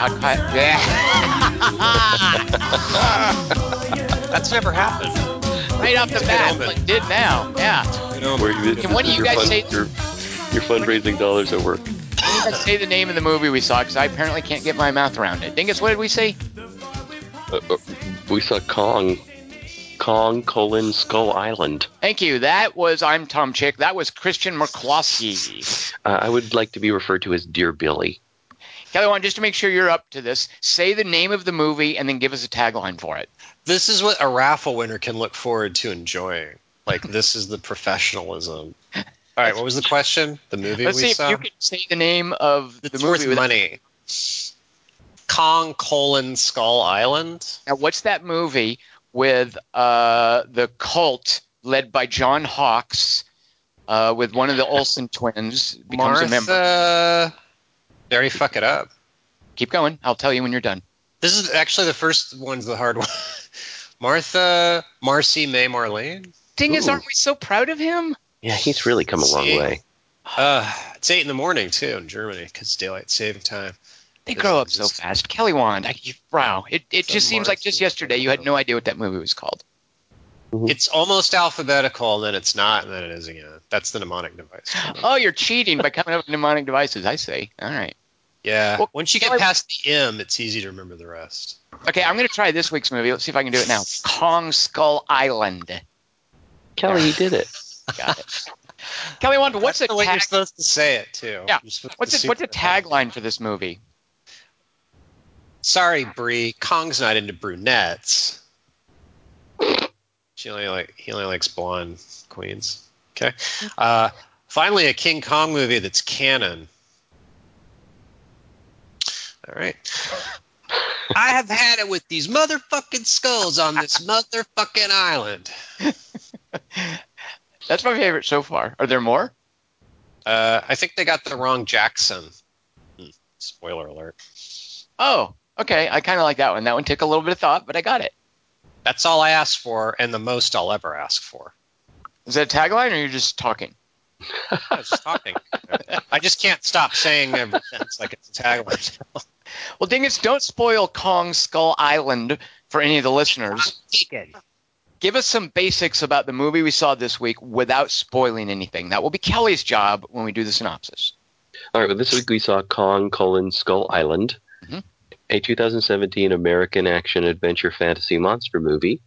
Hot Ky- Yeah. That's never happened. right off the bat, omen. like did now. Yeah. Where you, Can one of you your guys say- your, your fundraising dollars at work? Let's say the name of the movie we saw because I apparently can't get my mouth around it. Dingus, what did we see? Uh, uh, we saw Kong, Kong colon Skull Island. Thank you. That was I'm Tom Chick. That was Christian McCloskey. Uh, I would like to be referred to as Dear Billy. Kelly, one, just to make sure you're up to this, say the name of the movie and then give us a tagline for it. This is what a raffle winner can look forward to enjoying. Like this is the professionalism. All right, what was the question? The movie Let's we see saw. if you can say the name of it's the worth movie. without- money. Kong colon Skull Island. Now, what's that movie with uh, the cult led by John Hawkes uh, with one of the Olsen twins becomes a member? Martha. They already fuck it up. Keep going. I'll tell you when you're done. This is actually the first one's the hard one. Martha, Marcy, May, Marlene. Dingus, Ooh. aren't we so proud of him? Yeah, he's really come a long See? way. Uh, it's eight in the morning too in Germany because daylight saving time. They grow up so fast. Kelly Wand, I, you, wow. It, it Some just seems like just yesterday you had no idea what that movie was called. It's almost alphabetical, and then it's not, and then it is again. That's the mnemonic device. Oh, you're cheating by coming up with mnemonic devices. I see. All right. Yeah. Well, Once you get Kelly- past the M, it's easy to remember the rest. Okay, I'm going to try this week's movie. Let's see if I can do it now. Kong Skull Island. Kelly, you did it. Got it. Kelly Wand, what's That's the way you're supposed to say it too. Yeah. What's to a, what's a super- tagline for this movie? Sorry, Bree. Kong's not into brunettes. She only like he only likes blonde queens. Okay. Uh, finally, a King Kong movie that's canon. All right. I have had it with these motherfucking skulls on this motherfucking island. That's my favorite so far. Are there more? Uh, I think they got the wrong Jackson. Hmm, Spoiler alert. Oh, okay. I kind of like that one. That one took a little bit of thought, but I got it. That's all I asked for, and the most I'll ever ask for. Is that a tagline, or you're just talking? I was just talking. I just can't stop saying every sentence like it's a tagline. Well, Dingus, don't spoil Kong Skull Island for any of the listeners. Give us some basics about the movie we saw this week without spoiling anything. That will be Kelly's job when we do the synopsis. All right, well, this week we saw Kong colon Skull Island, Mhm. a 2017 American action adventure fantasy monster movie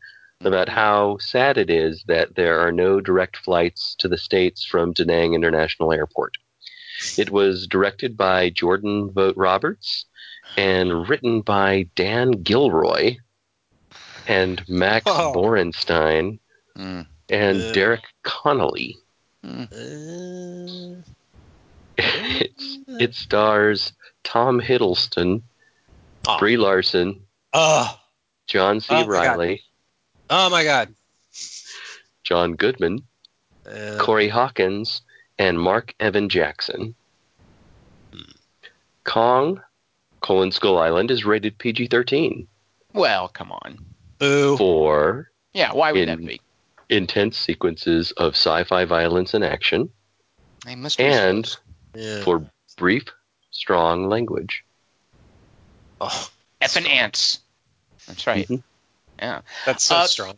about how sad it is that there are no direct flights to the States from Da Nang International Airport. It was directed by Jordan Vogt Roberts and written by Dan Gilroy and Max Oh. Borenstein Mm. and Yeah. Derek Connolly. Uh, it stars Tom Hiddleston, oh. Brie Larson, oh, John C. God. Reilly, oh my God. John Goodman, Uh, Corey Hawkins, and Mark Evan Jackson. Hmm. Kong, colon Skull Island is rated PG-13 Well, come on. boo. for Yeah, why would In- that be? intense sequences of sci-fi violence and action, I must and Yeah. for brief, strong language. Oh, effing ants. That's right. Mhm. Yeah. that's so Uh, strong.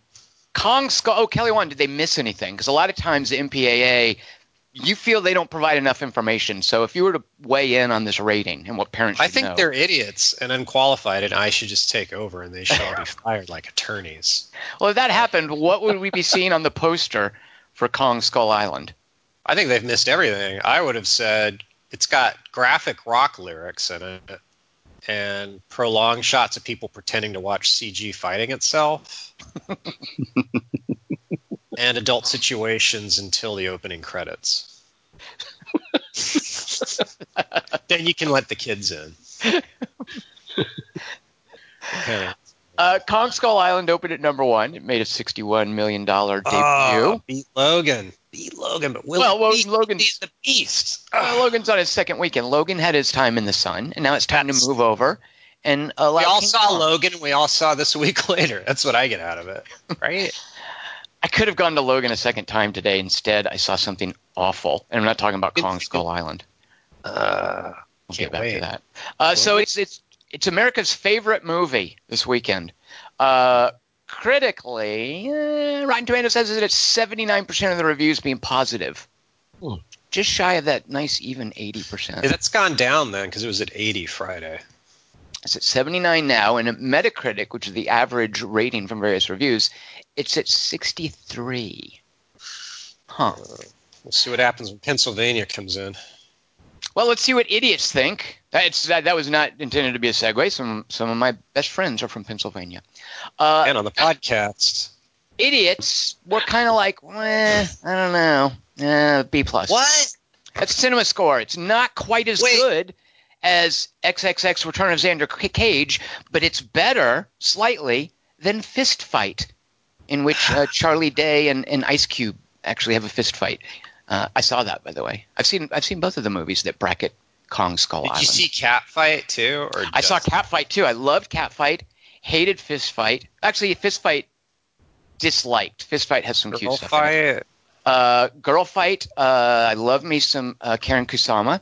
Kong Skull. Oh, Kelly Wand, did they miss anything? Because a lot of times the MPAA, you feel they don't provide enough information. So if you were to weigh in on this rating and what parents I think know- they're idiots and unqualified, and I should just take over, and they should all be fired like attorneys. Well, if that happened, what would we be seeing on the poster for Kong Skull Island? I think they've missed everything. I would have said it's got graphic rock lyrics in it and prolonged shots of people pretending to watch CG fighting itself. and adult situations until the opening credits. then you can let the kids in. Okay. Uh, Kong Skull Island opened at number one. It made a $61 million debut. Oh, beat Logan. Beat Logan, but will Well, well, Logan's- the Beast? Uh, Logan's on his second weekend. Logan had his time in the sun, and now it's time That's- to move over. And we all King saw Kong. Logan. and We all saw this a week later. That's what I get out of it, right? I could have gone to Logan a second time today. Instead, I saw something awful, and I'm not talking about Kong Skull Island. Uh, We'll get back wait. to that. Uh, so it's it's it's America's favorite movie this weekend. Uh, critically, eh, Rotten Tomatoes says that it's 79% of the reviews being positive. Hmm. Just shy of that nice even 80%. Yeah, that's gone down then because it was at 80 Friday. It's at 79 now, and at Metacritic, which is the average rating from various reviews, it's at 63. Huh. We'll see what happens when Pennsylvania comes in. Well, let's see what idiots think. That's, that, that was not intended to be a segue. Some some of my best friends are from Pennsylvania. Uh, and on the podcast. idiots were kind of like, eh, I don't know, eh, B plus. What? That's Cinema Score. It's not quite as Wait. good as XXX Return of Xander Cage, but it's better slightly than Fist Fight, in which uh, Charlie Day and, and Ice Cube actually have a fist fight. Uh, I saw that, by the way. I've seen I've seen both of the movies that bracket Kong Skull Did Island. you see Cat Fight too? Or I saw Cat Fight too. I loved Cat Fight. Hated Fist Fight. Actually, Fist Fight disliked. Fist Fight has some cute Girl stuff. in it. Fight. Uh, Girl Fight. Uh, I love me some uh, Karyn Kusama.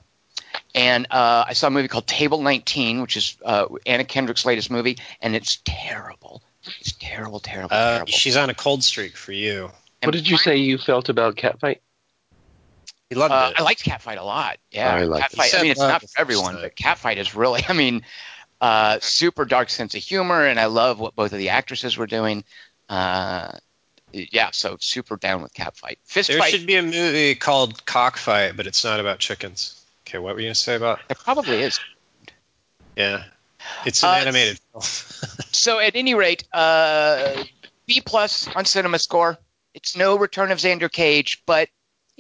And uh, I saw a movie called Table 19, which is uh, Anna Kendrick's latest movie, and it's terrible. It's terrible, terrible, Uh, terrible. she's on a cold streak for you. And What did you say you felt about Catfight? He loved Uh, it. I liked Catfight a lot. Yeah, I liked it. Catfight. You I mean, it's not for everyone, time. but Catfight is really. I mean, uh, super dark sense of humor, and I love what both of the actresses were doing. Uh, yeah, so super down with Catfight. Fist there Fight. should be a movie called Cockfight, but it's not about chickens. Okay, what were you gonna say about? There probably is. Yeah, it's an Uh, animated film. So at any rate, uh, B plus on Cinema Score. It's no Return of Xander Cage, but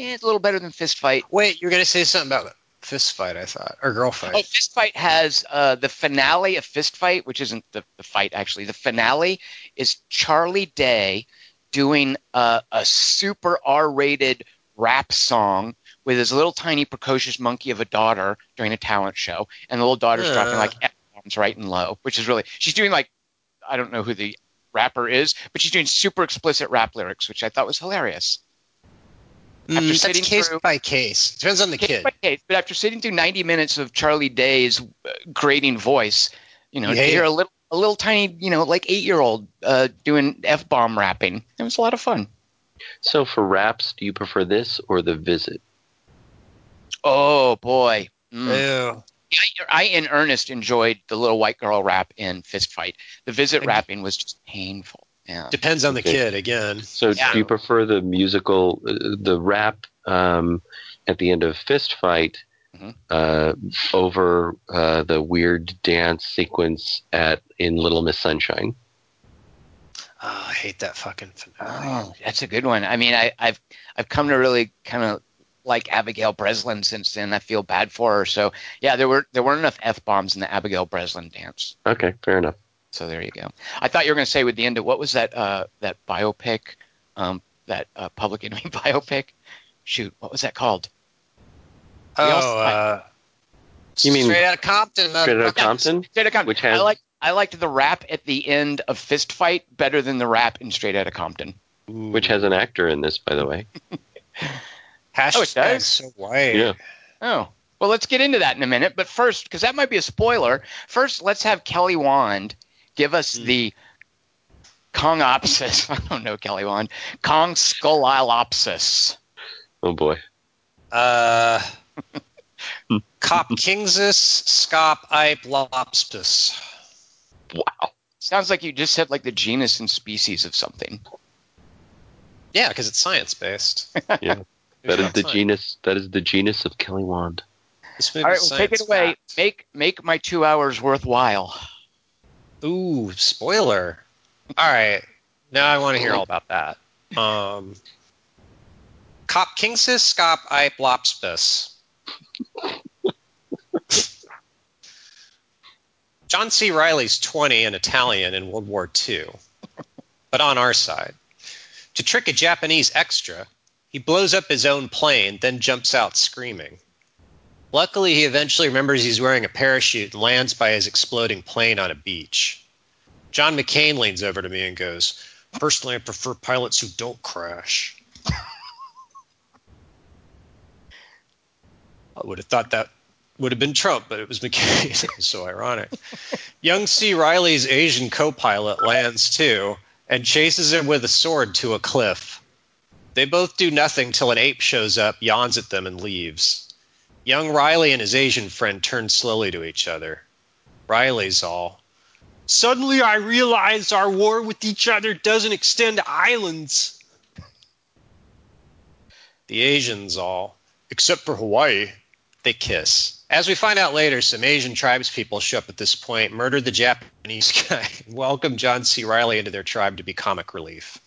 yeah, it's a little better than Fist Fight. Wait, you're gonna say something about Fist Fight? I thought, or Girl Fight. Oh, Fist Fight has uh, the finale of Fist Fight, which isn't the, the fight actually. The finale is Charlie Day doing uh, a super R-rated rap song with his little tiny precocious monkey of a daughter during a talent show, and the little daughter's Uh. dropping like bombs right and low, which is really she's doing like I don't know who the rapper is, but she's doing super explicit rap lyrics, which I thought was hilarious. Mm, after that's sitting case through- by case. Depends on the Case kid. by case, but after sitting through 90 minutes of Charlie Day's uh, grating voice, you know, You to hate hear a little, a little tiny, you know, like eight year old uh, doing f bomb rapping, it was a lot of fun. So for raps, do you prefer this or the visit? Oh boy, Mm. Ew. I, I in earnest enjoyed the little white girl rap in Fist Fight. The visit And- rapping was just painful. Yeah. Depends on the Okay. kid again. So Yeah. do you prefer the musical, uh, the rap um, at the end of Fist Fight Mhm. uh, over uh, the weird dance sequence at in Little Miss Sunshine? Oh, I hate that fucking finale. Oh, that's a good one. I mean, I, I've I've come to really kind of like Abigail Breslin since then. I feel bad for her. So yeah, there were there weren't enough f bombs in the Abigail Breslin dance. Okay, fair enough. So there you go. I thought you were going to say with the end of what was that uh, that biopic, um, that uh, Public Enemy biopic? Shoot, what was that called? Oh, also- uh, You mean straight out of Compton? uh, Straight Outta fucking- Compton? Straight Outta Compton. Which has- I like I liked the rap at the end of Fist Fight better than the rap in Straight Outta Compton. Which has an actor in this, by the way. hashtag Oh, it does? so white. Yeah. Oh. Well, let's get into that in a minute. But first, because that might be a spoiler, first let's have Kelly Wand give us Hmm. the Kongopsis. I don't know, Kelly Wand. Kong Skullilopsis. Oh boy. Uh, Cop Kingsus Scop Ipe Lopstus. Wow. Sounds like you just said like the genus and species of something. Yeah, because it's science based. Yeah. That is the genus. That is the genus of Kelly Wand. All right, well, take it away. Make make my two hours worthwhile. Ooh, spoiler. All right. Now I want to hear all about that. Um, Cop Kingsus Scop Ipe Lopspus. John C. Reilly's 20 and Italian in World War II, but on our side. To trick a Japanese extra, he blows up his own plane, then jumps out screaming. Luckily, he eventually remembers he's wearing a parachute and lands by his exploding plane on a beach. John McCain leans over to me and goes, Personally, I prefer pilots who don't crash. I would have thought that would have been Trump, but it was McCain. so ironic. Young C. Reilly's Asian co pilot lands too and chases him with a sword to a cliff. They both do nothing till an ape shows up, yawns at them, and leaves. Young Reilly and his Asian friend turn slowly to each other. Reilly's all. Suddenly I realize our war with each other doesn't extend to islands. The Asians all. Except for Hawaii. They kiss. As we find out later, some Asian tribes people show up at this point, murder the Japanese guy, and welcome John C. Reilly into their tribe to be comic relief.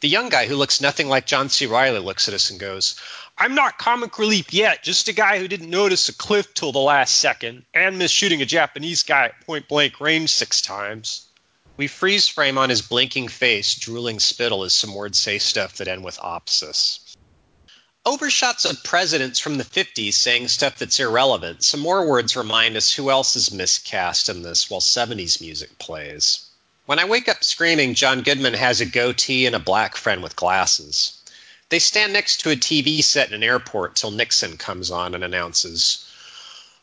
The young guy who looks nothing like John C. Reilly looks at us and goes, I'm not comic relief yet, just a guy who didn't notice a cliff till the last second and missed shooting a Japanese guy at point blank range six times. We freeze frame on his blinking face, drooling spittle as some words say stuff that end with opsis. Overshots of presidents from the 50s saying stuff that's irrelevant. Some more words remind us who else is miscast in this while 70s music plays. When I wake up screaming, John Goodman has a goatee and a black friend with glasses. They stand next to a TV set in an airport till Nixon comes on and announces,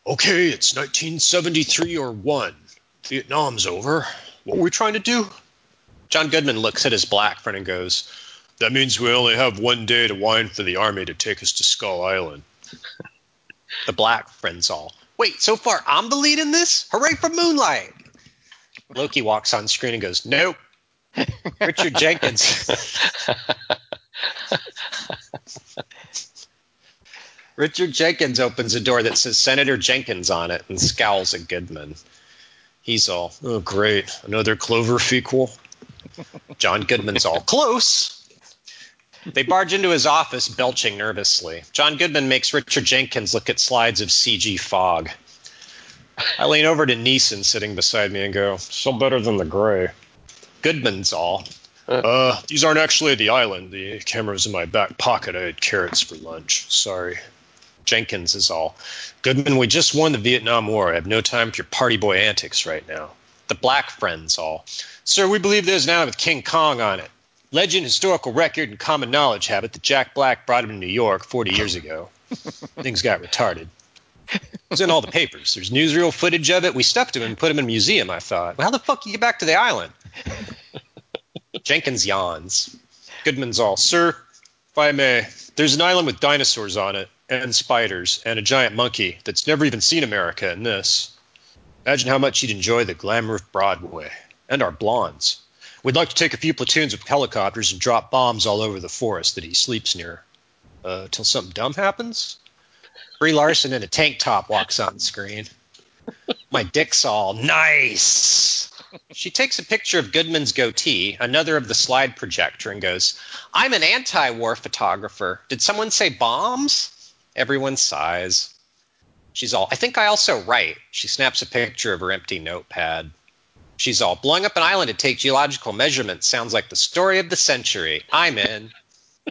Okay, it's 1973 or 1. Vietnam's over. What were we trying to do? John Goodman looks at his black friend and goes, That means we only have one day to whine for the army to take us to Skull Island. the black friend's all, Wait, so far I'm the lead in this? Hooray for Moonlight! Loki walks on screen and goes, Nope. Richard Jenkins. Richard Jenkins opens a door that says Senator Jenkins on it and scowls at Goodman. He's all, oh, great. Another Clover sequel. John Goodman's all, close. They barge into his office, belching nervously. John Goodman makes Richard Jenkins look at slides of CG fog. I lean over to Neeson sitting beside me and go, still better than the gray. Goodman's all. Uh, these aren't actually the island. The camera's in my back pocket. I had carrots for lunch. Sorry. Jenkins is all. Goodman, we just won the Vietnam War. I have no time for your party boy antics right now. The black friends all. Sir, we believe there's an island with King Kong on it. Legend, historical record, and common knowledge have it that Jack Black brought him to New York 40 years ago. Things got retarded. It was in all the papers. There's newsreel footage of it. We stuffed him and put him in a museum, I thought. Well, how the fuck you get back to the island? Jenkins yawns. Goodman's all, Sir, if I may, there's an island with dinosaurs on it, and spiders, and a giant monkey that's never even seen America in this. Imagine how much you'd enjoy the glamour of Broadway, and our blondes. We'd like to take a few platoons of helicopters and drop bombs all over the forest that he sleeps near. Uh, till something dumb happens? Brie Larson in a tank top walks on screen. My dick's all nice. She takes a picture of Goodman's goatee, another of the slide projector, and goes, I'm an anti war photographer. Did someone say bombs? Everyone sighs. She's all, I think I also write. She snaps a picture of her empty notepad. She's all, blowing up an island to take geological measurements sounds like the story of the century. I'm in.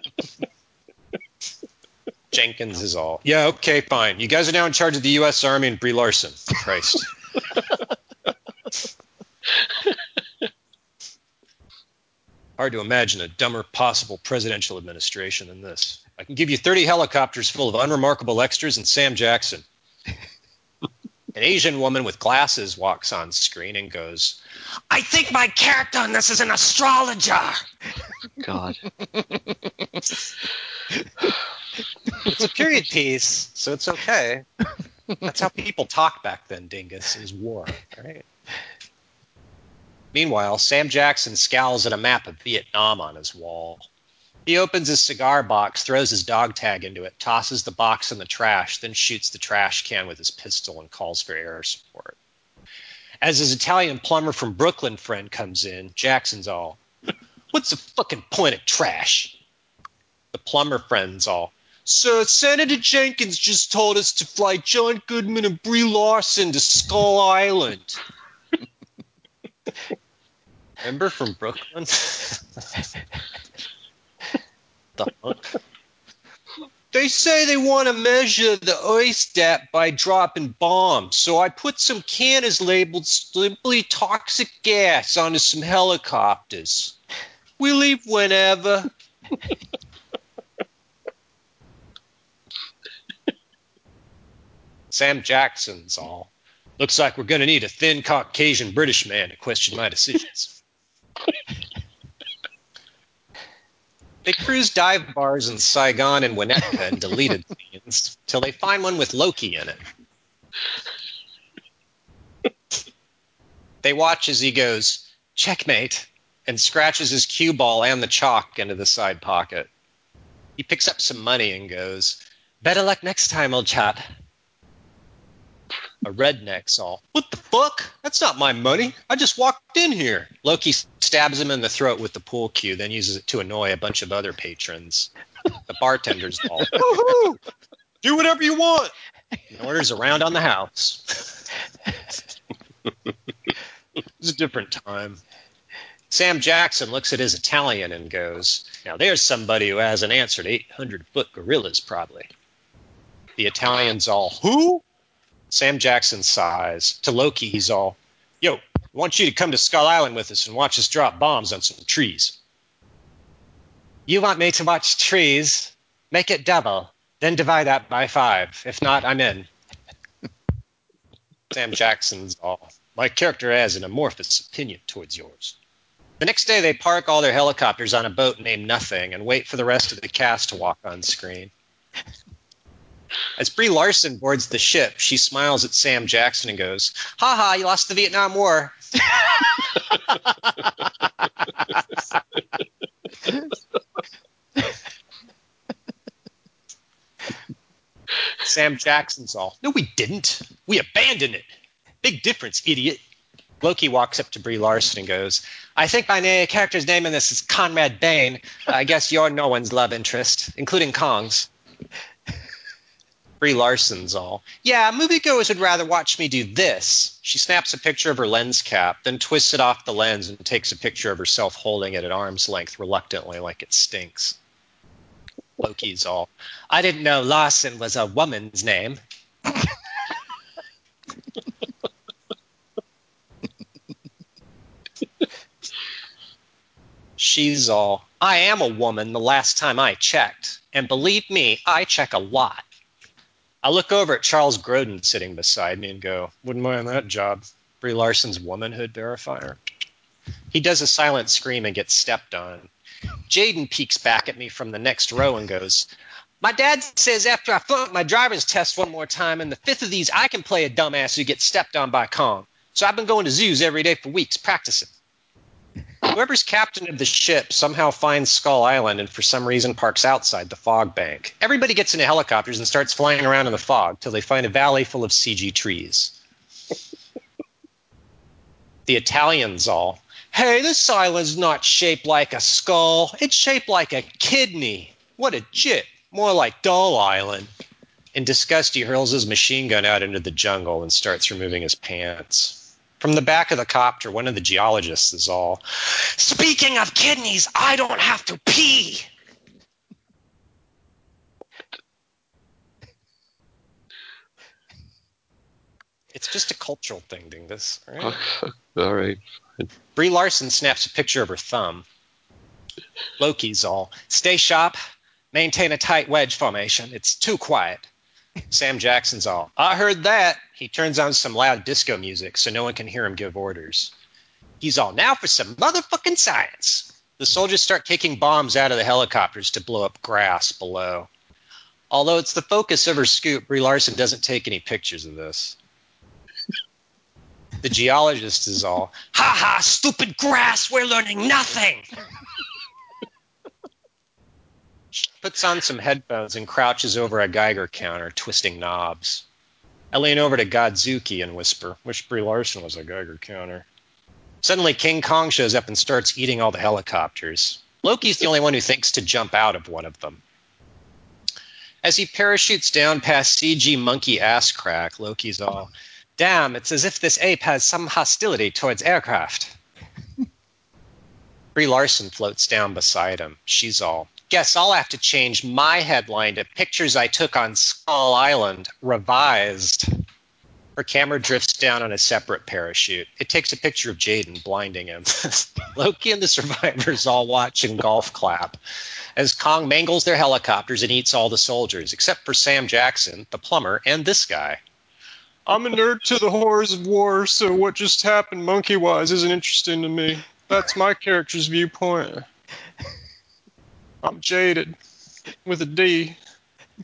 Jenkins is all, yeah, okay, fine. You guys are now in charge of the U.S. Army and Brie Larson. Christ. Hard to imagine a dumber possible presidential administration than this. I can give you 30 helicopters full of unremarkable extras and Sam Jackson. An Asian woman with glasses walks on screen and goes, I think my character in this is an astrologer. God. It's a period piece, so it's okay. That's how people talk back then, Dingus, is war, right? Meanwhile, Sam Jackson scowls at a map of Vietnam on his wall. He opens his cigar box, throws his dog tag into it, tosses the box in the trash, then shoots the trash can with his pistol and calls for air support. As his Italian plumber from Brooklyn friend comes in, Jackson's all, What's the fucking point of trash? The plumber friend's all, Sir, Senator Jenkins just told us to fly John Goodman and Brie Larson to Skull Island. Remember from Brooklyn? the fuck? They say they want to measure the ice depth by dropping bombs, so I put some cannons labeled simply toxic gas onto some helicopters. We leave whenever. Sam Jackson's all. Looks like we're going to need a thin Caucasian British man to question my decisions. They cruise dive bars in Saigon and Winnetka and deleted scenes till they find one with Loki in it. They watch as he goes, checkmate, and scratches his cue ball and the chalk into the side pocket. He picks up some money and goes, Better luck next time, old chap. A redneck's all, What the fuck? That's not my money. I just walked in here. Loki stabs him in the throat with the pool cue, then uses it to annoy a bunch of other patrons. The bartender's all, Woohoo! Do whatever you want. And orders around on the house. it's a different time. Sam Jackson looks at his Italian and goes, Now there's somebody who hasn't answered 800 foot gorillas, probably. The Italian's all, Who? Sam Jackson sighs. To Loki, he's all, Yo, I want you to come to Skull Island with us and watch us drop bombs on some trees. You want me to watch trees? Make it double, then divide that by five. If not, I'm in. Sam Jackson's all, My character has an amorphous opinion towards yours. The next day, they park all their helicopters on a boat named Nothing and wait for the rest of the cast to walk on screen. As Brie Larson boards the ship, she smiles at Sam Jackson and goes, "Ha ha! You lost the Vietnam War." Sam Jackson's all, "No, we didn't. We abandoned it. Big difference, idiot." Loki walks up to Brie Larson and goes, I think my na- character's name in this is Conrad Bain. I guess you're no one's love interest, including Kong's. Brie Larson's all. Yeah, moviegoers would rather watch me do this. She snaps a picture of her lens cap, then twists it off the lens and takes a picture of herself holding it at arm's length reluctantly like it stinks. Loki's all. I didn't know Larson was a woman's name. She's all, I am a woman the last time I checked. And believe me, I check a lot. I look over at Charles Grodin sitting beside me and go, Wouldn't mind that job. Brie Larson's womanhood verifier. He does a silent scream and gets stepped on. Jaden peeks back at me from the next row and goes, My dad says after I flunk my driver's test one more time, and the fifth of these, I can play a dumbass who gets stepped on by Kong. So I've been going to zoos every day for weeks practicing. Whoever's captain of the ship somehow finds Skull Island and for some reason parks outside the fog bank. Everybody gets into helicopters and starts flying around in the fog till they find a valley full of CG trees. the Italians all, hey, this island's not shaped like a skull. It's shaped like a kidney. What a jit. More like Doll Island. In disgust, he hurls his machine gun out into the jungle and starts removing his pants. From the back of the copter, one of the geologists is all, Speaking of kidneys, I don't have to pee. It's just a cultural thing, Dingus. All right. All right. Brie Larson snaps a picture of her thumb. Loki's all, Stay sharp, maintain a tight wedge formation. It's too quiet. Sam Jackson's all, I heard that. He turns on some loud disco music so no one can hear him give orders. He's all, now for some motherfucking science. The soldiers start kicking bombs out of the helicopters to blow up grass below. Although it's the focus of her scoop, Brie Larson doesn't take any pictures of this. The geologist is all, ha ha, stupid grass, we're learning nothing. she puts on some headphones and crouches over a Geiger counter, twisting knobs. I lean over to Godzooky and whisper, Wish Brie Larson was a Geiger counter. Suddenly, King Kong shows up and starts eating all the helicopters. Loki's the only one who thinks to jump out of one of them. As he parachutes down past CG monkey ass crack, Loki's all, Damn, it's as if this ape has some hostility towards aircraft. Brie Larson floats down beside him. She's all, guess I'll have to change my headline to Pictures I Took on Skull Island Revised. Her camera drifts down on a separate parachute. It takes a picture of Jaden, blinding him. Loki and the survivors all watch and golf clap as Kong mangles their helicopters and eats all the soldiers, except for Sam Jackson, the plumber, and this guy. I'm a nerd to the horrors of war, so what just happened monkey wise isn't interesting to me. That's my character's viewpoint. I'm jaded with a D.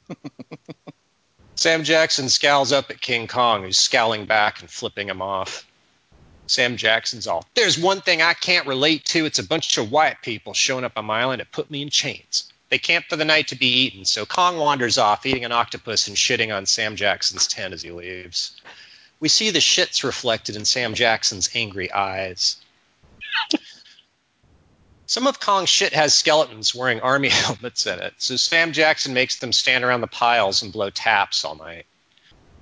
Sam Jackson scowls up at King Kong, who's scowling back and flipping him off. Sam Jackson's all, There's one thing I can't relate to. It's a bunch of white people showing up on my island to put me in chains. They camp for the night to be eaten, so Kong wanders off, eating an octopus and shitting on Sam Jackson's tent as he leaves. We see the shits reflected in Sam Jackson's angry eyes. Some of Kong's shit has skeletons wearing army helmets in it, so Sam Jackson makes them stand around the piles and blow taps all night.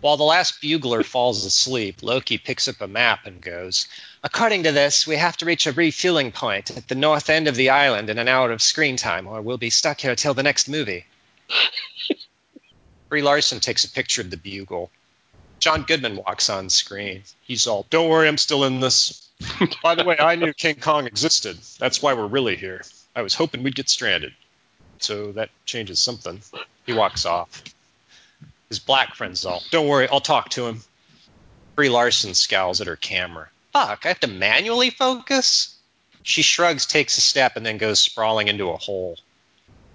While the last bugler falls asleep, Loki picks up a map and goes, According to this, we have to reach a refueling point at the north end of the island in an hour of screen time, or we'll be stuck here till the next movie. Brie Larson takes a picture of the bugle. John Goodman walks on screen. He's all, Don't worry, I'm still in this. By the way, I knew King Kong existed. That's why we're really here. I was hoping we'd get stranded. So that changes something. He walks off. His black friend's all, Don't worry, I'll talk to him. Brie Larson scowls at her camera. Fuck, I have to manually focus? She shrugs, takes a step, and then goes sprawling into a hole.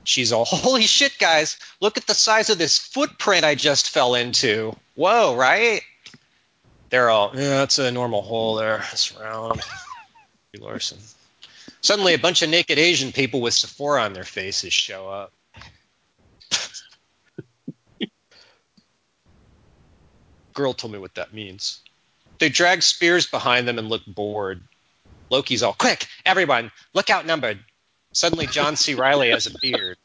She's all, Holy shit, guys, look at the size of this footprint I just fell into. Whoa, right? They're all, Yeah, it's a normal hole there. It's round. Larson. Suddenly, a bunch of naked Asian people with Sephora on their faces show up. Girl told me what that means. They drag spears behind them and look bored. Loki's all, quick, everyone, look outnumbered. Suddenly, John C. Reilly has a beard.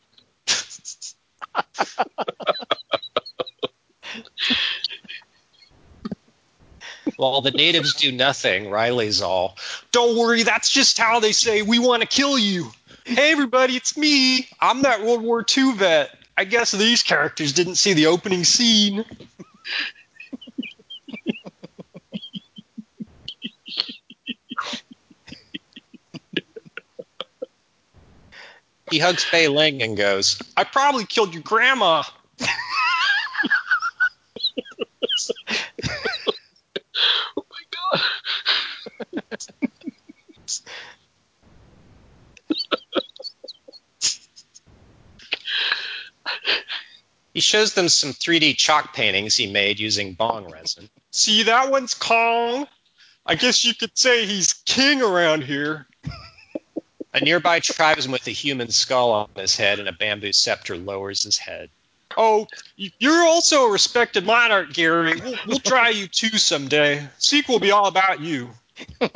While the natives do nothing, Reilly's all, Don't worry, that's just how they say we want to kill you. Hey everybody, it's me. I'm that World War II vet. I guess these characters didn't see the opening scene. He hugs Fei Ling and goes, I probably killed your grandma. Oh my god. He shows them some 3D chalk paintings he made using bong resin. See, that one's Kong. I guess you could say he's king around here. A nearby tribesman with a human skull on his head and a bamboo scepter lowers his head. Oh, you're also a respected monarch, Gary. We'll, we'll try you too someday. Sequel will be all about you.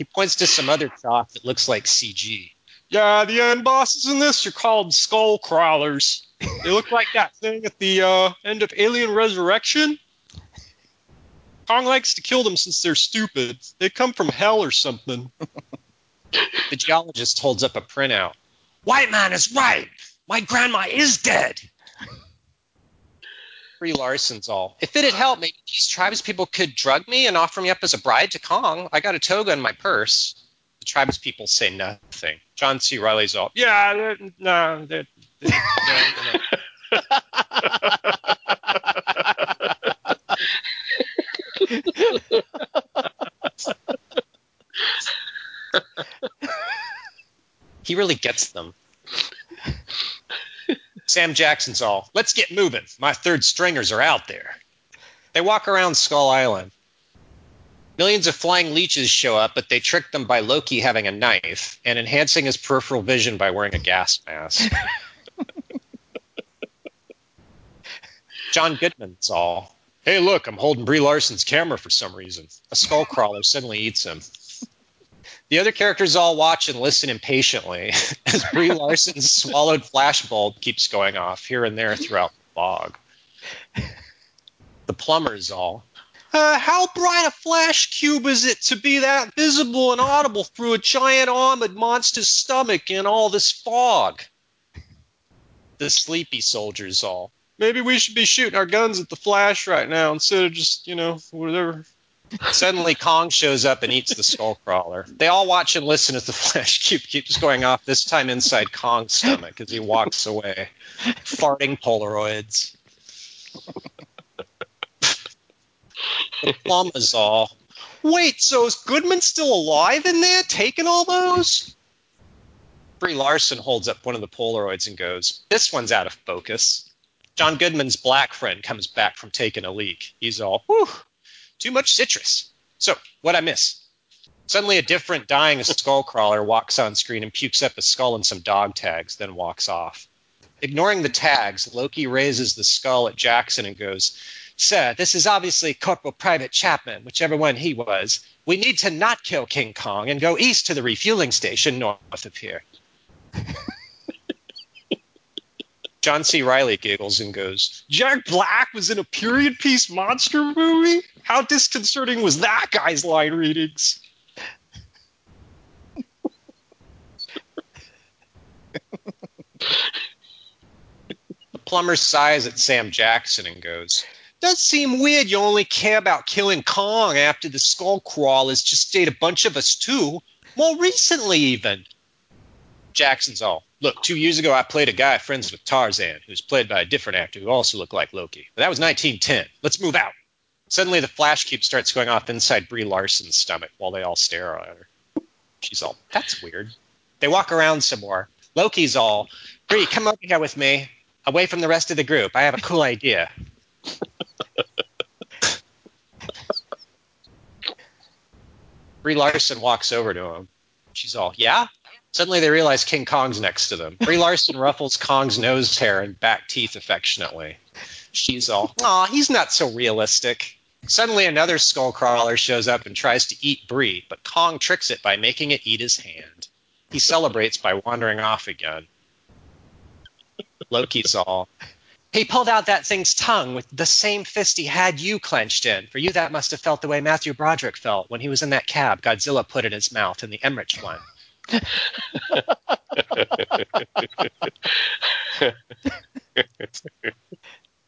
He points to some other chalk that looks like CG. Yeah, the end bosses in this are called skull crawlers. They look like that thing at the uh, end of Alien Resurrection. Kong likes to kill them since they're stupid. They come from hell or something. The geologist holds up a printout. White man is right. My grandma is dead. Brie Larson's all. If it had helped, maybe these tribes people could drug me and offer me up as a bride to Kong. I got a toga in my purse. The tribes people say nothing. John C. Reilly's all. Yeah, no, they're, they're, no, no. He really gets them. Sam Jackson's all, let's get moving. My third stringers are out there. They walk around Skull Island. Millions of flying leeches show up, but they trick them by Loki having a knife and enhancing his peripheral vision by wearing a gas mask. John Goodman's all, hey, look, I'm holding Brie Larson's camera for some reason. A skull crawler suddenly eats him. The other characters all watch and listen impatiently as Brie Larson's swallowed flashbulb keeps going off here and there throughout the fog. The plumbers all. Uh, how bright a flash cube is it to be that visible and audible through a giant armored monster's stomach in all this fog? The sleepy soldiers all. Maybe we should be shooting our guns at the Flash right now instead of just, you know, whatever. Suddenly, Kong shows up and eats the skull crawler. They all watch and listen as the flash cube keeps going off, this time inside Kong's stomach as he walks away, farting Polaroids. the all. Wait, so is Goodman still alive in there, taking all those? Brie Larson holds up one of the Polaroids and goes, This one's out of focus. John Goodman's black friend comes back from taking a leak. He's all, Whew, too much citrus. So, what I miss? Suddenly, a different dying skull crawler walks on screen and pukes up a skull and some dog tags, then walks off. Ignoring the tags, Loki raises the skull at Jackson and goes, Sir, this is obviously Corporal Private Chapman, whichever one he was. We need to not kill King Kong and go east to the refueling station north of here. John C. Reilly giggles and goes, Jack Black was in a period piece monster movie? How disconcerting was that guy's line readings? The plumber sighs at Sam Jackson and goes, Does seem weird you only care about killing Kong after the skull crawlers just ate a bunch of us too. More recently, even. Jackson's all, Look, two years ago I played a guy friends with Tarzan, who's played by a different actor who also looked like Loki. But that was 1910. Let's move out. Suddenly the flash cube starts going off inside Brie Larson's stomach while they all stare at her. She's all, That's weird. They walk around some more. Loki's all, Brie, come over here with me, away from the rest of the group. I have a cool idea. Brie Larson walks over to him. She's all, Yeah? Suddenly they realize King Kong's next to them. Brie Larson ruffles Kong's nose hair and back teeth affectionately. She's all, Aw, he's not so realistic. Suddenly another skull crawler shows up and tries to eat Brie, but Kong tricks it by making it eat his hand. He celebrates by wandering off again. Loki's all, he pulled out that thing's tongue with the same fist he had you clenched in. For you, that must have felt the way Matthew Broderick felt when he was in that cab Godzilla put in his mouth in the Emmerich one.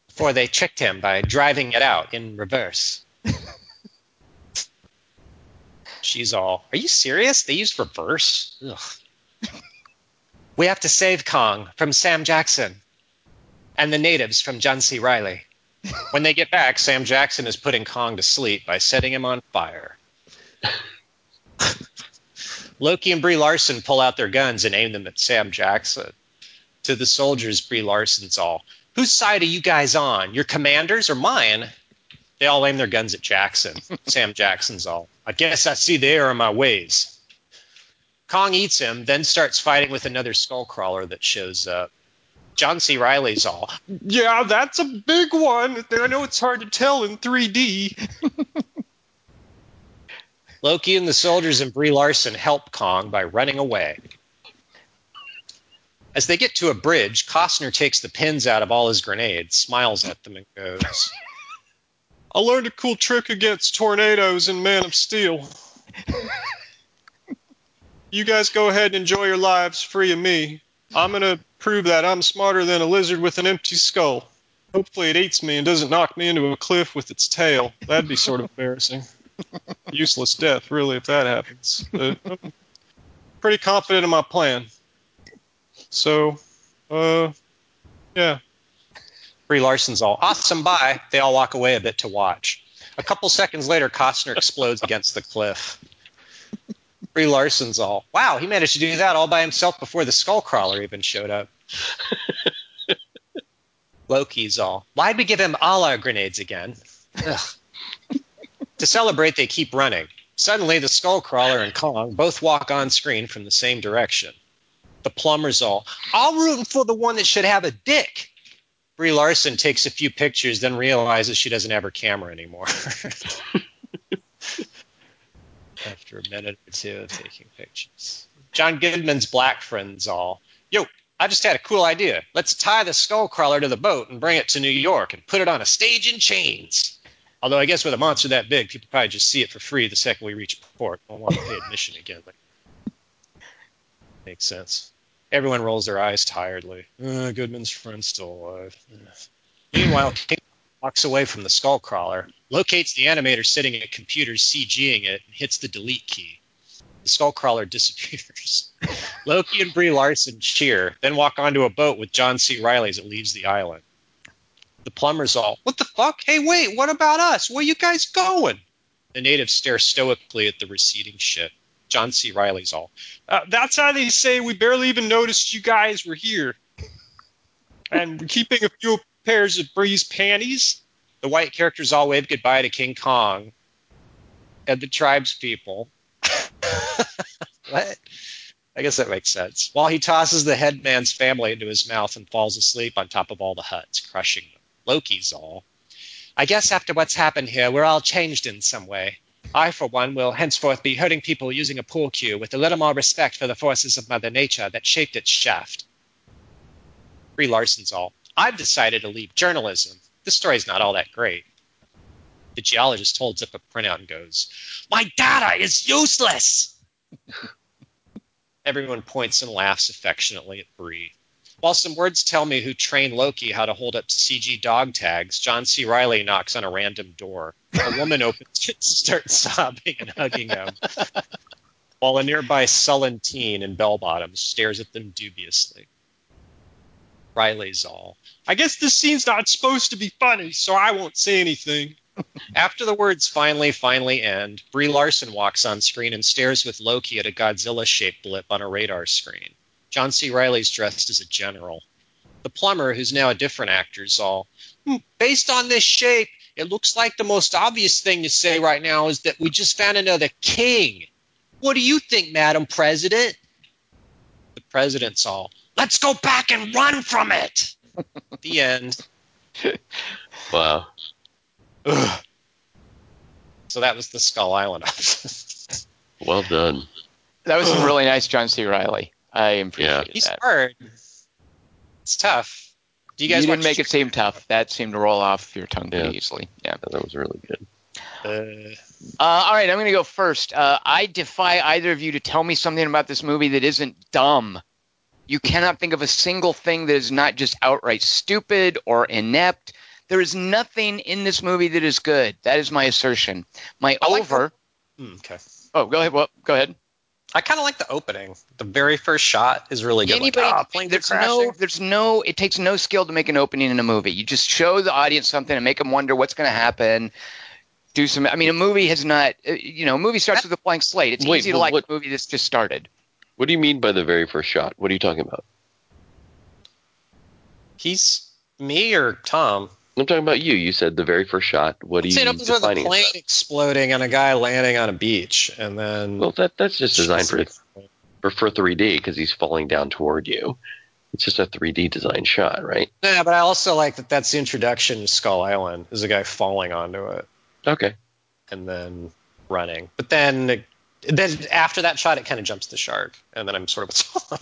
Before they tricked him by driving it out in reverse. She's all, Are you serious? They used reverse? Ugh. We have to save Kong from Sam Jackson and the natives from John C. Reilly. When they get back, Sam Jackson is putting Kong to sleep by setting him on fire. Loki and Brie Larson pull out their guns and aim them at Sam Jackson. To the soldiers, Brie Larson's all, Whose side are you guys on? Your commanders or mine? They all aim their guns at Jackson. Sam Jackson's all, I guess I see the error in my ways. Kong eats him, then starts fighting with another skull crawler that shows up. John C. Reilly's all, Yeah, that's a big one. I know it's hard to tell in 3D. Loki and the soldiers and Brie Larson help Kong by running away. As they get to a bridge, Costner takes the pins out of all his grenades, smiles at them, and goes, I learned a cool trick against tornadoes in Man of Steel. you guys go ahead and enjoy your lives free of me. I'm going to prove that I'm smarter than a lizard with an empty skull. Hopefully it eats me and doesn't knock me into a cliff with its tail. That'd be sort of embarrassing. Useless death, really, if that happens. But I'm pretty confident in my plan. So, uh, yeah. Brie Larson's all, Awesome, bye. They all walk away a bit to watch. A couple seconds later, Costner explodes against the cliff. Brie Larson's all, Wow, he managed to do that all by himself before the skull crawler even showed up. Loki's all, Why'd we give him all our grenades again? Ugh. To celebrate, they keep running. Suddenly, the skull crawler and Kong both walk on screen from the same direction. The plumber's all, I'm rooting for the one that should have a dick. Brie Larson takes a few pictures, then realizes she doesn't have her camera anymore. After a minute or two of taking pictures. John Goodman's black friend's all, Yo, I just had a cool idea. Let's tie the skull crawler to the boat and bring it to New York and put it on a stage in chains. Although I guess with a monster that big, people probably just see it for free the second we reach port. Don't want to pay admission again. Makes sense. Everyone rolls their eyes tiredly. Uh, Goodman's friend's still alive. Meanwhile, King walks away from the skull crawler. locates the animator sitting at a computers CGing it, and hits the delete key. The Skullcrawler disappears. Loki and Brie Larson cheer, then walk onto a boat with John C. Reilly as it leaves the island. The plumbers all, What the fuck? Hey, wait, what about us? Where you guys going? The natives stare stoically at the receding ship. John C. Reilly's all, Uh, that's how they say we barely even noticed you guys were here. And we're keeping a few pairs of Brie's panties. The white characters all wave goodbye to King Kong and the tribes people. what? I guess that makes sense. While he tosses the headman's family into his mouth and falls asleep on top of all the huts, crushing. Loki's all. I guess after what's happened here, we're all changed in some way. I, for one, will henceforth be hurting people using a pool cue with a little more respect for the forces of Mother Nature that shaped its shaft. Brie Larson's all. I've decided to leave journalism. This story's not all that great. The geologist holds up a printout and goes, My data is useless! Everyone points and laughs affectionately at Brie. While some words tell me who trained Loki how to hold up CG dog tags, John C. Reilly knocks on a random door. A woman opens it starts sobbing and hugging him, while a nearby sullen teen in bell bottoms stares at them dubiously. Reilly's all. I guess this scene's not supposed to be funny, so I won't say anything. After the words finally, finally end, Brie Larson walks on screen and stares with Loki at a Godzilla shaped blip on a radar screen. John C. Reilly's dressed as a general. The plumber, who's now a different actor, is all, "Hmm, based on this shape, it looks like the most obvious thing to say right now is that we just found another king. What do you think, Madam President? The president's all, let's go back and run from it. the end. Wow. Ugh. So that was the Skull Island. Well done. That was some really nice John C. Reilly. I appreciated He's that. hard. It's tough. Do you You, guys didn't make it seem tough. That seemed to roll off your tongue pretty Yeah. easily. Yeah. That was really good. Uh, Uh, all right, I'm going to go first. Uh, I defy either of you to tell me something about this movie that isn't dumb. You cannot think of a single thing that is not just outright stupid or inept. There is nothing in this movie that is good. That is my assertion. My I like over. hmm, okay. oh, go ahead. Well, go ahead. I kind of like the opening. The very first shot is really good. Anybody, like, ah, planes are there's no, there's no. It takes no skill to make an opening in a movie. You just show the audience something and make them wonder what's going to happen. Do some. I mean, a movie has not. uh, You know, a movie starts with a blank slate. It's Wait, easy to but like what- a movie that's just started. What do you mean by the very first shot? What are you talking about? He's me or Tom. I'm talking about you. You said the very first shot. What are you opens with a plane exploding and a guy landing on a beach, and then Well, that that's just designed for for, for 3D because he's falling down toward you. It's just a 3D design shot, right? Yeah, but I also like that. That's the introduction to Skull Island. Is a guy falling onto it Okay. and then running. But then, then after that shot, it kind of jumps the shark, and then I'm sort of. Oh,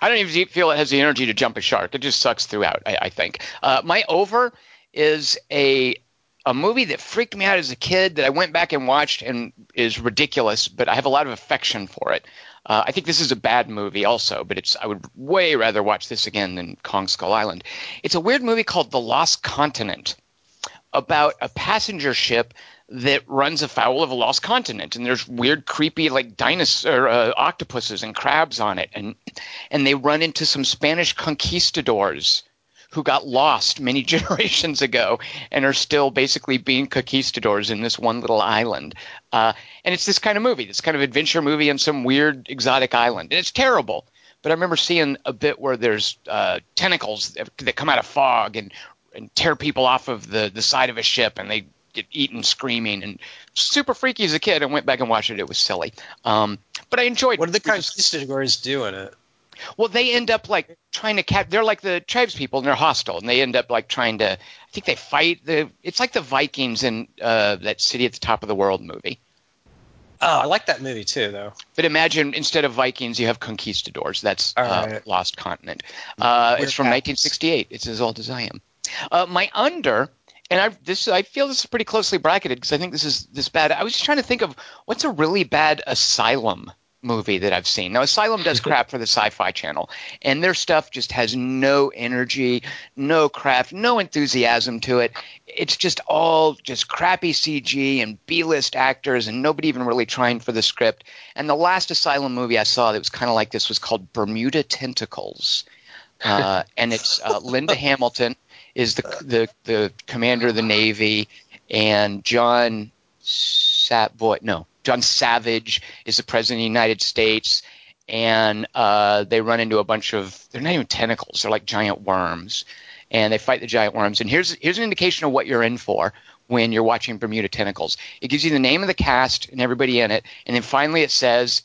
I don't even feel it has the energy to jump a shark. It just sucks throughout. I, I think. Uh, my over is a a movie that freaked me out as a kid that I went back and watched and is ridiculous, but I have a lot of affection for it. Uh, I think this is a bad movie also, but it's I would way rather watch this again than Kong Skull Island. It's a weird movie called The Lost Continent about a passenger ship that runs afoul of a lost continent and there's weird creepy like dinosaur uh, octopuses and crabs on it and and they run into some Spanish conquistadors who got lost many generations ago and are still basically being conquistadors in this one little island. Uh, and it's this kind of movie, this kind of adventure movie on some weird exotic island. And it's terrible. But I remember seeing a bit where there's uh, tentacles that, that come out of fog and, and tear people off of the, the side of a ship and they get eaten screaming and super freaky as a kid. I went back and watched it. It was silly. Um, but I enjoyed what did the it. We just- conquistadors do in it? well, they end up like trying to cap. They're like the tribes people, and they're hostile, and they end up like trying to. I think they fight the. It's like the Vikings in uh, that City at the Top of the World movie. Oh, I like that movie too, though. But imagine instead of Vikings, you have conquistadors. That's All uh. Lost Continent. Uh, it's from facts. 1968. It's as old as I am. Uh, my under, and I this I feel this is pretty closely bracketed because I think this is this bad. I was just trying to think of what's a really bad asylum movie that I've seen. Now, Asylum does crap for the Sci Fi Channel, and their stuff just has no energy, no craft, no enthusiasm to it. It's just all just crappy CG and B list actors, and nobody even really trying for the script. And the last Asylum movie I saw that was kind of like this was called Bermuda Tentacles. Uh, and it's uh, Linda Hamilton is the, the the commander of the Navy, and John Sat boy no John Savage is the president of the United States, and uh, they run into a bunch of they're not even tentacles they're like giant worms, and they fight the giant worms. And here's here's an indication of what you're in for when you're watching Bermuda Tentacles. It gives you the name of the cast and everybody in it, and then finally it says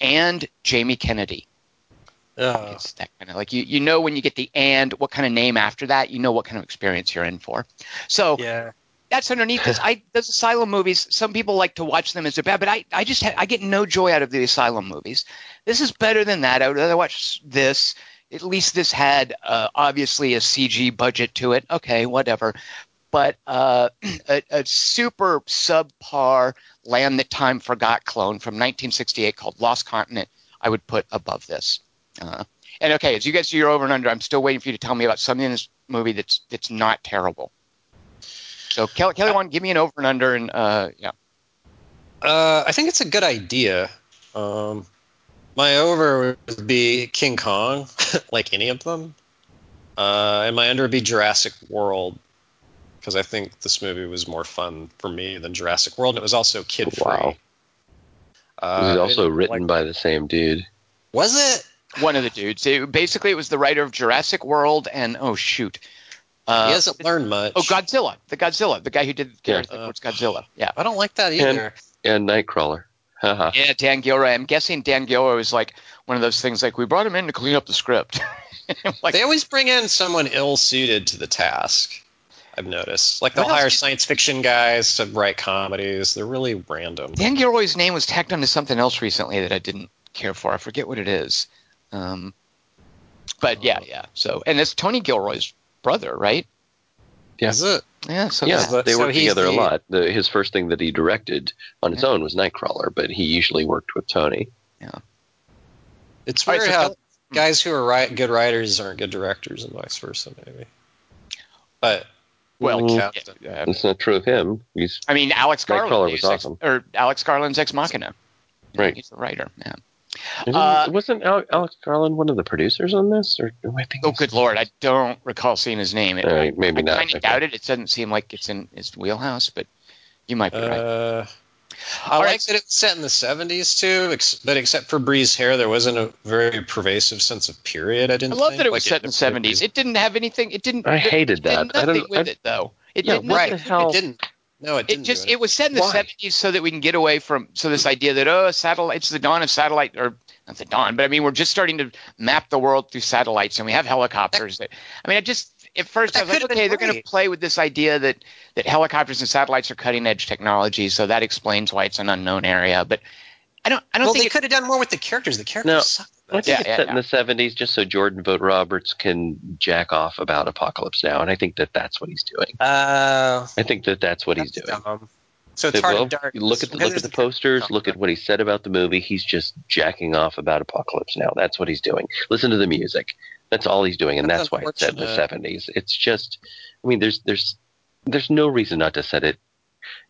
and Jamie Kennedy. Uh, It's that kind of like you you know when you get the and what kind of name after that you know what kind of experience you're in for. So yeah. that's underneath this. I those asylum movies. Some people like to watch them as they're bad, but I I just ha- I get no joy out of the asylum movies. This is better than that. I would rather watch this. At least this had uh, obviously a CG budget to it. Okay, whatever. But uh, a, a super subpar Land That Time Forgot clone from 1968 called Lost Continent, I would put above this. Uh, and okay, as you guys do your over and under, I'm still waiting for you to tell me about something in this movie that's that's not terrible. So Kelly, Kelly, one, give me an over and under, and uh, yeah, Uh, I think it's a good idea. Um, my over would be King Kong, like any of them. Uh, and my under would be Jurassic World, because I think this movie was more fun for me than Jurassic World, and it was also kid free. Wow. Uh, it was also written like- by the same dude. Was it? One of the dudes. It, basically, it was the writer of Jurassic World and oh shoot, uh, he hasn't learned much. oh Godzilla, the Godzilla, the guy who did Yeah. Gareth Edwards Godzilla. Yeah, I don't like that either. And Nightcrawler. Haha. yeah, Dan Gilroy. I'm guessing Dan Gilroy was like one of those things like we brought him in to clean up the script. like they always bring in someone ill suited to the task. I've noticed. Like they'll hire do science fiction guys to write comedies. They're really random. Dan Gilroy's name was tacked onto something else recently that I didn't care for. I forget what it is. Um, but yeah, yeah. So and it's Tony Gilroy's brother, right? Yeah. Is it? Yeah. So yeah, yeah. they so worked he's together a lot. The, his first thing that he directed on his own was Nightcrawler, but he usually worked with Tony. Yeah. It's All right, weird so how Kelly- guys who are write, good writers aren't good directors, and vice versa, maybe. But well, Mm. yeah, yeah. That's not true of him. He's I mean, Alex Nightcrawler Garland was is ex- awesome. or Alex Garland's Ex Machina. Right. He's the writer. Yeah. Isn't- Uh, wasn't Al- Alex Garland one of the producers on this? Or I think Oh, good lord, I don't recall seeing his name. It, All I, right, maybe I not. kind of Okay. doubt it. It doesn't seem like it's in his wheelhouse, but you might be right. uh, I All like right. that it was set in the 70s too, ex- but except for Brie's hair, there wasn't a very pervasive sense of period. I I didn't. love think. that it was Like, set in the seventies. It didn't have anything. It didn't. I it hated did that. I Nothing don't- with I- it though. It Yeah, did what nothing. the hell? It didn't. No, it It didn't. just do it was set in the seventies so that we can get away from so this idea that oh satellite it's the dawn of satellite or not the dawn but I mean we're just starting to map the world through satellites and we have helicopters that I mean I just at first I was like could've okay they're going to play with this idea that that helicopters and satellites are cutting edge technology so that explains why it's an unknown area but I don't I don't well, think they it, could have done more with the characters. The characters No. suck. Think Yeah, it's yeah, set yeah. in the '70s just so Jordan Vogt Roberts can jack off about Apocalypse Now, and I think that that's what he's doing. Uh, I think that that's what he's doing. dumb. So it's hard Well, dark. look at the, look at the posters. Look at what he said about the movie. He's just jacking off about Apocalypse Now. That's what he's doing. Listen to the music. That's all he's doing, and That's that's, why it's set in the '70s. It's just, I mean, there's there's there's no reason not to set it,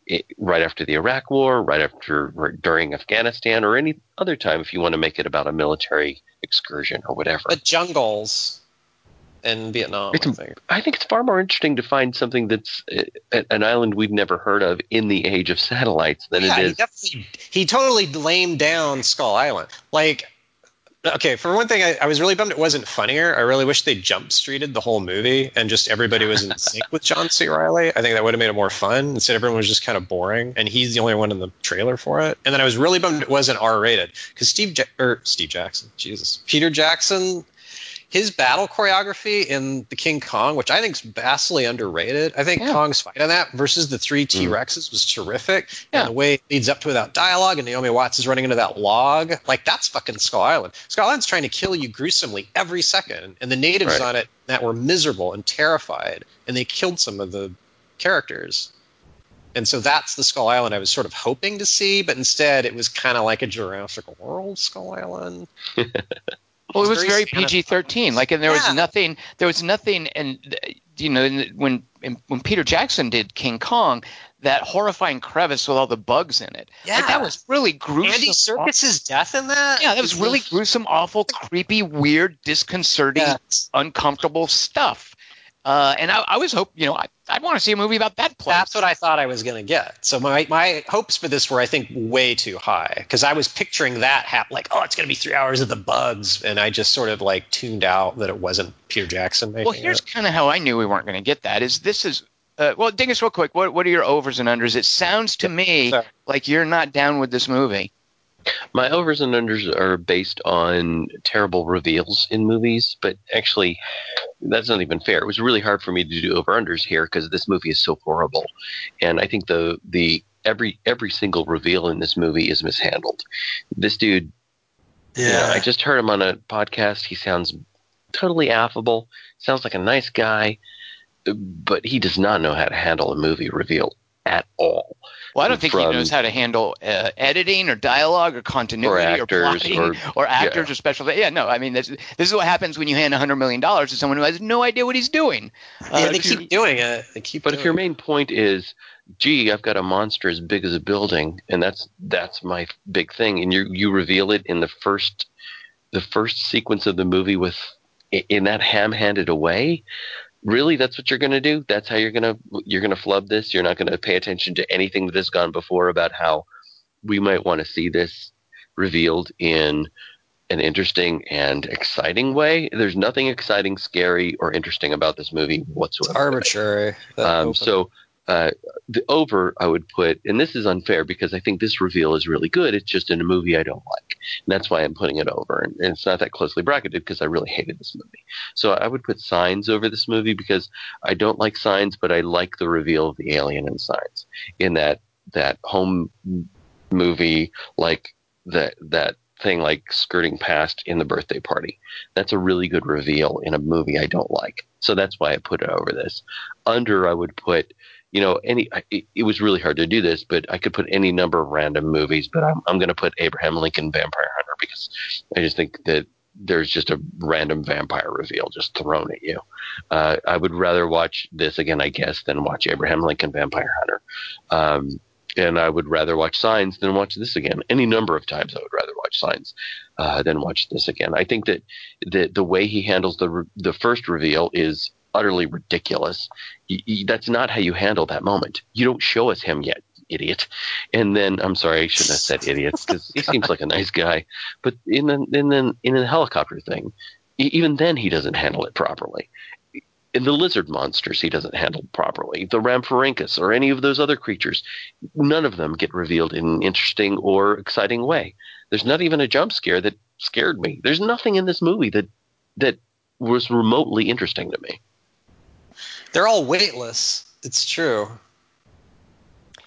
it right after the Iraq War, right after or during Afghanistan, or any other time if you want to make it about a military excursion or whatever. The jungles in Vietnam, It's- I think. I think it's far more interesting to find something that's uh, an island we've never heard of in the age of satellites than yeah, it he definitely he totally lamed down Skull Island. Like, okay, for one thing, I, I was really bummed it wasn't funnier. I really wish they jump streeted the whole movie and just everybody was in sync with John C. Reilly. I think that would have made it more fun. Instead, everyone was just kind of boring, and he's the only one in the trailer for it. And then I was really bummed it wasn't R rated because Steve ja- or Steve Jackson, Jesus, Peter Jackson. His battle choreography in the King Kong, which I think is vastly underrated. I think Yeah. Kong's fight on that versus the three mm. T Rexes was terrific. Yeah. And the way it leads up to without dialogue, and Naomi Watts is running into that log, like that's fucking Skull Island. Skull Island's trying to kill you gruesomely every second, and the natives Right. on it that were miserable and terrified, and they killed some of the characters. And so that's the Skull Island I was sort of hoping to see, but instead it was kind of like a Jurassic World Skull Island. Well, it was very very PG thirteen. Like, and there Yeah. was nothing. There was nothing. And you know, when when Peter Jackson did King Kong, that horrifying crevice with all the bugs in it. like, Yeah. that was really gruesome. Andy Serkis's death in that? Yeah, that was really gruesome, awful, creepy, weird, disconcerting, Yes. uncomfortable stuff. Uh, and I, I was hope you know I, I'd want to see a movie about that place. That's what I thought I was going to get. So my, my hopes for this were, I think, way too high because I was picturing that hap- like, oh, it's going to be three hours of the bugs, and I just sort of like tuned out that it wasn't Peter Jackson making Well, here's kind of how I knew we weren't going to get that. Is this is uh, well, Dingus, real quick. What what are your overs and unders? It sounds to me Sorry. like you're not down with this movie. My overs and unders are based on terrible reveals in movies, but actually, that's not even fair. It was really hard for me to do over unders here because this movie is so horrible, and I think the the every every single reveal in this movie is mishandled. This dude, you know, I just heard him on a podcast. He sounds totally affable. Sounds like a nice guy, but he does not know how to handle a movie reveal at all. Well, I don't think he knows how to handle uh, editing or dialogue or continuity or, actors plotting or- or, actors yeah. or special. Things. Yeah, no, I mean this, this is what happens when you hand hundred million dollars to someone who has no idea what he's doing. Uh, yeah, they keep doing it. They keep. But doing if your main point is, gee, I've got a monster as big as a building, and that's that's my big thing, and you you reveal it in the first the first sequence of the movie with in that ham-handed away, really, that's what you're going to do. That's how you're going to you're going to flub this. You're not going to pay attention to anything that has gone before about how we might want to see this revealed in an interesting and exciting way. There's nothing exciting, scary, or interesting about this movie it's whatsoever. arbitrary. Um, so uh, the over I would put, and this is unfair because I think this reveal is really good. It's just in a movie I don't like, and that's why I'm putting it over. And, and it's not that closely bracketed because I really hated this movie. So I would put Signs over this movie because I don't like Signs, but I like the reveal of the alien in Signs in that that home movie like that that thing like skirting past in the birthday party. That's a really good reveal in a movie I don't like. So that's why I put it over this. Under I would put you know, any it, it was really hard to do this, but I could put any number of random movies, but I'm I'm going to put Abraham Lincoln Vampire Hunter because I just think that there's just a random vampire reveal just thrown at you. Uh, I would rather watch this again, I guess, than watch Abraham Lincoln Vampire Hunter. Um, and I would rather watch Signs than watch this again. Any number of times I would rather watch Signs uh, than watch this again. I think that the the way he handles the the first reveal is utterly ridiculous. That's not how you handle that moment. You don't show us him yet, idiot. And then I'm sorry, I shouldn't have said idiots because he seems like a nice guy. But in the in the in the helicopter thing, even then he doesn't handle it properly. In the lizard monsters, he doesn't handle properly. The Rhamphorhynchus or any of those other creatures, none of them get revealed in an interesting or exciting way. There's not even a jump scare that scared me. There's nothing in this movie that that was remotely interesting to me. They're all weightless. It's true.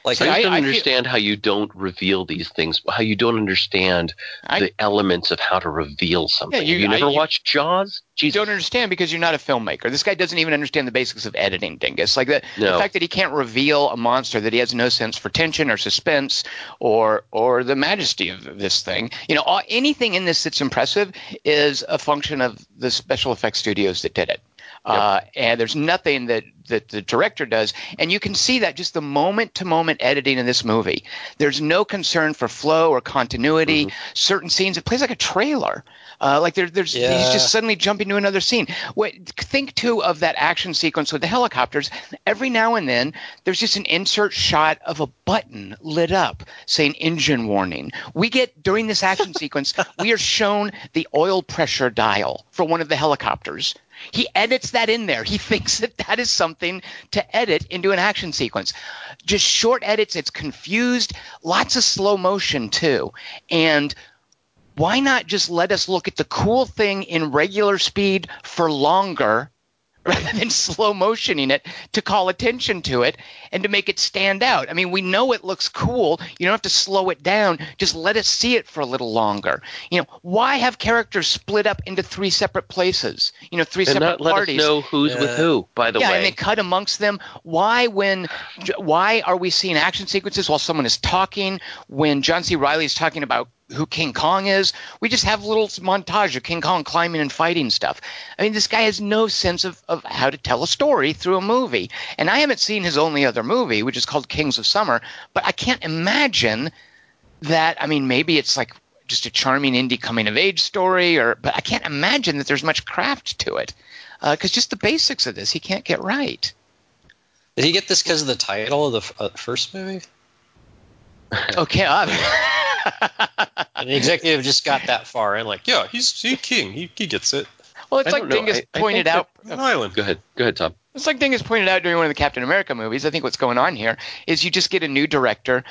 Like See, I just I- don't I feel- understand how you don't reveal these things. How you don't understand I- the elements of how to reveal something. Yeah, you- Have you never I- watched Jaws? You don't understand because you're not a filmmaker. This guy doesn't even understand the basics of editing, Dingus. Like the, the fact that he can't reveal a monster, that he has no sense for tension or suspense or or the majesty of this thing. You know, all, anything in this that's impressive is a function of the special effects studios that did it. Uh, and there's nothing that, that the director does. And you can see that just the moment to moment editing in this movie. There's no concern for flow or continuity. Certain scenes, it plays like a trailer. Uh, like there, there's, he's just suddenly jumping to another scene. Wait, think too of that action sequence with the helicopters. Every now and then, there's just an insert shot of a button lit up saying engine warning. We get during this action sequence, we are shown the oil pressure dial for one of the helicopters. He edits that in there. He thinks that that is something to edit into an action sequence. Just short edits. It's confused. Lots of slow motion too. And why not just let us look at the cool thing in regular speed for longer rather than slow motioning it to call attention to it and to make it stand out. I mean, we know it looks cool. You don't have to slow it down. Just let us see it for a little longer. You know, why have characters split up into three separate places? You know, three and separate not let parties. us know who's Yeah. with who. By the yeah, way, and they cut amongst them. Why, when, why are we seeing action sequences while someone is talking? When John C. Reilly is talking about who King Kong is, we just have a little montage of King Kong climbing and fighting stuff. I mean, this guy has no sense of, of how to tell a story through a movie. And I haven't seen his only other movie, which is called Kings of Summer, but I can't imagine that. I mean, maybe it's like just a charming indie coming of age story, or but I can't imagine that there's much craft to it because just the basics of this he can't get right. Did he get this because of the title of the f- uh, first movie? Okay, uh, And the executive just got that far in, like, yeah, he's he's king. He, he gets it. well, it's I like don't. Dingus I- I pointed think out. An island. go ahead. Go ahead, Tom. It's like Dingus pointed out during one of the Captain America movies. I think what's going on here is you just get a new director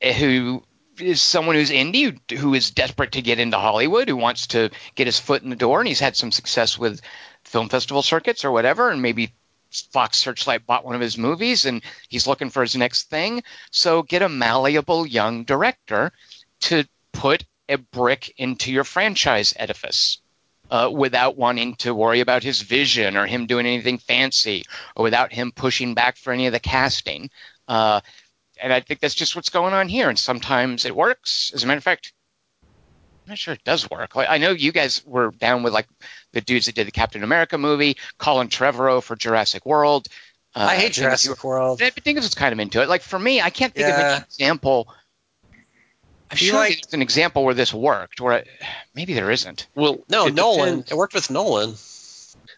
eh, who is someone who's indie, who- who is desperate to get into Hollywood, who wants to get his foot in the door, and he's had some success with film festival circuits or whatever, and maybe Fox Searchlight bought one of his movies, and he's looking for his next thing. So get a malleable young director to put a brick into your franchise edifice uh, without wanting to worry about his vision or him doing anything fancy or without him pushing back for any of the casting. Uh, and I think that's just what's going on here. And sometimes it works. As a matter of fact, I'm not sure it does work. Like, I know you guys were down with like the dudes that did the Captain America movie, Colin Trevorrow for Jurassic World. Uh, I hate think if you Jurassic World. I think was kind of into it. Like for me, I can't think of an example. I'm sure like- there's an example where this worked. Where it, maybe there isn't. Well, No, it Nolan. depends- It worked with Nolan.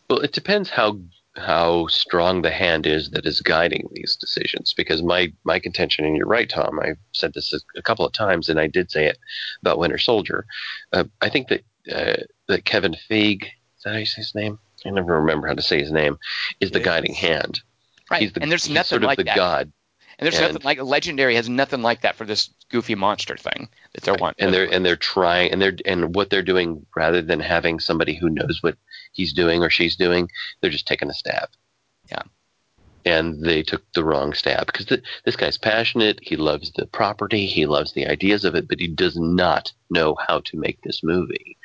Well, it depends how how strong the hand is that is guiding these decisions. Because my my contention, and you're right, Tom. I've said this a, a couple of times, and I did say it about Winter Soldier. Uh, I think that uh, that Kevin Feige, is that how you say his name? I never remember how to say his name. Is the Yeah. guiding hand. Right. He's the, and there's he's nothing sort of like the that. god. And there's And- nothing like Legendary has nothing like that for this goofy monster thing that they're wanting. and they're and they're trying and they're and what they're doing rather than having somebody who knows what he's doing or she's doing they're just taking a stab Yeah. and they took the wrong stab because th- this guy's passionate he loves the property he loves the ideas of it but he does not know how to make this movie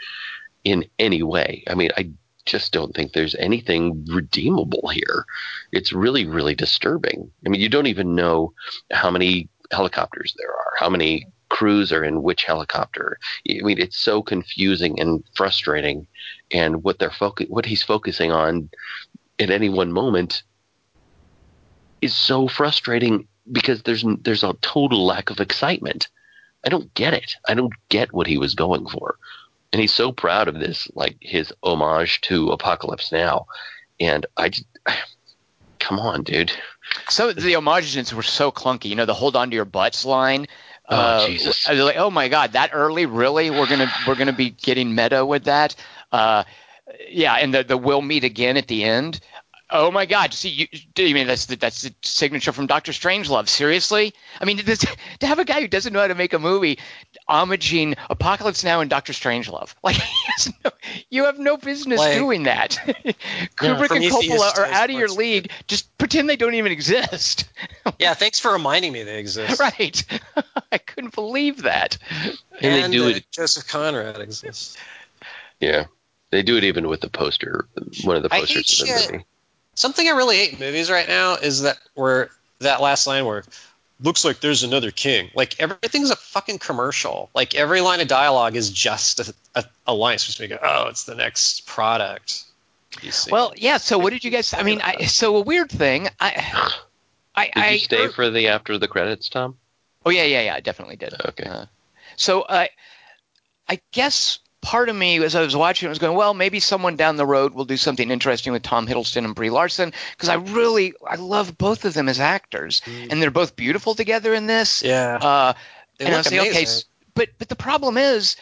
in any way i mean i just don't think there's anything redeemable here it's really really disturbing i mean you don't even know how many helicopters there are how many crews are in which helicopter. I mean, it's so confusing and frustrating, and what they're focu- what he's focusing on at any one moment is so frustrating because there's there's a total lack of excitement. I don't get it. I don't get what he was going for, and he's so proud of this, like his homage to Apocalypse Now, and I just. Come on, dude. so the homages were so clunky. You know, the "hold on to your butts" line. Oh, uh, Jesus. I was like, oh my god, that early? Really? We're gonna we're gonna be getting meta with that? Uh, yeah, and the the we'll meet again at the end. Oh my God! See, you, do you mean that's the, that's the signature from Doctor Strangelove? Seriously? I mean, this, to have a guy who doesn't know how to make a movie homaging Apocalypse Now and Doctor Strangelove, like no, you have no business Like- doing that. Kubrick and Coppola are out of your works. league. Just pretend they don't even exist. Yeah, thanks for reminding me they exist. right? I couldn't believe that. And they do that it- Joseph Conrad exists. Yeah, they do it even with the poster, one of the posters of the shit. movie. Something I really hate in movies right now is that where that last line where looks like there's another king. Like everything's a fucking commercial. Like every line of dialogue is just a, a, a line. Supposed to be go, oh, it's the next product. Well, yeah. So what did you guys? I mean, I, so a weird thing. I, I, Did I you stay heard- for the after the credits, Tom? Oh yeah, yeah, yeah. I definitely did. Okay. Uh, so I, I guess part of me as I was watching it was going, well, maybe someone down the road will do something interesting with Tom Hiddleston and Brie Larson because I really I love both of them as actors, and they're both beautiful together in this. yeah, Uh, and I was like, okay, but but the problem is.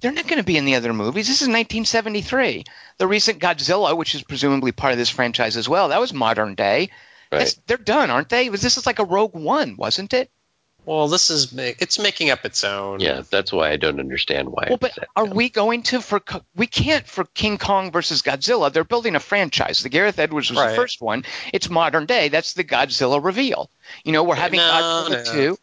They're not going to be in the other movies. This is 1973. The recent Godzilla, which is presumably part of this franchise as well, that was modern day. Right. They're done, aren't they? Was this is like a Rogue One, wasn't it? Well, this is it's making up its own. Yeah, that's why I don't understand why. Well, but are down. we going to for we can't for King Kong versus Godzilla? They're building a franchise. The Gareth Edwards was Right. the first one. It's modern day. That's the Godzilla reveal. You know, we're having No, Godzilla no. two.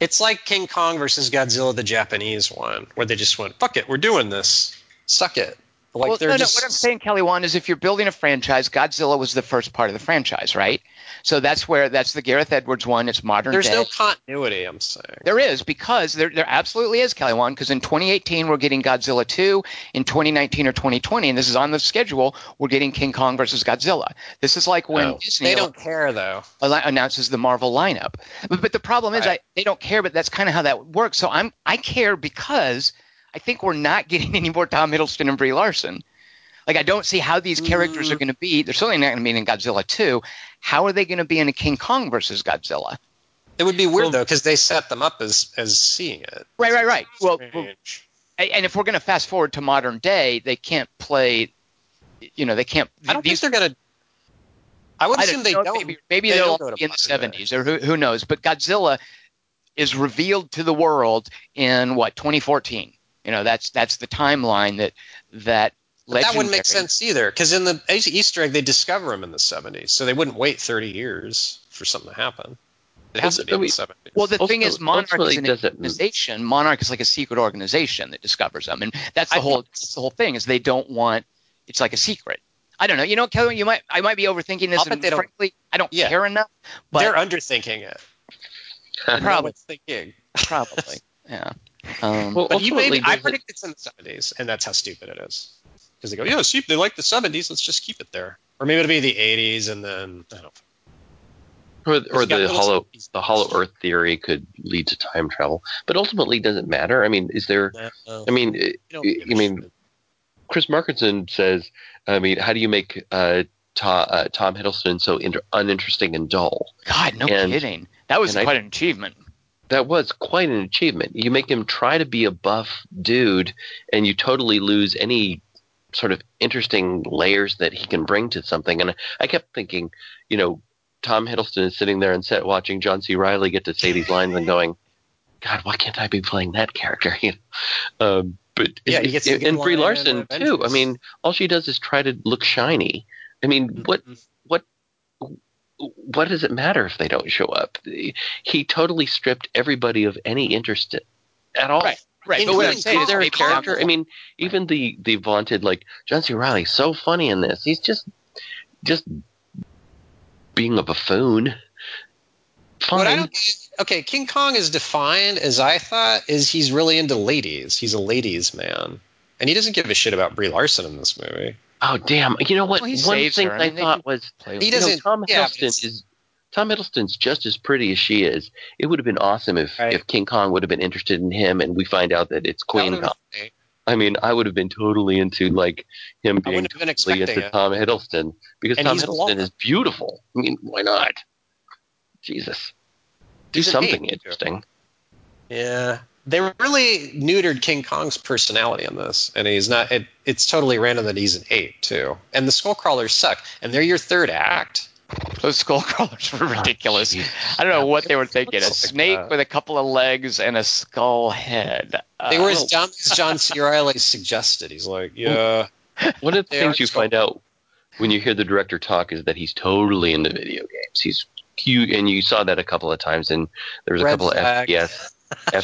It's like King Kong versus Godzilla, the Japanese one, where they just went, "Fuck it, we're doing this. Suck it." Like well, they're no, just no. What I'm saying, Kelly Wand, is if you're building a franchise, Godzilla was the first part of the franchise, right? So that's where that's the Gareth Edwards one. It's modern there's day. no continuity. I'm saying. There is because there there absolutely is Kelly Wand because in 2018 we're getting Godzilla 2, in 2019 or 2020, and this is on the schedule, we're getting King Kong versus Godzilla. This is like when Oh. Disney They don't care though. announces the Marvel lineup. But, but the problem is, I, they don't care. But that's kind of how that works. So I'm I care because I think we're not getting any more Tom Hiddleston and Brie Larson. Like I don't see how these characters Mm. are going to be. They're certainly not going to be in Godzilla 2. How are they going to be in a King Kong versus Godzilla? It would be weird Well- though because they set them up as as seeing it. Right, right, right. Well, well, and if we're going to fast forward to modern day, they can't play. You know, they can't. I don't these, think they're gonna. I would I assume don't they know, don't. Maybe, maybe they they'll don't be in the modern seventies, or who, who knows? But Godzilla is revealed to the world in what 2014. You know, that's that's the timeline that that. But that wouldn't make sense either, because in the Easter egg they discover him in the 70s, so they wouldn't wait 30 years for something to happen. It has to be in the 70s. Well, the thing is, Monarch ultimately is an doesn't- organization. Monarch is like a secret organization that discovers them, and that's the I whole think- that's the whole thing. Is they don't want it's like a secret. I don't know. You know, Kelly, you might I might be overthinking this, I'll and they don't- frankly, I don't Yeah. care enough. But they're underthinking it. Probably. thinking. probably, yeah. Um, Well, But you ultimately, maybe, I does it- predict it's in the 70s, and that's how stupid it is. Because they go, yeah, see, they like the 70s, let's just keep it there. Or maybe it'll be the 80s, and then I don't. or, or the hollow skis. the hollow Earth theory could lead to time travel, but ultimately, does it matter? I mean, is there? know. I mean, You don't I mean. Chris Markinson says, I mean, how do you make uh, Tom, uh, Tom Hiddleston so inter- uninteresting and dull? God, no and- kidding. That was and I- quite an achievement. That was quite an achievement. You make him try to be a buff dude, and you totally lose any sort of interesting layers that he can bring to something. And I kept thinking, you know, Tom Hiddleston is sitting there and set watching John C. Reilly get to say these lines and going, God, why can't I be playing that character? You know? um, but Yeah, and, he gets a good and Brie Larson too. I mean, all she does is try to look shiny. I mean, what Mhm. what what does it matter if they don't show up? He totally stripped everybody of any interest at all. Right, Right, but what I'm saying Is is there a character? I mean, even the the vaunted like John C. Reilly's so funny in this. He's just just being a buffoon. What I Fine. don't okay, King Kong is defined as I thought is he's really into ladies. He's a ladies man, and he doesn't give a shit about Brie Larson in this movie. Oh damn! You know what? Well, One thing her. I I, mean, thought was play with He you know, doesn't- Tom yeah, but Hiddleston is Tom Hiddleston's just as pretty as she is. It would have been awesome if Right. if King Kong would have been interested in him, and we find out that it's Queen That Kong. been. I mean, I would have been totally into like him being wouldn't have totally into it. Tom Hiddleston because And Tom Hiddleston blonde. is beautiful. I mean, why not? Jesus, do He's an something ape. interesting. Yeah, they really neutered King Kong's personality in this, and he's not. It, it's totally random that he's an ape too. And the Skullcrawlers suck, and they're your third act. Those skull crawlers were ridiculous. Jesus. I don't know what they were thinking. A Something like snake with a couple of legs and a skull head. They Uh, were as dumb as John C. Reilly suggested. He's like, yeah, One of the things are you find out when you hear the director talk is that he's totally into video games. He's cute, and you saw that a couple of times. And there was a Red couple flag. of FPS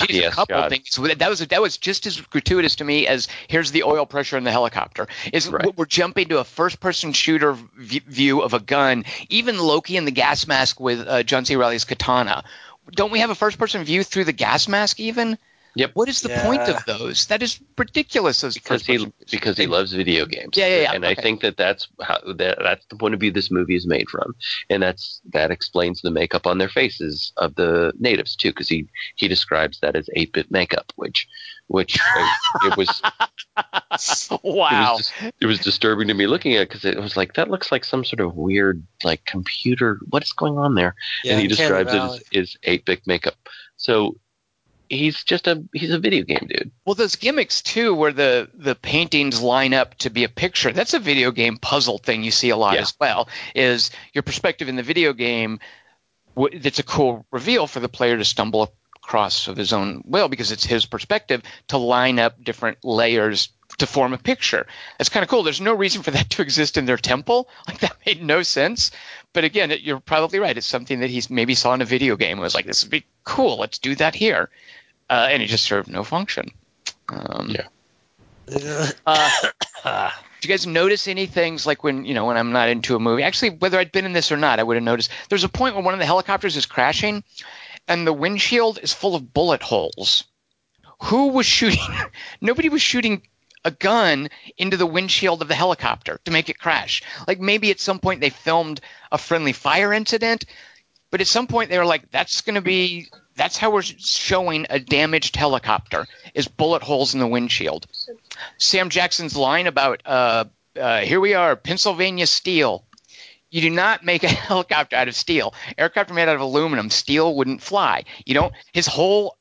Geez, a couple shots. things. That was that was just as gratuitous to me as here's the oil pressure in the helicopter. Is Right. we're jumping to a first-person shooter v- view of a gun. Even Loki in the gas mask with uh, John C. Reilly's katana. Don't we have a first-person view through the gas mask? Even. Yep. What is the point of those? That is ridiculous. Those because he first-person because he loves video games. Yeah, yeah, yeah. And I think that that's how that that's the point of view this movie is made from, and that's that explains the makeup on their faces of the natives too, because he he describes that as eight bit makeup, which which uh, it was wow. it was dis- it was disturbing to me looking at because it was like that looks like some sort of weird like computer. What is going on there? yeah. and he describes it as, as eight bit makeup. So. He's just a he's a video game dude. Well, those gimmicks too, where the the paintings line up to be a picture. That's a video game puzzle thing you see a lot Yeah. as well. Is your perspective in the video game it's a cool reveal for the player to stumble across of his own will because it's his perspective to line up different layers to form a picture. That's kind of cool. There's no reason for that to exist in their temple. Like that made no sense. But again, it, you're probably right. It's something that he's maybe saw in a video game and was like, "This would be cool. Let's do that here," uh, and it just served no function. Um, Yeah. uh, do you guys notice any things like when you know when I'm not into a movie? Actually, whether I'd been in this or not, I would have noticed. There's a point where one of the helicopters is crashing, and the windshield is full of bullet holes. Who was shooting? Nobody was shooting a gun into the windshield of the helicopter to make it crash. Like maybe at some point they filmed a friendly fire incident, but at some point they were like, "That's going to be." That's how we're showing a damaged helicopter is bullet holes in the windshield. Sam Jackson's line about uh, uh, here we are, Pennsylvania steel. You do not make a helicopter out of steel. Aircraft are made out of aluminum. Steel wouldn't fly. You don't. His whole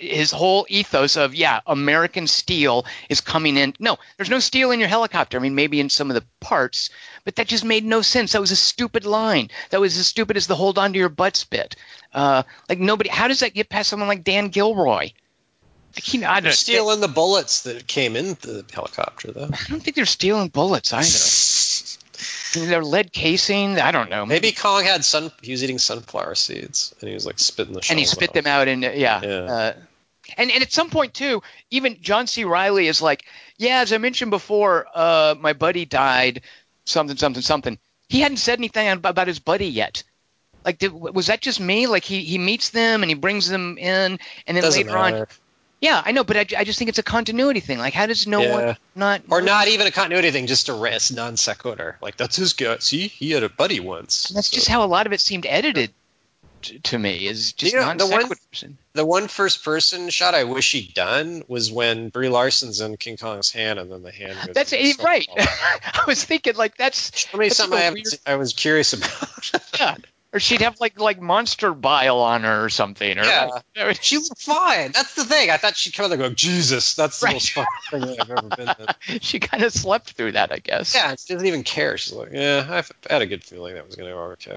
his whole ethos of yeah, American steel is coming in. No, there's no steel in your helicopter. I mean, maybe in some of the parts, but that just made no sense. That was a stupid line. That was as stupid as the hold on to your butts bit. Uh, like nobody. How does that get past someone like Dan Gilroy? He, I They're don't. stealing the bullets that came in the helicopter, though. I don't think they're stealing bullets either. They're lead casing. I don't know. Maybe Kong had sun. He was eating sunflower seeds, and he was like spitting the. and he spit out. them out and yeah. Yeah. Uh, and and at some point too, even John C. Reilly is like, yeah, as I mentioned before, uh, my buddy died, something something something. He hadn't said anything ab- about his buddy yet. Like, did, was that just me? Like, he, he meets them and he brings them in, and then Doesn't later on, yeah, I know, but I, I just think it's a continuity thing. Like, how does no Yeah. one not Or not even a continuity thing, just a rest non sequitur. Like that's his guy. See, he had a buddy once. That's So- just how a lot of it seemed edited t- to me. Is just You know, non the one- sequiturs. The one first person shot I wish he'd done was when Brie Larson's in King Kong's hand, and then the hand. goes That's right. I was thinking like that's Show me That's something I, weird- I was curious about. yeah. Or she'd have like like monster bile on her or something. Or Yeah. like, she looked fine. That's the thing. I thought she'd come out there and go, Jesus, that's the Right. most fucking thing I've ever been in. she kind of slept through that, I guess. Yeah, she doesn't even care. She's like, yeah, I've had a good feeling that was going to go okay.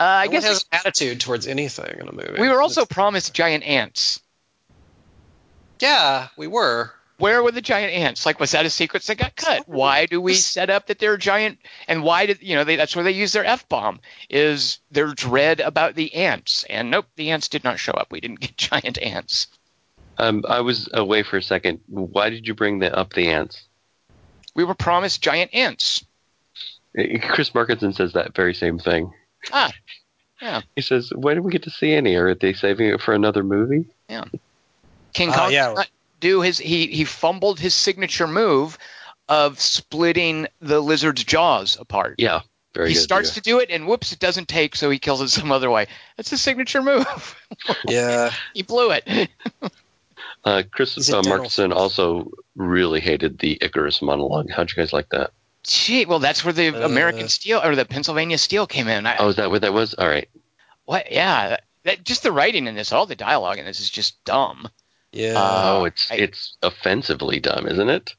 Uh, I No guess one has an attitude towards anything in a movie. we were also It's- promised giant ants. yeah, we were. Where were the giant ants? Like, was that a sequence that got cut? Why do we set up that they're giant? And why did you know? They, that's where they use their f bomb. Is their dread about the ants? And nope, the ants did not show up. We didn't get giant ants. Um, I was away for a second. Why did you bring the, up the ants? We were promised giant ants. Chris Markinson says that very same thing. Ah, yeah. He says, "Why didn't we get to see any? Are they saving it for another movie?" Yeah. King Kong yeah. not do his he he fumbled his signature move of splitting the lizard's jaws apart. Yeah, very he good. starts yeah. to do it and whoops it doesn't take so he kills it some other way. That's his signature move. Yeah. he blew it. Uh, Chris He's uh, dental Markinson also really hated the Icarus monologue. How'd you guys like that? Gee, well that's where the Uh. American steel or the Pennsylvania steel came in. I, Oh, is that what that was? All right. What? Yeah, that, just the writing in this, all the dialogue in this is just dumb. Yeah. Uh, oh, it's I- it's offensively dumb, isn't it?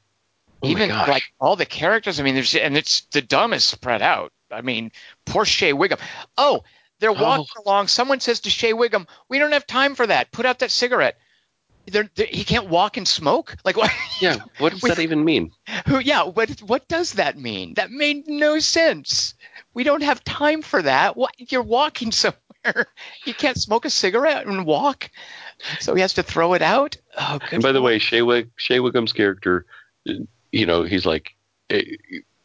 Oh Even like all the characters. I mean, there's and it's the dumb is spread out. I mean, poor Shea Whigham. Oh, they're walking along. Someone says to Shea Whigham, "We don't have time for that. Put out that cigarette." They're, they he can't walk and smoke. Like what? yeah. What does We- that even mean? Who? Yeah. What? What does that mean? That made no sense. We don't have time for that. What? You're walking somewhere. You can't smoke a cigarette and walk. So he has to throw it out. Oh, good And by the way, Shea, Wig- Shea Whigham's character, you know, he's like, eh,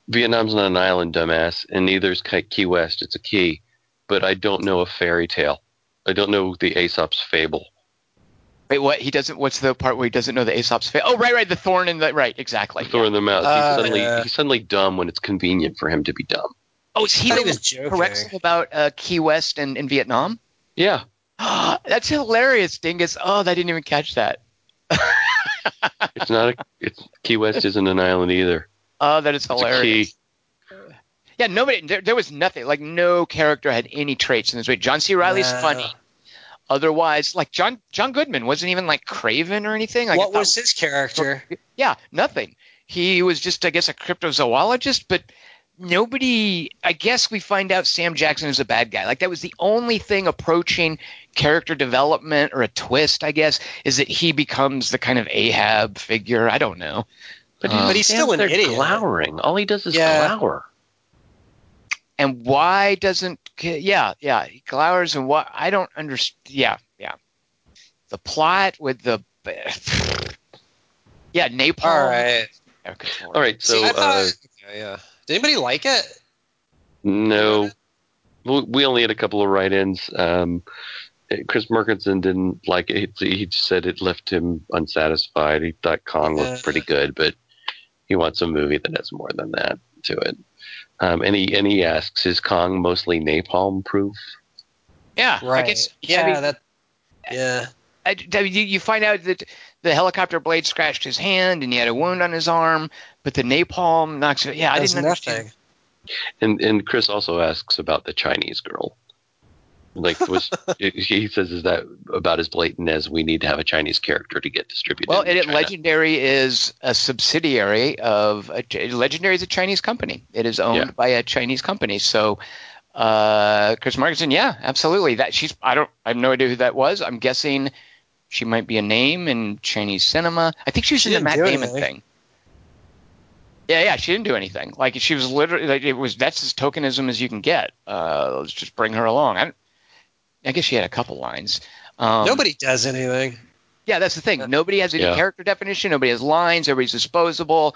Vietnam's not an island, dumbass, and neither is Key West. It's a key, but I don't know a fairy tale. I don't know the Aesop's fable. Wait, what? He doesn't. What's the part where he doesn't know the Aesop's fate? Oh, right, right. The thorn in the right. Exactly. Throw in the mouth. Uh, he's suddenly yeah. he's suddenly dumb when it's convenient for him to be dumb. Oh, is he I the thought one who corrects him about uh, Key West and in Vietnam? Yeah, That's hilarious, Dingus. Oh, I didn't even catch that. it's not. A, it's Key West isn't an island either. Oh, that is It's a hilarious. key. Yeah, nobody. There, there was nothing. Like no character had any traits in this way. John C. Reilly's No. funny. Otherwise, like John John Goodman wasn't even like Craven or anything. Like, I what thought- was his character? Yeah, nothing. He was just, I guess, a cryptozoologist, but nobody. I guess we find out Sam Jackson is a bad guy. Like that was the only thing approaching character development or a twist. I guess is that he becomes the kind of Ahab figure. I don't know. But, Um, But he's still an there idiot. glowering. All he does is Yeah. glower. And why doesn't yeah yeah glowers and what i don't understand yeah yeah the plot with the yeah napalm All right. Okay, All right, so See, thought, uh, okay, yeah. Did anybody like it? no, we we only had a couple of write-ins. Um, Chris Merkinson didn't like it. He said it left him unsatisfied. He thought Kong Yeah. looked pretty good, but he wants a movie that has more than that to it. Um, and he and he asks, "Is Kong mostly napalm proof?" yeah Right. i guess yeah, I mean, that. Yeah. I, I mean, you, you find out that the helicopter blade scratched his hand and he had a wound on his arm but the napalm knocks it yeah i didn't understand. And and Chris also asks about the Chinese girl. Like was he says is that about as blatant as we need to have a Chinese character to get distributed? well and it, legendary is a subsidiary of a, legendary is a chinese company. It is owned Yeah. by a chinese company. So uh chris Markinson, yeah absolutely. That she's i don't i have no idea who that was. I'm guessing she might be a name in chinese cinema. I think she was She in the didn't matt damon anything. thing. Yeah yeah she didn't do anything. Like she was literally like it was that's as tokenism as you can get. Uh let's just bring her along. I, I guess she had a couple lines um, Nobody does anything. yeah, that's the thing. Nobody has any Yeah. character definition. Nobody has lines. Everybody's disposable.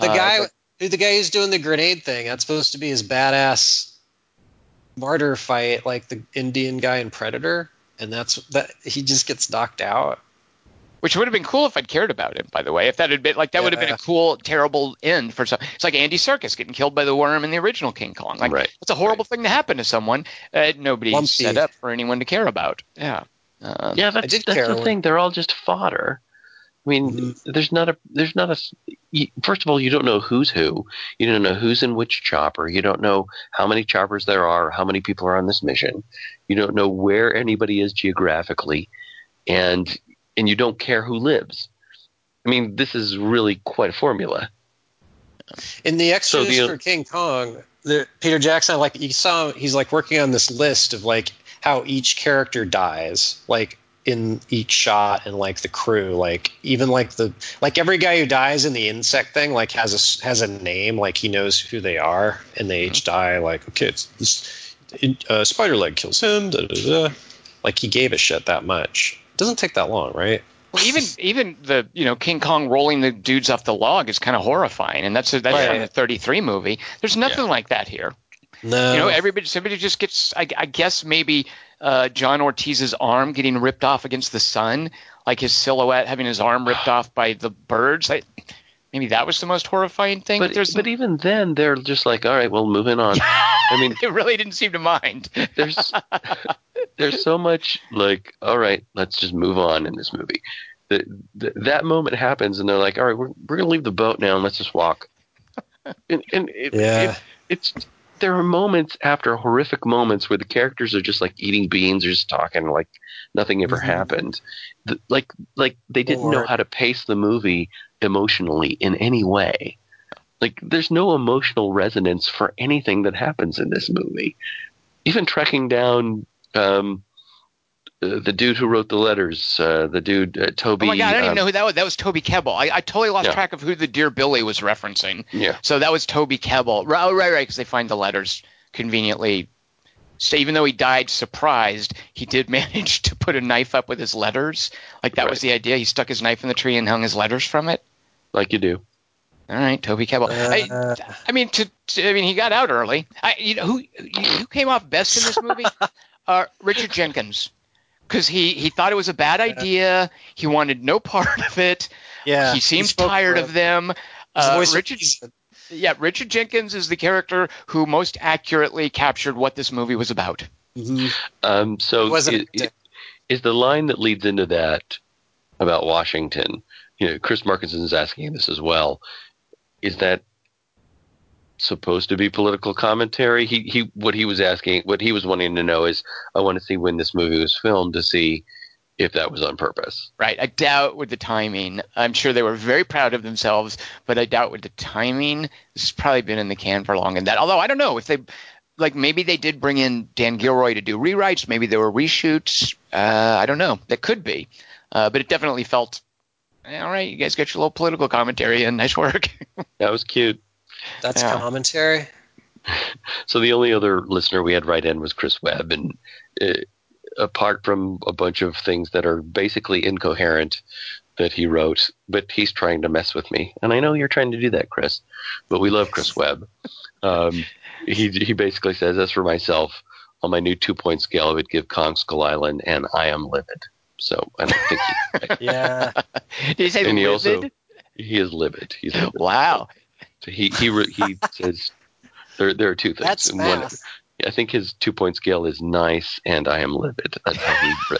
The Uh, guy, who the guy who's doing the grenade thing, that's supposed to be his badass martyr fight, like the Indian guy in Predator, and that's that he just gets knocked out. Which would have been cool if I'd cared about him. By the way, if that had been like that would have been a cool, terrible end for some. It's like Andy Serkis getting killed by the worm in the original King Kong. Like Right. that's a horrible thing to happen to someone. Uh, nobody Lumpy. set up for anyone to care about. Yeah. Uh, Yeah, that's, that's the when- thing. They're all just fodder. I mean, Mm-hmm. there's not a there's not a First of all, you don't know who's who. You don't know who's in which chopper. You don't know how many choppers there are. How many people are on this mission. You don't know where anybody is geographically, and and you don't care who lives. I mean, this is really quite a formula. In the extras the- for King Kong, the, Peter Jackson, like you saw, he's like working on this list of like how each character dies, like in each shot, and like the crew, like even like the like every guy who dies in the insect thing, like has a has a name, like he knows who they are, and they each die. Like okay, it's this, uh, spider leg kills him. Da, da, da. Like he gave a shit that much. Doesn't take that long, right? well, even even the you know King Kong rolling the dudes off the log is kind of horrifying, and that's that's Right. from the '33 movie. There's nothing like that here. No, You know, everybody somebody just gets. I, I guess maybe uh, John Ortiz's arm getting ripped off against the sun, like his silhouette having his arm ripped off by the birds. I, maybe that was the most horrifying thing. But there's but even then, they're just like, all right, well, moving on. I mean, they really didn't seem to mind. there's there's so much like all right let's just move on in this movie the, the, that moment happens and they're like all right we're, we're gonna leave the boat now and let's just walk and, and it, Yeah. it, it's there are moments after horrific moments where the characters are just like eating beans or just talking like nothing ever Mhm. happened. The, like like they didn't know how to pace the movie emotionally in any way. Like there's no emotional resonance for anything that happens in this movie. Even tracking down um, uh, the dude who wrote the letters, uh, the dude uh, Toby. oh my god, I don't even um, know who that was. That was Toby Kebbell. I, I totally lost Yeah. track of who the Dear Billy was referencing. Yeah, So that was Toby Kebbell. Right, oh, right, right, because they find the letters conveniently. So even though he died surprised, he did manage to put a knife up with his letters. Like that was the idea. He stuck his knife in the tree and hung his letters from it. like you do. All right, Toby Kebbell. I, Uh, I mean, to, to- I mean, he got out early. I, you know, who who came off best in this movie? uh, Richard Jenkins, because he he thought it was a bad idea. He wanted no part of it. yeah, he seemed spoke tired of them. Uh, Richard, yeah, Richard Jenkins is the character who most accurately captured what this movie was about. Mhm. Um, so It wasn't i- i- is the line that leads into that about Washington? You know, Chris Markinson is asking this as well. Is that supposed to be political commentary? He he what he was asking, what he was wanting to know is, I want to see when this movie was filmed to see if that was on purpose. Right. I doubt with the timing. I'm sure they were very proud of themselves, but I doubt with the timing. This has probably been in the can for long. And that, although I don't know if they, like maybe they did bring in Dan Gilroy to do rewrites. Maybe there were reshoots. Uh, I don't know. That could be. Uh, but it definitely felt, all right, you guys got your little political commentary and nice work. That was cute. That's Yeah. commentary. So the only other listener we had right in was Chris Webb, and uh, apart from a bunch of things that are basically incoherent that he wrote, but he's trying to mess with me, and I know you're trying to do that, Chris. But we love Chris Webb. Um, he he basically says, as for myself, on my new two point scale, I would give Kong Skull Island and I Am Livid. So I don't think he, Yeah. did you say and he livid? also he is livid. He's livid. wow. So he he he says there there are two things. That's And one- I think his two point scale is nice and I am livid. That's how he.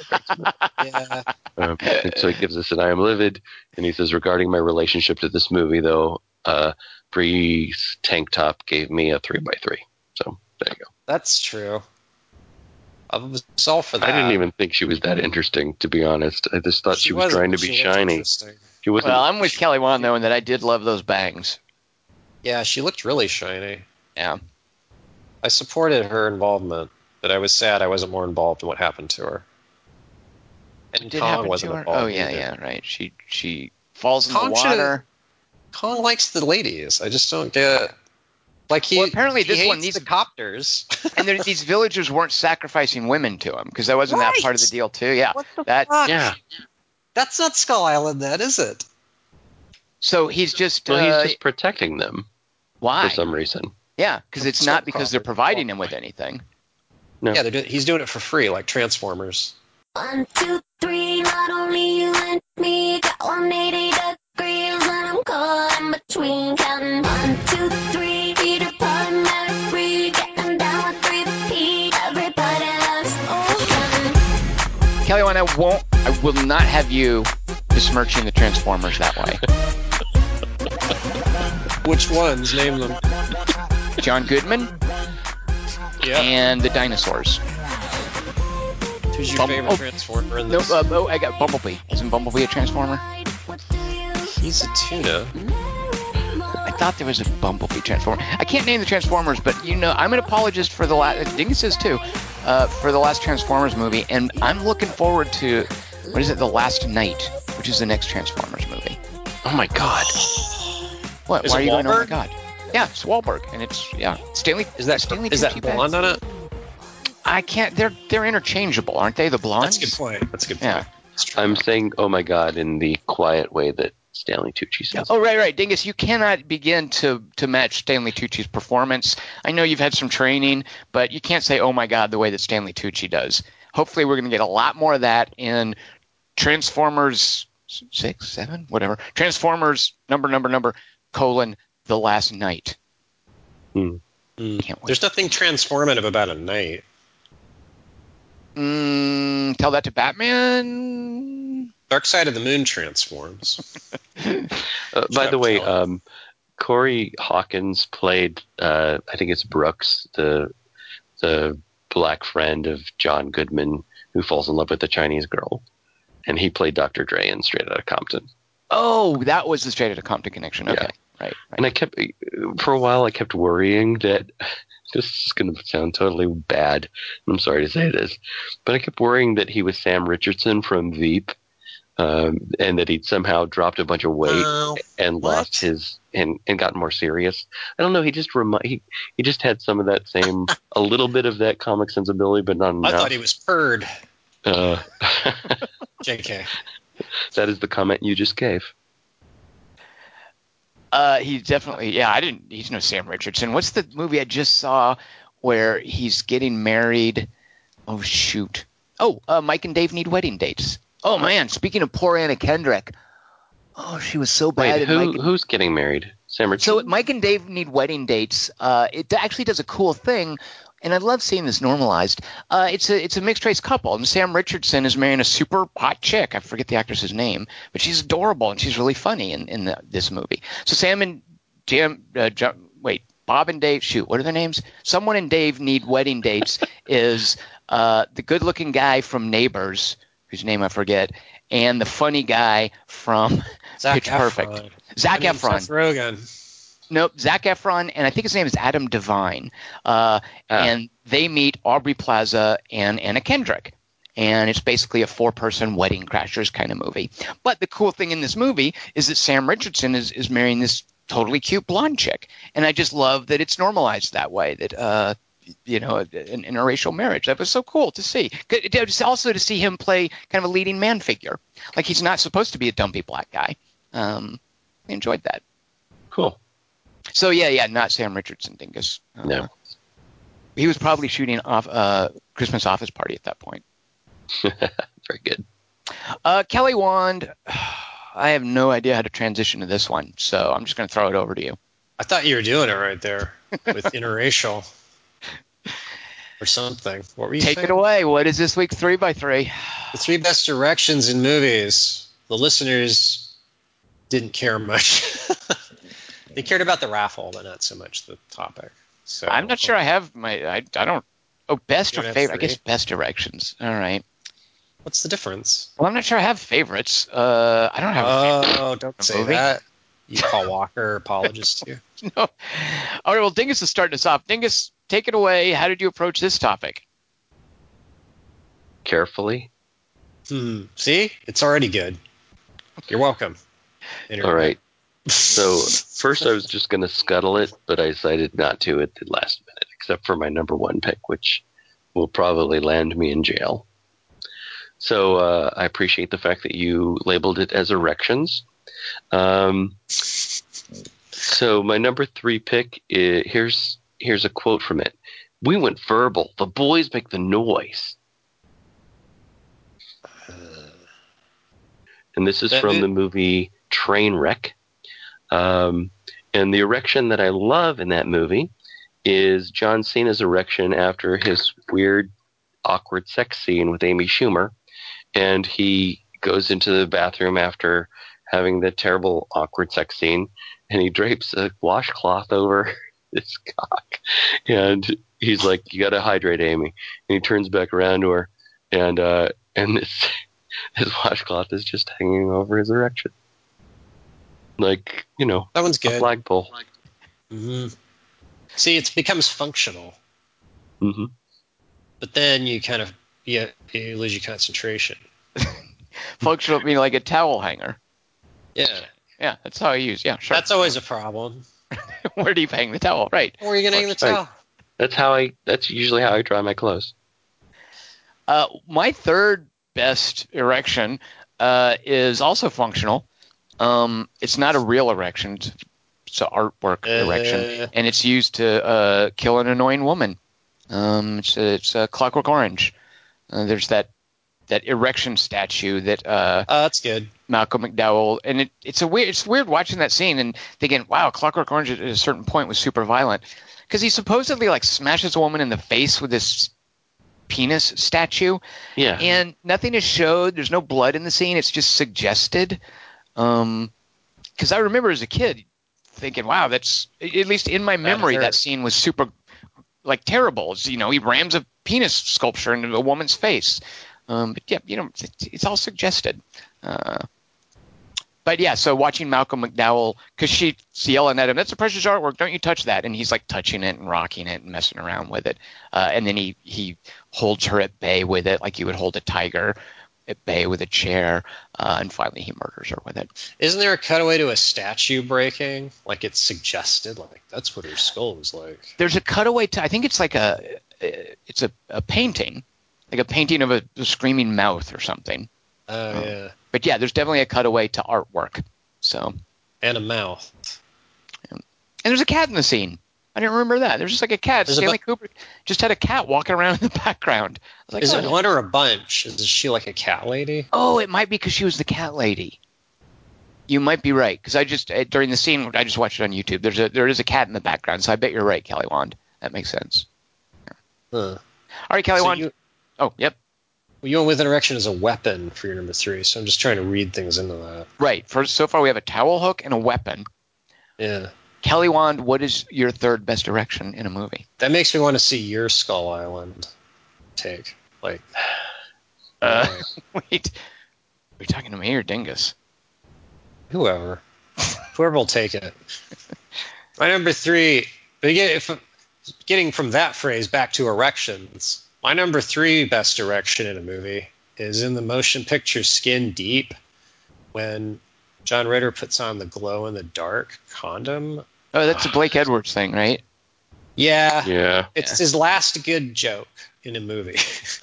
Yeah. Um, so he gives us an I am livid, and he says regarding my relationship to this movie though, uh, Brie's tank top gave me a three by three. So there you go. That's true. I was all for that. I didn't even think she was that interesting, to be honest. I just thought she, was wasn't, trying to be she shiny. interesting. She wasn't. Well, I'm with Kelly Wand though, in that I did love those bangs. Yeah, she looked really shiny. Yeah. I supported her involvement, but I was sad I wasn't more involved in what happened to her. And Did Kong happen wasn't to her? involved. Oh yeah, either. yeah, right. She she falls in Kong the should've- water. Kong likes the ladies. I just don't get. Like he Well, apparently he this hates one needs- the copters. and there, these villagers weren't sacrificing women to him because that wasn't that part of the deal too. Yeah. what the That- fuck? yeah. That's not Skull Island, then, is it? So he's just Well, uh, he's just protecting them why? for some reason. Yeah, because it's Some not because they're providing him with anything. No. Yeah, they're do- he's doing it for free, like Transformers. One, two, three, not only you and me got 180 degrees and I'm caught in between counting one, two, three, Peter Pan, Mary Free, getting down with three P, everybody loves oh, Kelly, Wand, I won't. I will not have you besmirching the Transformers that way. Which ones? Name them. John Goodman Yeah. and the dinosaurs. Who's your Bum- favorite oh. Transformer in No, uh, oh, I got Bumblebee. Isn't Bumblebee a Transformer? what do you He's a tuna. I thought there was a Bumblebee Transformer. I can't name the Transformers, but you know, I'm an apologist for the last. Dingus is too, uh, for the last Transformers movie, and I'm looking forward to what is it, The Last Knight, which is the next Transformers movie. Oh my god. What? Is Why it are you going? Oh my Wahlberg? god! Yeah, it's Wahlberg, and it's yeah, Stanley. Is that Stanley is that Tucci back? blonde on it? I can't. They're they're interchangeable, aren't they? The blondes. That's a good point. That's a good Yeah. point. That's true. I'm saying oh my god in the quiet way that Stanley Tucci says. Oh right, right, Dingus. You cannot begin to to match Stanley Tucci's performance. I know you've had some training, but you can't say "Oh my God" the way that Stanley Tucci does. Hopefully, we're going to get a lot more of that in Transformers six, seven, whatever. Transformers number, number, number, colon the last knight. Mm. Can't wait. There's nothing transformative about a knight. Mm, tell that to Batman. Dark Side of the Moon transforms. Uh, by the way, um, Corey Hawkins played, uh, I think it's Brooks, the the black friend of John Goodman, who falls in love with the Chinese girl, and he played Dr. Dre in Straight Outta Compton. Oh, that was the Straight Outta Compton connection. Okay, Yeah. right, right. And I kept, for a while, I kept worrying that this is going to sound totally bad. I'm sorry to say this, but I kept worrying that he was Sam Richardson from Veep, um, and that he'd somehow dropped a bunch of weight Oh, and What? lost his and and gotten more serious. I don't know. He just remi- he he just had some of that same a little bit of that comic sensibility, but not I thought he was purred. uh, JK. That is the comment you just gave. Uh, he definitely, yeah. I didn't. He's no Sam Richardson. What's the movie I just saw where he's getting married? Oh shoot. Oh, uh, Mike and Dave need wedding dates. Oh man. Speaking of poor Anna Kendrick. Oh, she was so bad. Wait, who and- who's getting married? Sam Richardson. so Mike and Dave need wedding dates. Uh, it actually does a cool thing, and I love seeing this normalized. Uh, it's a it's a mixed race couple, and Sam Richardson is marrying a super hot chick. I forget the actress's name, but she's adorable and she's really funny in in the, this movie. So Sam and Jim, uh, wait, Bob and Dave. Shoot, what are their names? Someone and Dave need wedding dates. is uh, the good looking guy from Neighbors? Whose name I forget, and the funny guy from Zac Pitch Perfect. Zach I mean, Efron. Seth Rogen. Nope, Zac Efron, and I think his name is Adam Devine. Uh, Ah. And they meet Aubrey Plaza and Anna Kendrick. And it's basically a four person wedding crashers kind of movie. But the cool thing in this movie is that Sam Richardson is, is marrying this totally cute blonde chick. And I just love that it's normalized that way, that, uh, you know, an interracial marriage. That was so cool to see. Also to see him play kind of a leading man figure. Like he's not supposed to be a dumpy black guy. Um, I enjoyed that. Cool. So yeah, yeah, not Sam Richardson, Dingus. Uh, No. he was probably shooting off uh, Christmas Office Party at that point. Very good. Uh, Kelly Wand, I have no idea how to transition to this one, so I'm just going to throw it over to you. I thought you were doing it right there with interracial or something. What were you Take saying? it away. What is this week's three by three? The three best directions in movies. The listeners didn't care much. they cared about the raffle, but not so much the topic. So I'm not sure I have my. I, I don't. Oh, best or favorite? I guess best directions. All right. What's the difference? Well, I'm not sure I have favorites. Uh, I don't have. a favorite. Oh, don't say movie? that. You Paul Walker apologist to you. no. All right. Well, Dingus is starting us off. Dingus, take it away. How did you approach this topic? Carefully. Hmm. See, it's already good. You're welcome. All right. So first I was just going to scuttle it, but I decided not to at the last minute, except for my number one pick, which will probably land me in jail. So uh, I appreciate the fact that you labeled it as erections. Um, so my number three pick i here's here's a quote from it. We went verbal. The boys make the noise. And this is That- from the movie Trainwreck. Um, and the erection that I love in that movie is John Cena's erection after his weird, awkward sex scene with Amy Schumer. And he goes into the bathroom after having the terrible, awkward sex scene, and he drapes a washcloth over his cock. And he's like, "You got to hydrate, Amy." And he turns back around to her, and uh, and this his washcloth is just hanging over his erection, like you know, That one's a good. flagpole. hmm See, it becomes functional, hmm but then you kind of you, you lose your concentration. Functional meaning like a towel hanger. Yeah, Yeah, that's how I use. Yeah, sure. that's always a problem. Where do you hang the towel? Right. Where are you gonna hang the Right. towel? That's how I. That's usually how I dry my clothes. Uh, my third best erection uh, is also functional. Um, it's not a real erection; it's it's an artwork Uh. erection, and it's used to uh, kill an annoying woman. Um, it's it's a Clockwork Orange. Uh, there's that that erection statue that uh, Oh, that's good. Malcolm McDowell, and it, it's a weird. It's weird watching that scene and thinking, "Wow, Clockwork Orange at a certain point was super violent," because he supposedly like smashes a woman in the face with this penis statue, Yeah. and nothing is showed. There's no blood in the scene. It's just suggested. Um, because I remember as a kid thinking, "Wow, that's at least in my memory hurt. that scene was super like terrible." It's, you know, he rams a penis sculpture into a woman's face. Um, but yeah, you know, it's, it's all suggested. Uh, but yeah, so watching Malcolm McDowell, because she's yelling at him, "That's a precious artwork! Don't you touch that!" And he's like touching it and rocking it and messing around with it. Uh, and then he he holds her at bay with it, like you would hold a tiger at bay with a chair. Uh, and finally, he murders her with it. Isn't there a cutaway to a statue breaking? Like it's suggested. Like that's what her skull was like. There's a cutaway to I think it's like a it's a, a painting, like a painting of a, a screaming mouth or something. Oh Oh. yeah, But yeah, there's definitely a cutaway to artwork. So and a mouth. and there's a cat in the scene. I didn't remember that. There's just like a cat. There's a Stanley Kubrick just had a cat walking around in the background. I was like, Is oh, it one or a bunch? Is she like a cat lady? oh, it might be because she was the cat lady. You might be right because I just uh, during the scene I just watched it on YouTube. There's a there is a cat in the background, so I bet you're right, Kelly Wand. That makes sense. Huh. All right, Kelly So Wand. you, oh, yep, well, you went with an erection as a weapon for your number three. So I'm just trying to read things into that. right. For so far we have a towel hook and a weapon. Yeah, Kelly Wand, what is your third best direction in a movie? that makes me want to see your Skull Island take. Like, Uh, wait, are you talking to me or Dingus? Whoever. Whoever will take it. My number three, but again, if, getting from that phrase back to erections, my number three best direction in a movie is in the motion picture Skin Deep when John Ritter puts on the glow in the dark condom. Oh, that's a Blake Edwards thing, right? Yeah, Yeah, it's his last good joke in a movie.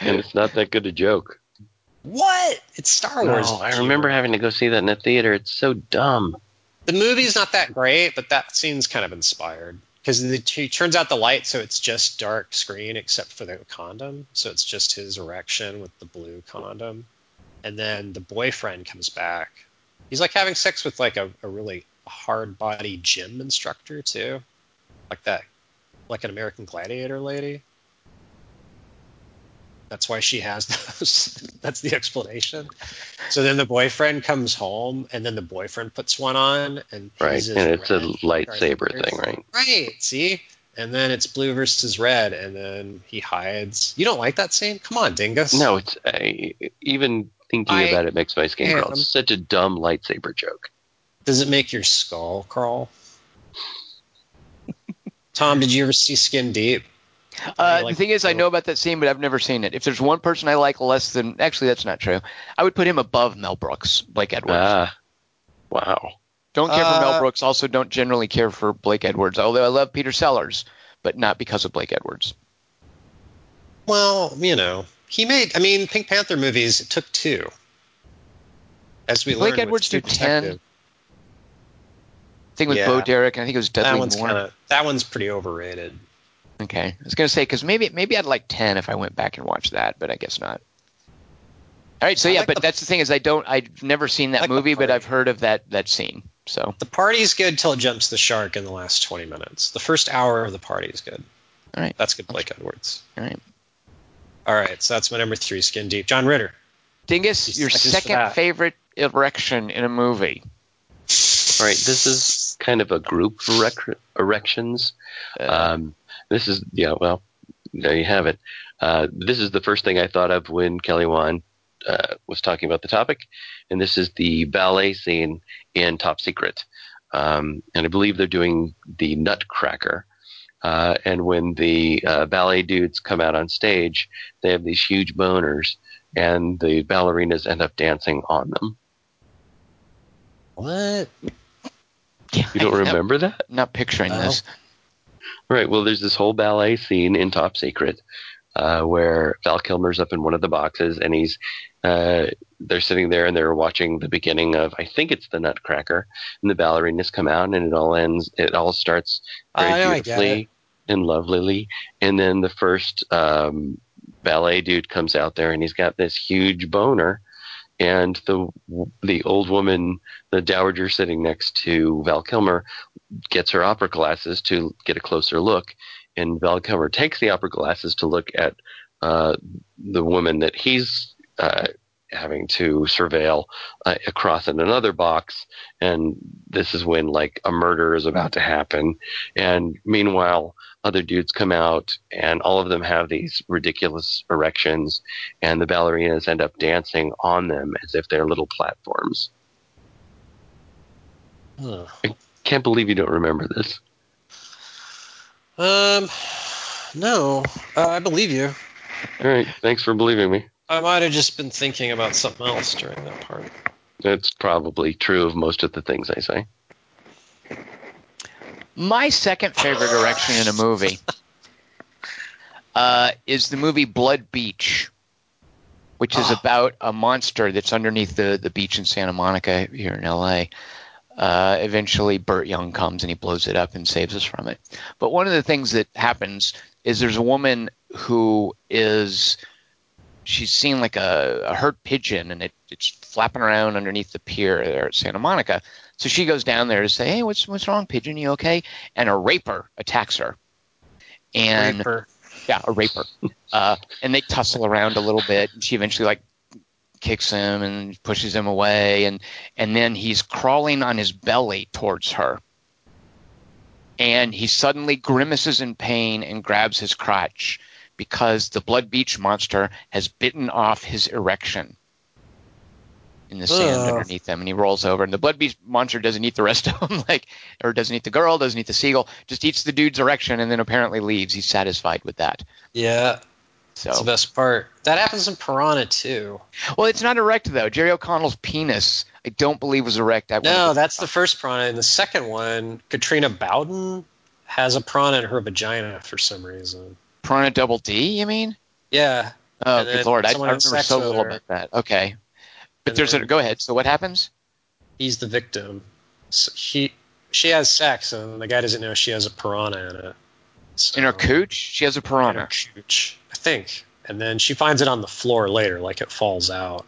and it's not that good a joke. what? It's Star Wars. No, I remember having to go see that in a theater. It's so dumb. the movie's not that great, but that scene's kind of inspired because he turns out the light so it's just dark screen except for the condom, so it's just his erection with the blue condom, and then the boyfriend comes back. He's like having sex with like a, a really hard body gym instructor too, like that, like an American Gladiator lady. That's why she has those. That's the explanation. So then the boyfriend comes home, and then the boyfriend puts one on, and Right, and it's a lightsaber thing, right? Right. See, and then it's blue versus red, and then he hides. You don't like that scene? Come on, Dingus. No, it's even thinking I about it makes my skin crawl. It's such a dumb lightsaber joke. Does it make your skull crawl? Tom, did you ever see Skin Deep? Uh, like the thing is, I know about that scene, but I've never seen it. If there's one person I like less than, actually, that's not true. I would put him above Mel Brooks, Blake Edwards. Ah, wow. don't care for Mel uh, Brooks. Also, don't generally care for Blake Edwards. Although I love Peter Sellers, but not because of Blake Edwards. Well, you know, he made. I mean, Pink Panther movies. It took two. As we Blake learned with Edwards True do 10? Detective. Thing with Yeah. Bo Derek, and I think it was That Dudley one's Moore. kind of. That one's pretty overrated. Okay, I was gonna say because maybe maybe I'd like ten if I went back and watched that, but I guess not. All right, so I yeah, like but the- that's the thing is I don't I've never seen that like movie, but. I've heard of that that scene. So The party's good till it jumps the shark in the last 20 minutes. The first hour of the party is good. All right. That's good, Blake Edwards. all right, All right, so that's my number three, Skin Deep. John Ritter. Dingus, He's your second favorite erection in a movie. All right, this is kind of a group of erec- erections. Um, this is yeah. Well, there you have it. Uh, this is the first thing I thought of when Kelly Wand uh, was talking about the topic, and this is the ballet scene in Top Secret. Um, and I believe they're doing the Nutcracker. Uh, and when the uh, ballet dudes come out on stage, they have these huge boners, and the ballerinas end up dancing on them. What? Yeah, You don't I'm remember that? not picturing No. this. Right. Well, there's this whole ballet scene in Top Secret uh, where Val Kilmer's up in one of the boxes, and he's uh, they're sitting there and they're watching the beginning of I think it's the Nutcracker, and the ballerinas come out, and it all ends. It all starts very I know, I beautifully and lovelily, and then the first um, ballet dude comes out there, and he's got this huge boner. And the the old woman, the dowager sitting next to Val Kilmer, gets her opera glasses to get a closer look, and Val Kilmer takes the opera glasses to look at uh, the woman that he's uh, having to surveil uh, across in another box, and this is when like a murder is about to happen, and meanwhile other dudes come out and all of them have these ridiculous erections and the ballerinas end up dancing on them as if they're little platforms. I can't believe you don't remember this. Um, no, uh, I believe you. all right. Thanks for believing me I might have just been thinking about something else during that part. That's probably true of most of the things I say. My second favorite direction in a movie uh, is the movie Blood Beach, which is Ah. about a monster that's underneath the, the beach in Santa Monica here in LA. Uh, eventually, Burt Young comes and he blows it up and saves us from it. But one of the things that happens is there's a woman who is she's seen like a, a hurt pigeon and it, it's flapping around underneath the pier there at Santa Monica. So she goes down there to say, "Hey, what's what's wrong, pigeon? You okay?" And a raper attacks her, and Raper. yeah, a raper. uh, and they tussle around a little bit, and she eventually like kicks him and pushes him away, and and then he's crawling on his belly towards her, and he suddenly grimaces in pain and grabs his crotch because the Blood Beach monster has bitten off his erection in the sand Ugh. underneath them, and he rolls over. And the Blood Beach monster doesn't eat the rest of them, like, or doesn't eat the girl, doesn't eat the seagull, just eats the dude's erection, and then apparently leaves. He's satisfied with that. Yeah, So, that's the best part. That happens in Piranha too. well, it's not erect though. Jerry O'Connell's penis, I don't believe, was erect. At No, that's the first Piranha. In the second one, Katrina Bowden has a piranha in her vagina for some reason. Piranha Double D. You mean? Yeah, Oh, good lord! I, I remember so little her. about that. Okay, but And there's a go ahead. So what happens? he's the victim. So he, she has sex, and the guy doesn't know she has a piranha in it. So, In her cooch, she has a piranha. in her cooch, I think. And then she finds it on the floor later, like it falls out.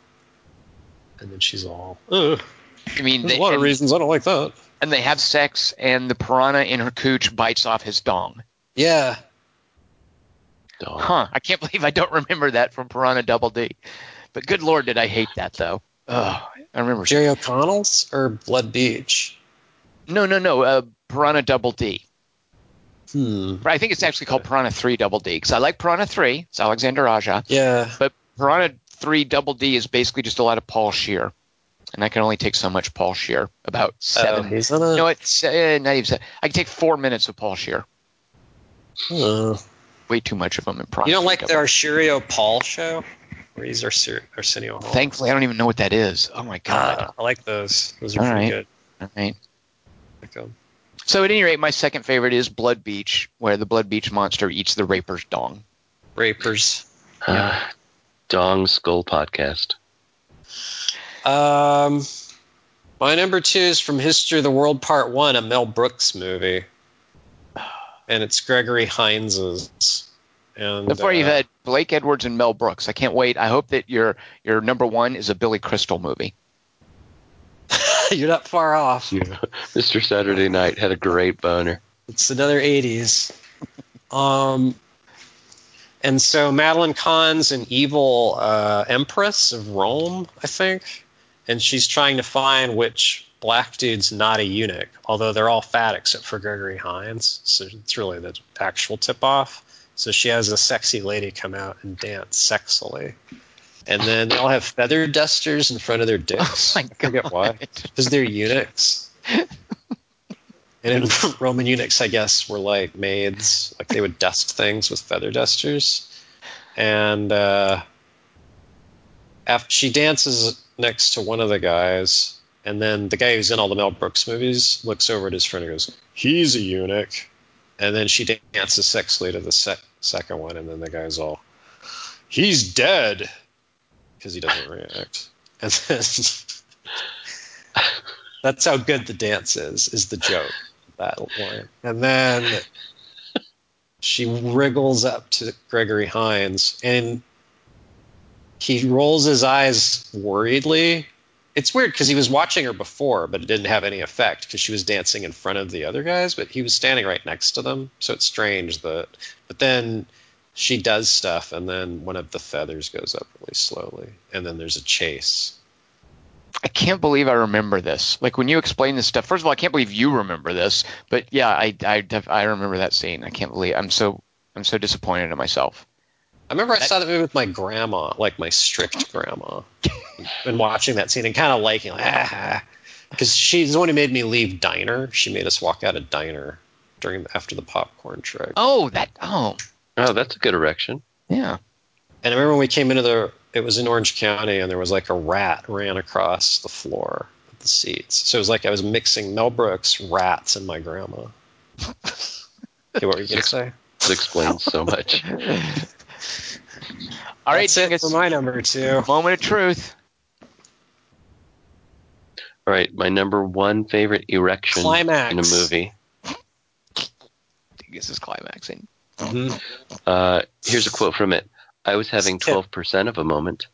And then she's all, Ugh, I mean, there's they, a lot of reasons I don't like that. and they have sex, and the piranha in her cooch bites off his dong. Yeah, Dog. Huh? I can't believe I don't remember that from Piranha Double D. But good lord, did I hate that though? Oh, I remember. Jerry O'Connell's or Blood Beach. No, no, no. Uh, Piranha Double D. Hmm. I think it's actually called Piranha 3 Double D because I like Piranha 3. It's Alexander Aja. Yeah, But Piranha 3 Double D is basically just a lot of Paul Scheer. And I can only take so much Paul Scheer. About oh, seven. he's in it. no, it's uh, not even seven. I can take four minutes of Paul Scheer. Uh, Way too much of them in Piranha. you don't like Double the Arsurio Paul show, where he's Arser- Arsenio Hall. Thankfully, I don't even know what that is. Oh my god. Ah, I like those. Those are All pretty right. good. All right. Like. So at any rate, my second favorite is Blood Beach, where the Blood Beach monster eats the raper's dong. Rapers. Uh, Dong Skull Podcast. Um, my number two is from History of the World Part One, a Mel Brooks movie, and it's Gregory Hines's. And So far, you've uh, had Blake Edwards and Mel Brooks. I can't wait. I hope that your your number one is a Billy Crystal movie. you're not far off. Mr. Saturday Night had a great boner. It's another 80s. Um, and so Madeline Kahn's an evil uh, empress of Rome, I think, and she's trying to find which black dude's not a eunuch, although they're all fat except for Gregory Hines. So it's really the actual tip off. So she has a sexy lady come out and dance sexily. And then they all have feather dusters in front of their dicks. Oh my I forget why. Because they're eunuchs. And in Roman eunuchs, I guess, were like maids. Like they would dust things with feather dusters. And uh, after she dances next to one of the guys, and then the guy who's in all the Mel Brooks movies looks over at his friend and goes, "He's a eunuch." And then she dances sexually to the sec- second one, and then the guy's all, "He's dead," because he doesn't react. And then that's how good the dance is. Is the joke that line? And then she wriggles up to Gregory Hines, and he rolls his eyes worriedly. It's weird because he was watching her before, but it didn't have any effect because she was dancing in front of the other guys, but he was standing right next to them. So it's strange that. But then she does stuff, and then one of the feathers goes up really slowly, and then there's a chase. I can't believe I remember this. Like when you explain this stuff. First of all, I can't believe you remember this. But yeah, I I, I remember that scene. I can't believe I'm so I'm so disappointed in myself. I remember I saw that movie with my grandma, like my strict grandma, and watching that scene and kind of liking, like, ah, because she's the one who made me leave diner. She made us walk out of diner during after the popcorn trick. Oh, that oh Oh, that's a good erection. yeah. And I remember when we came into the, it was in Orange County, and there was like a rat ran across the floor of the seats. So it was like I was mixing Mel Brooks, rats, and my grandma. okay, what were you gonna say? This explains so much. All right, That's it Dingus, for my number two. moment of truth. All right, my number one favorite erection Climax. in a movie. Dingus is climaxing. Mhm. Uh, here's a quote from it. I was having 12% of a moment.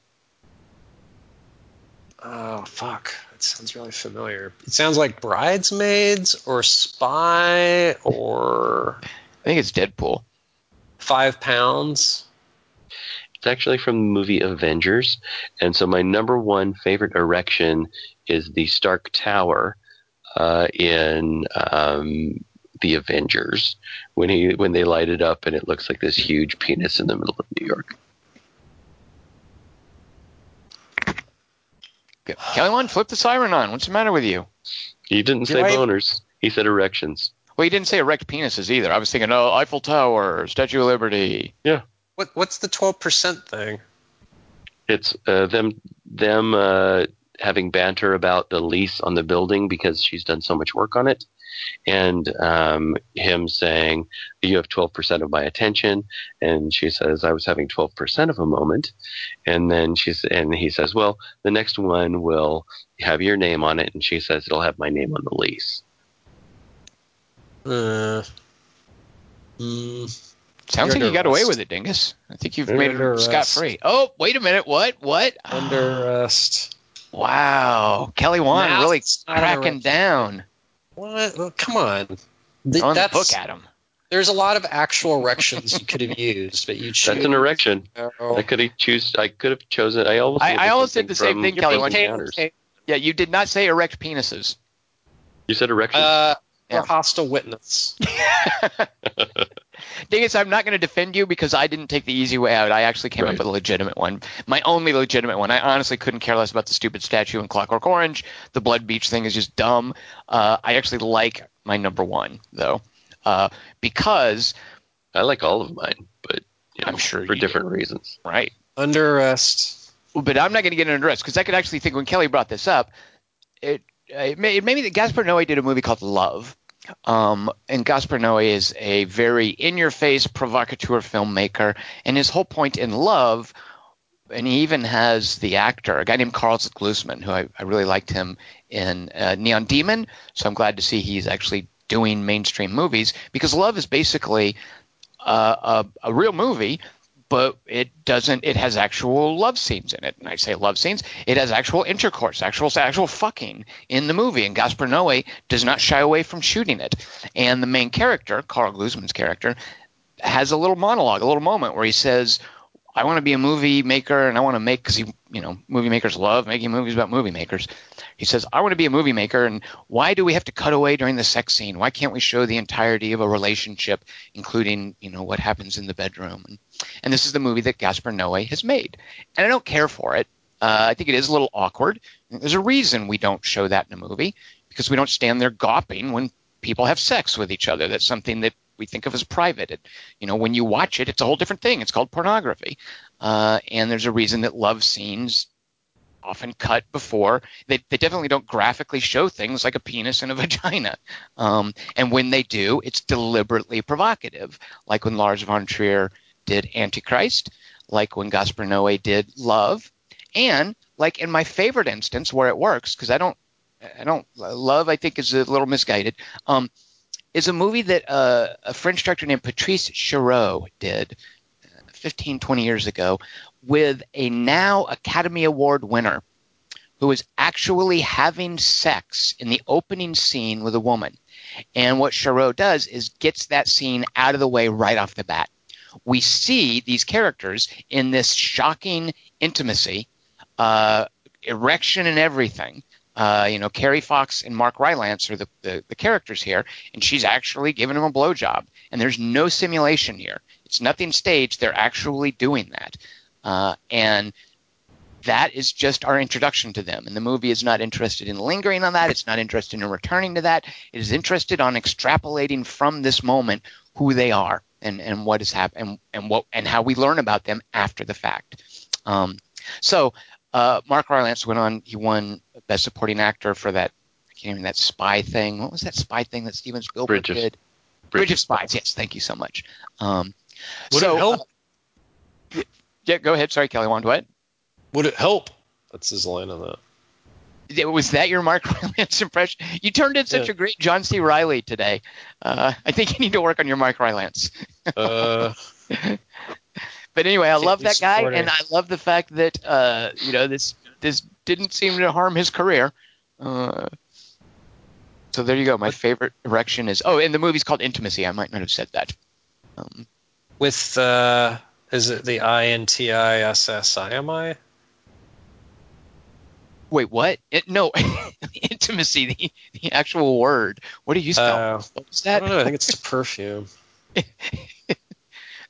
Oh fuck! It sounds really familiar. It sounds like Bridesmaids or Spy or I think it's Deadpool. Five Pounds. It's actually from the movie Avengers. And so my number one favorite erection is the Stark Tower uh, in um, the Avengers when he when they light it up and it looks like this huge penis in the middle of New York. Good. Kelly Wand, flip the siren on. What's the matter with you? He didn't Did say I- boners. He said erections. Well, you didn't say erect penises either. I was thinking, oh, Eiffel Tower, Statue of Liberty. What what's the twelve percent thing? It's uh, them them uh, having banter about the lease on the building because she's done so much work on it, and um, him saying, "You have twelve percent of my attention," and she says, "I was having twelve percent of a moment," and then she's and he says, "Well, the next one will have your name on it," and she says, "It'll have my name on the lease." Uh, mm, Sounds You're like you got away with it, Dingus. I think you've You're made it scot free. Oh, wait a minute. What? What? under arrest. Wow. Kelly Wand Now really it's cracking down. What? Well, come on. Th- On the that's, hook at him. There's a lot of actual erections you could have used, but you chose. That's an erection. No. I could have choose. I could have chosen. I almost. I- said I the almost same did the same thing, Kelly, Close when- Encounters. Yeah, you did not say erect penises. You said erections. Uh, Yeah. a hostile witness. Dingus, I'm not going to defend you because I didn't take the easy way out. I actually came Right. up with a legitimate one. My only legitimate one. I honestly couldn't care less about the stupid statue in Clockwork Orange. The Blood Beach thing is just dumb. Uh, I actually like my number one, though, uh, because, I like all of mine, but you know, I'm sure for you different reasons. right. Under arrest. but I'm not going to get into rest because I could actually think when Kelly brought this up, it it may, it may that Gaspar Noé did a movie called Love, um, and Gaspar Noé is a very in-your-face provocateur filmmaker, and his whole point in Love, and he even has the actor, a guy named Karl Glusman, who I, I really liked him in uh, Neon Demon, so I'm glad to see he's actually doing mainstream movies because Love is basically uh, a, a real movie but it doesn't it has actual love scenes in it. And i say love scenes it has actual intercourse actual actual fucking in the movie. And gaspar noé does not shy away from shooting it. And the main character karl glusman's character has a little monologue a little moment where he says i want to be a movie maker and i want to make because you know movie makers love making movies about movie makers he says i want to be a movie maker and why do we have to cut away during the sex scene why can't we show the entirety of a relationship including you know what happens in the bedroom and and this is the movie that Gaspar Noé has made. And I don't care for it. Uh, I think it is a little awkward. There's a reason we don't show that in a movie because we don't stand there gawping when people have sex with each other. That's something that we think of as private. It, you know, when you watch it, it's a whole different thing. It's called pornography. Uh, and there's a reason that love scenes often cut before they, they definitely don't graphically show things like a penis and a vagina um, and when they do it's deliberately provocative like when lars von trier did Antichrist, like when Gaspar Noé did Love, and like in my favorite instance where it works because I don't, I don't Love. I think is a little misguided. Um, is a movie that uh, a French director named Patrice Chéreau did uh, 15, 20 years ago with a now Academy Award winner who is actually having sex in the opening scene with a woman. And what Chéreau does is gets that scene out of the way right off the bat we see these characters in this shocking intimacy, uh, erection and everything. Uh, you know, Kerry Fox and Mark Rylance are the, the, the characters here, and she's actually giving him a blowjob. And there's no simulation here. It's nothing staged. They're actually doing that. Uh, and that is just our introduction to them. And the movie is not interested in lingering on that. It's not interested in returning to that. It is interested on extrapolating from this moment who they are and, and what is happening and, and what and how we learn about them after the fact. Um, so uh, Mark Rylance went on. He won Best Supporting Actor for that. I can't even that spy thing. What was that spy thing that Steven Spielberg Bridge of- did? Bridge of Spies. Yes, thank you so much. Um, Would so it help? uh, yeah, go ahead. Sorry, Kelly. Want what? Would it help? That's his line on that. Was that your Mark Rylance impression? You turned in such Yeah. a great John C. Reilly today. Uh, I think you need to work on your Mark Rylance. Uh, But anyway, I love that guy, and I love the fact that uh, you know this this didn't seem to harm his career. Uh, so there you go. My favorite erection is oh, and the movie's called Intimacy. I might not have said that. Um, With uh, is it the I N T I S S I M I? wait, what? It, no, intimacy, the, the actual word. What do you spell? Uh, what was I don't know. I think it's to perfume.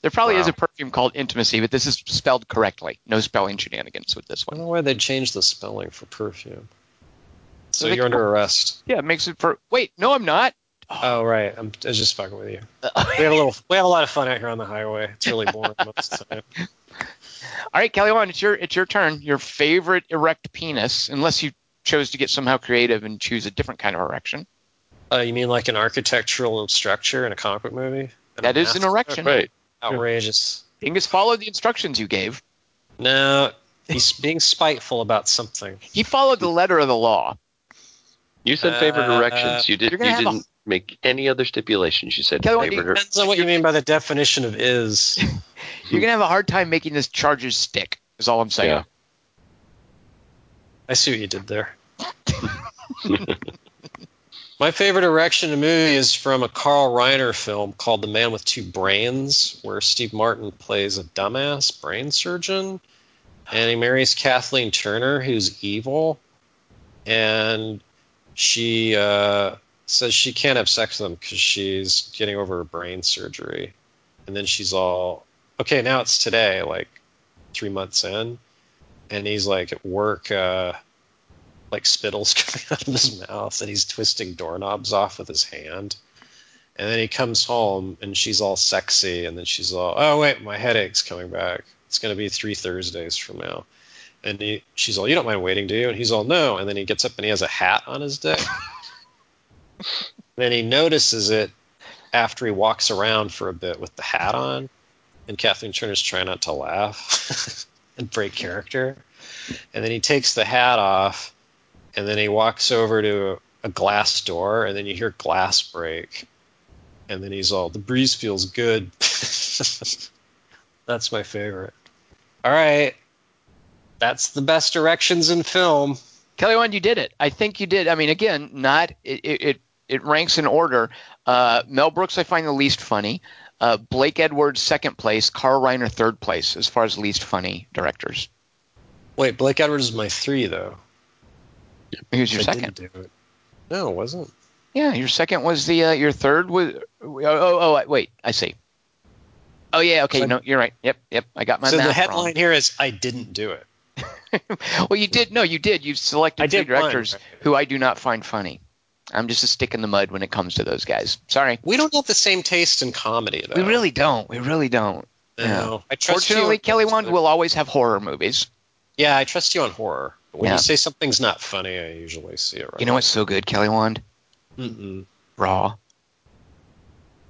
There probably is a perfume called intimacy, but this is spelled correctly. No spelling shenanigans with this one. I don't know why they changed the spelling for perfume. So they you're under arrest. Yeah, it makes it for. Wait, no, I'm not. Oh right, I'm, I was just fucking with you. We have a little, we have a lot of fun out here on the highway. It's really boring most of the time. All right, Kelly, on it's your it's your turn. Your favorite erect penis, unless you chose to get somehow creative and choose a different kind of erection. Uh, you mean like an architectural structure in a comic book movie? And That a is an erection. Right. Outrageous. Dingus followed the instructions you gave. No, he's being spiteful about something. He followed the letter of the law. You said favorite Uh, erections. You did. you're You gonna have a- didn't make any other stipulations. You said Kelly, what favorite. Depends on what you mean by the definition of is. You're gonna have a hard time making this charges stick. Is all I'm saying. Yeah. I see what you did there. My favorite erection in a movie is from a Carl Reiner film called The Man with Two Brains, where Steve Martin plays a dumbass brain surgeon, and he marries Kathleen Turner, who's evil, and she uh, says she can't have sex with him because she's getting over her brain surgery, and then she's all, okay, now it's today, like three months in, and he's like at work. Uh, like spittles coming out of his mouth and he's twisting doorknobs off with his hand. And then he comes home and she's all sexy and then she's all, oh wait, my headache's coming back. It's gonna be three Thursdays from now. And he, she's all, you don't mind waiting, do you? And he's all, no. And then he gets up and he has a hat on his dick. then he notices it after he walks around for a bit with the hat on. And Kathleen Turner's trying not to laugh and break character. And then he takes the hat off and then he walks over to a glass door, and then you hear glass break, and then he's all, "The breeze feels good." That's my favorite. All right, that's the best directions in film. Kelly Wand, you did it. I think you did. I mean, again, not it. It, it, it ranks in order. Uh, Mel Brooks, I find the least funny. Uh, Blake Edwards, second place. Carl Reiner, third place, as far as least funny directors. Wait, Blake Edwards is my three though. Who's your I second? it. No, it wasn't. Yeah, your second was the. Uh, your third was. Oh, oh, oh, wait. I see. Oh yeah. Okay. So- no, you're right. Yep. Yep. I got my so the headline here is "I didn't do it." well, you did. No, you did. You selected I three did one, directors who I do not find funny. I'm just a stick in the mud when it comes to those guys. Sorry. We don't have the same taste in comedy, though. We really don't. We really don't. No. I trust Fortunately, Kelly Wand will always have horror movies. Yeah, I trust you on horror. But when Yeah. you say something's not funny, I usually see it right. You know what's so good, Kelly Wand? Mm-mm. Raw.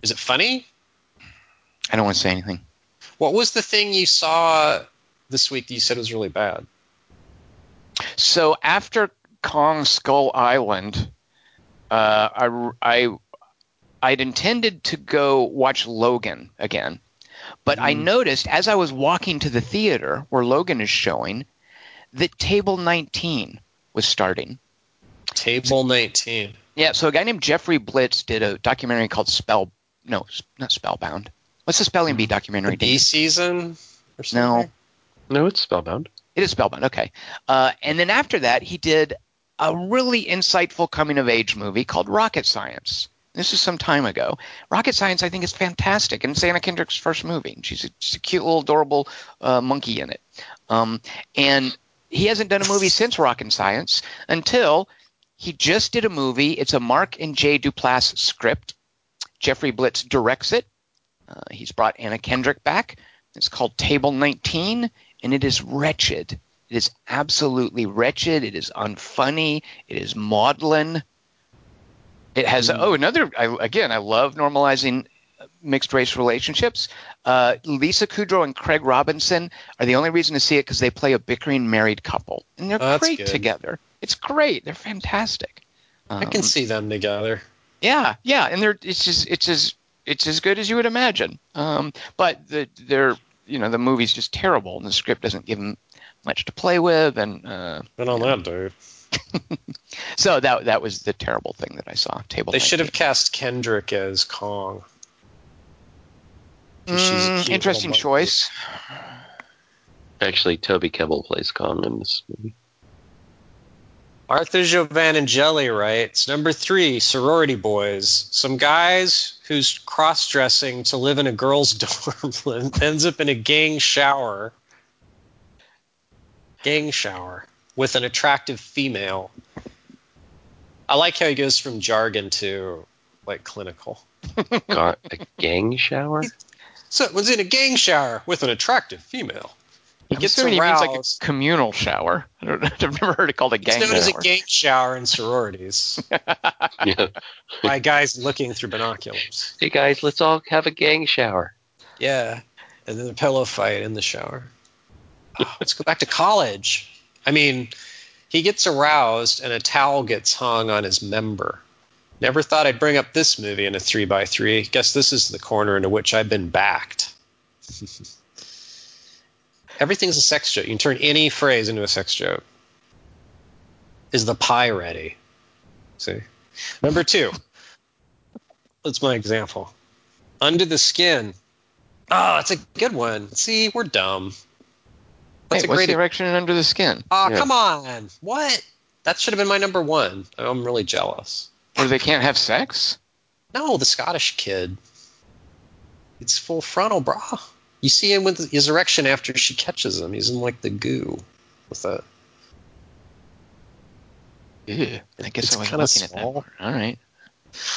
Is it funny? I don't want to say anything. What was the thing you saw this week that you said was really bad? So after Kong Skull Island, uh, I, I I'd intended to go watch Logan again, but I noticed as I was walking to the theater where Logan is showing that Table 19 was starting. Table 19. Yeah, so a guy named Jeffrey Blitz did a documentary called Spell. No, not Spellbound. What's the spelling bee documentary? The Bee Season or something? No, No, it's spellbound. It is Spellbound. Okay. Uh, and then after that, he did a really insightful coming of age movie called Rocket Science. This is some time ago. Rocket Science, I think, is fantastic, and it's Anna Kendrick's first movie. She's a, she's a cute little adorable uh, monkey in it. Um, and he hasn't done a movie since Rocket Science until he just did a movie. It's a Mark and Jay Duplass script. Jeffrey Blitz directs it. Uh, he's brought Anna Kendrick back. It's called Table 19, and it is wretched. It is absolutely wretched. It is unfunny. It is maudlin. It has oh another I, again. I love normalizing mixed race relationships. Uh, Lisa Kudrow and Craig Robinson are the only reason to see it because they play a bickering married couple, and they're Oh, great good. together. It's great. They're fantastic. I can Um, see them together. yeah, yeah, and they're it's just it's as it's as good as you would imagine. Um, but the they're you know the movie's just terrible, and the script doesn't give them much to play with, and uh, Been on that, dude. so that that was the terrible thing that I saw. Table. They should have cast Kendrick as Kong. She's a Mm, cute interesting choice. Actually, Toby Kebbell plays Kong in this movie. Arthur Jovan Angeli writes number three, sorority boys. Some guys who's cross dressing to live in a girl's dorm ends up in a gang shower. Gang shower with an attractive female. I like how he goes from jargon to like clinical. Gar- a gang shower? So it was in a gang shower with an attractive female. He I'm gets assuming he means like a communal shower. I don't, I've never heard it called a gang shower. It's known as a gang shower in sororities Yeah. by guys looking through binoculars. Hey guys, let's all have a gang shower. Yeah, and then a pillow fight in the shower. Oh, let's go back to college. I mean, he gets aroused and a towel gets hung on his member. Never thought I'd bring up this movie in a 3 by 3 Guess this is the corner into which I've been backed. Everything's a sex joke. You can turn any phrase into a sex joke. Is the pie ready? See? Number two. That's my example. Under the skin. Oh, that's a good one. See, we're dumb. That's Wait, a great. erection under the skin? Oh, Yeah. come on. What? That should have been my number one. I'm really jealous. Where they can't have sex? No, the Scottish kid. It's full frontal, brah. You see him with his erection after she catches him. He's in like the goo with a. Ew, I guess It's I was looking at that. part. All right.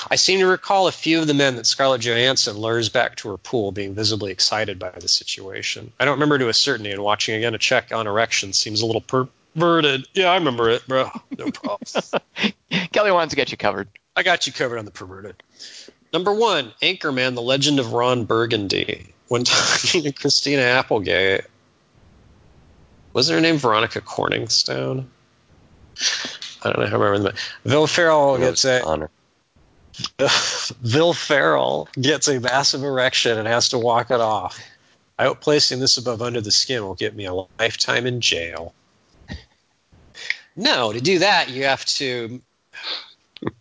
I seem to recall a few of the men that Scarlett Johansson lures back to her pool being visibly excited by the situation. I don't remember to a certainty, and watching again a check on erection seems a little perverted. Yeah, I remember it, bro. No problem. Kelly wants to get you covered. I got you covered on the perverted. Number one, Anchorman: The Legend of Ron Burgundy. When talking to Christina Applegate, was her name Veronica Corningstone? I don't know how I remember that. Will Ferrell gets a honor. Will Ferrell gets a massive erection and has to walk it off. I hope placing this above under the skin will get me a lifetime in jail. No, to do that you have to.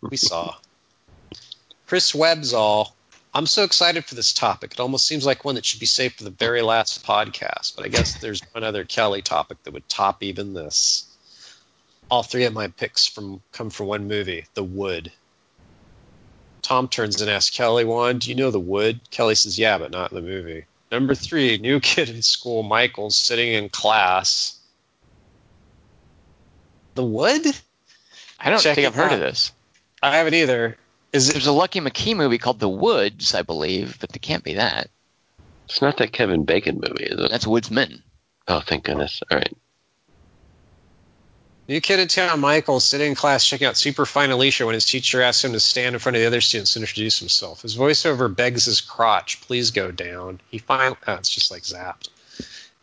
We saw. Chris Webb's all. I'm so excited for this topic. It almost seems like one that should be saved for the very last podcast. But I guess there's one other Kelly topic that would top even this. All three of my picks from come from one movie, The Wood. Tom turns and asks Kelly one, Do you know the wood? Kelly says, Yeah, but not in the movie. Number three, new kid in school, Michael's sitting in class. The wood? I don't Check think I've heard of this. I haven't either. Is it There's a Lucky McKee movie called The Woods, I believe, but it can't be that. It's not that Kevin Bacon movie, is it? That's Woodsman. Oh, thank goodness. All right. new kid in town, Michael, sitting in class checking out super fine Alicia when his teacher asks him to stand in front of the other students and introduce himself. His voiceover begs his crotch, please go down. He finally, oh, it's just like zapped.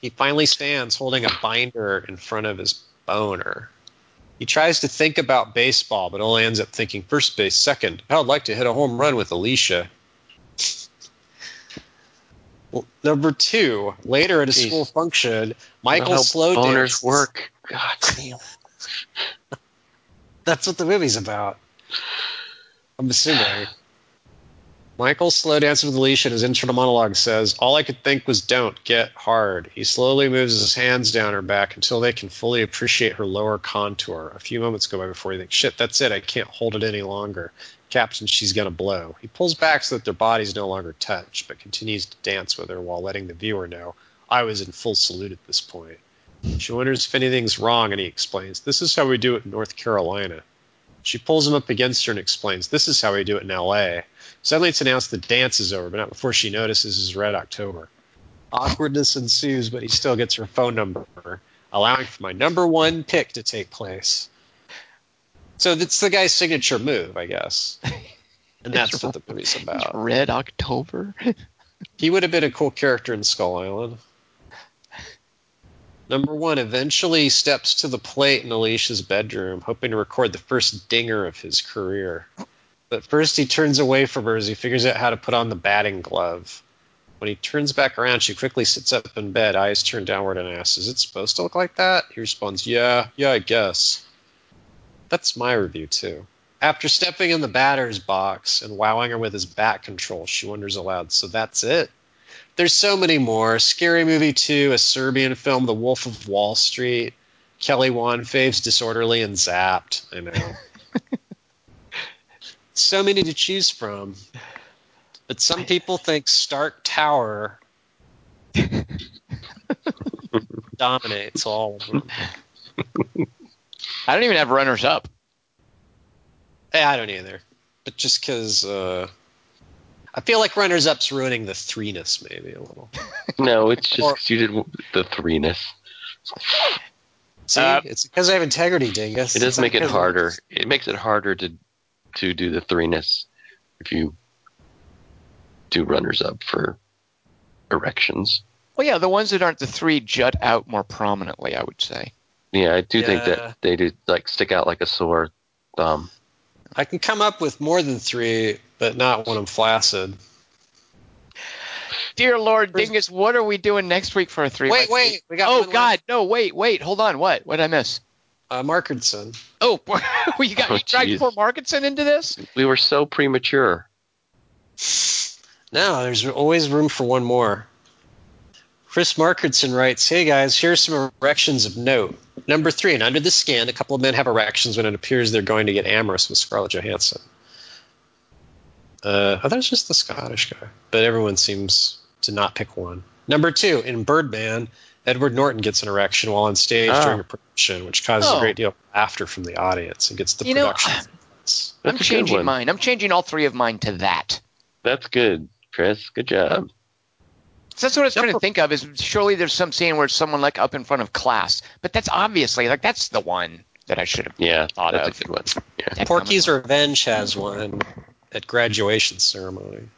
He finally stands holding a binder in front of his boner. He tries to think about baseball, but only ends up thinking first base, second. I'd like to hit a home run with Alicia. Well, number two, later at a Jeez. school function, Michael slow boners work. God damn. That's what the movie's about. I'm assuming. Michael slow with Alicia and his internal monologue says, All I could think was don't get hard. He slowly moves his hands down her back until they can fully appreciate her lower contour. A few moments go by before he thinks, shit, that's it. I can't hold it any longer. Captain, she's going to blow. He pulls back so that their bodies no longer touch, but continues to dance with her while letting the viewer know, I was in full salute at this point. She wonders if anything's wrong, and he explains, This is how we do it in North Carolina. She pulls him up against her and explains, This is how we do it in LA. Suddenly it's announced the dance is over, but not before she notices it's Red October. Awkwardness ensues, but he still gets her phone number, allowing for my number one pick to take place. So that's the guy's signature move, I guess. And that's what the movie's about. Red October. He would have been a cool character in Skull Island. Number one eventually steps to the plate in Alicia's bedroom, hoping to record the first dinger of his career. But first, he turns away from her as he figures out how to put on the batting glove. When he turns back around, she quickly sits up in bed, eyes turned downward, and asks, Is it supposed to look like that? He responds, Yeah, yeah, I guess. That's my review, too. After stepping in the batter's box and wowing her with his bat control, she wonders aloud, So that's it? There's so many more. Scary Movie 2, a Serbian film, The Wolf of Wall Street, Kelly Wand faves Disorderly and Zapped. I know. so many to choose from. But some people think Stark Tower dominates all of them. I don't even have runners up. Hey, I don't either. But just because uh, I feel like runners up's ruining the threeness maybe a little. No, it's just Or- 'cause you did the threeness. See, Uh, it's because I have integrity, dingus. It does It's make it because of- harder. It makes it harder to to do the threeness if you do runners up for erections. Well, yeah, the ones that aren't the three jut out more prominently. I would say. Yeah, I do think that they do like stick out like a sore thumb. I can come up with more than three, but not when I'm flaccid. Dear Lord Dingus, what are we doing next week for a three? Wait, by three? wait, we got Oh one God, no! Wait, wait, hold on. What? What did I miss? Uh, Markardson. Oh, you got Oh, you dragged poor Markinson into this? We were so premature. No, there's always room for one more. Chris Markardson writes, Hey guys, here's some erections of note. Number three, and under the skin, a couple of men have erections when it appears they're going to get amorous with Scarlett Johansson. Uh, oh, that's just the Scottish guy. But everyone seems to not pick one. Number two, in Birdman, Edward Norton gets an erection while on stage Ah. during a production, which causes Oh. a great deal of laughter from the audience and gets the You know, production. I'm That's a changing mine. I'm changing all three of mine to that. That's good, Chris. Good job. So that's what I was trying to think of. Is surely there's some scene where it's someone like up in front of class, but that's obviously like that's the one that I should have. Yeah, Thought that's of. a good one. Yeah. Porky's. Revenge has one at graduation ceremony.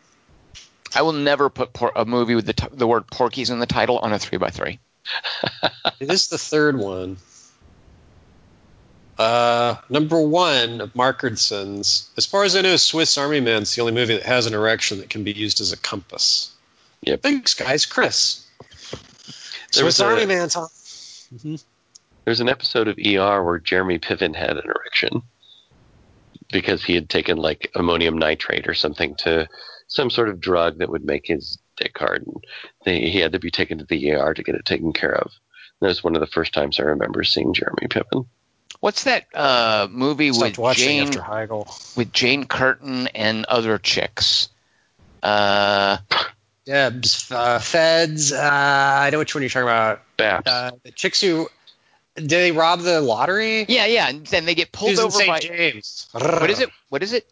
I will never put por- a movie with the t- the word Porky's in the title on a three by three. It is the third one. Uh, number one of Markardson's. As far as I know, Swiss Army Man's the only movie that has an erection that can be used as a compass. Yep. Thanks, guys. Chris. There was Swiss a- Army Man. Tom. There's an episode of ER where Jeremy Piven had an erection because he had taken like ammonium nitrate or something to some sort of drug that would make his dick hard. And they, he had to be taken to the ER to get it taken care of. That was one of the first times I remember seeing Jeremy Piven. What's that uh, movie Stopped with Jane after Heigl. with Jane Curtin and other chicks? Uh, Debs, uh, Feds. Uh, I know which one you're talking about. Baps. Uh, the chicks who did they rob the lottery? yeah, yeah, and then they get pulled Susan over St. by. James. What is it? What is it?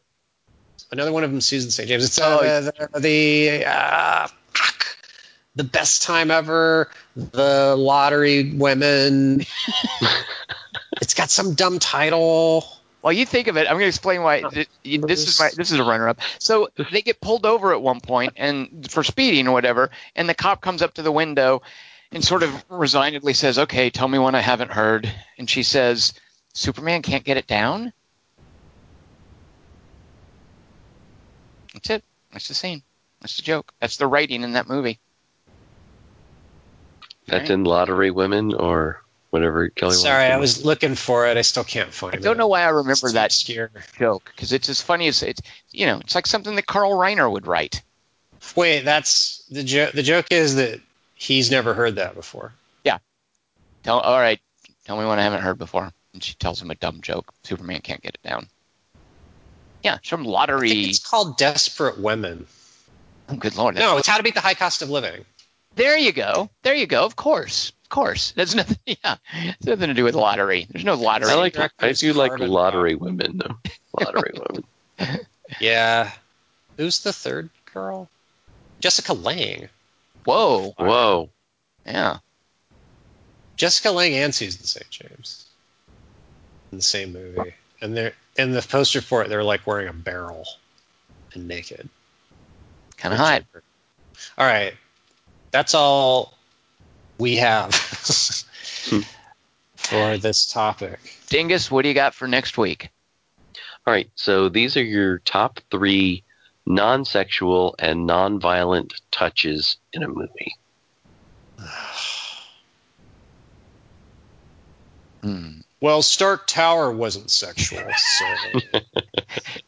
Another one of them, Susan St. James. It's Oh, uh, the the, uh, the best time ever. The lottery women. it's got some dumb title. While you think of it. I'm going to explain why. This is my. This is a runner-up. So they get pulled over at one point and for speeding or whatever, and the cop comes up to the window and sort of resignedly says, "Okay, tell me when I haven't heard." And she says, "Superman can't get it down." That's it. That's the scene. That's the joke. That's the writing in that movie. That's in Lottery Women or whatever Kelly. Sorry, wanted I was looking for it. I still can't find it. I don't know why I remember It's that obscure. joke because it's as funny as it's. You know, it's like something that Carl Reiner would write. Wait, that's the joke. The joke is that he's never heard that before. Yeah. Tell all right, tell me one I haven't heard before. And she tells him a dumb joke. Superman can't get it down. Yeah, some I think lottery. it's called Desperate Women. Oh, good lord. No, it's How to Beat the High Cost of Living. there you go. There you go. Of course, of course. That's nothing. Yeah, it's nothing to do with lottery. There's no lottery. I like. I do like Carter Lottery Women though. Lottery Women. Yeah. Who's the third girl? Jessica Lange. Whoa. Whoa. Yeah. Jessica Lange and Susan St. James in the same movie, and they're in the poster for it. They're like wearing a barrel and naked. Kind of hot. All right, that's all we have for this topic. Dingus, what do you got for next week? All right. So these are your top three non-sexual and non-violent touches in a movie. Hmm. Well, Stark Tower wasn't sexual, so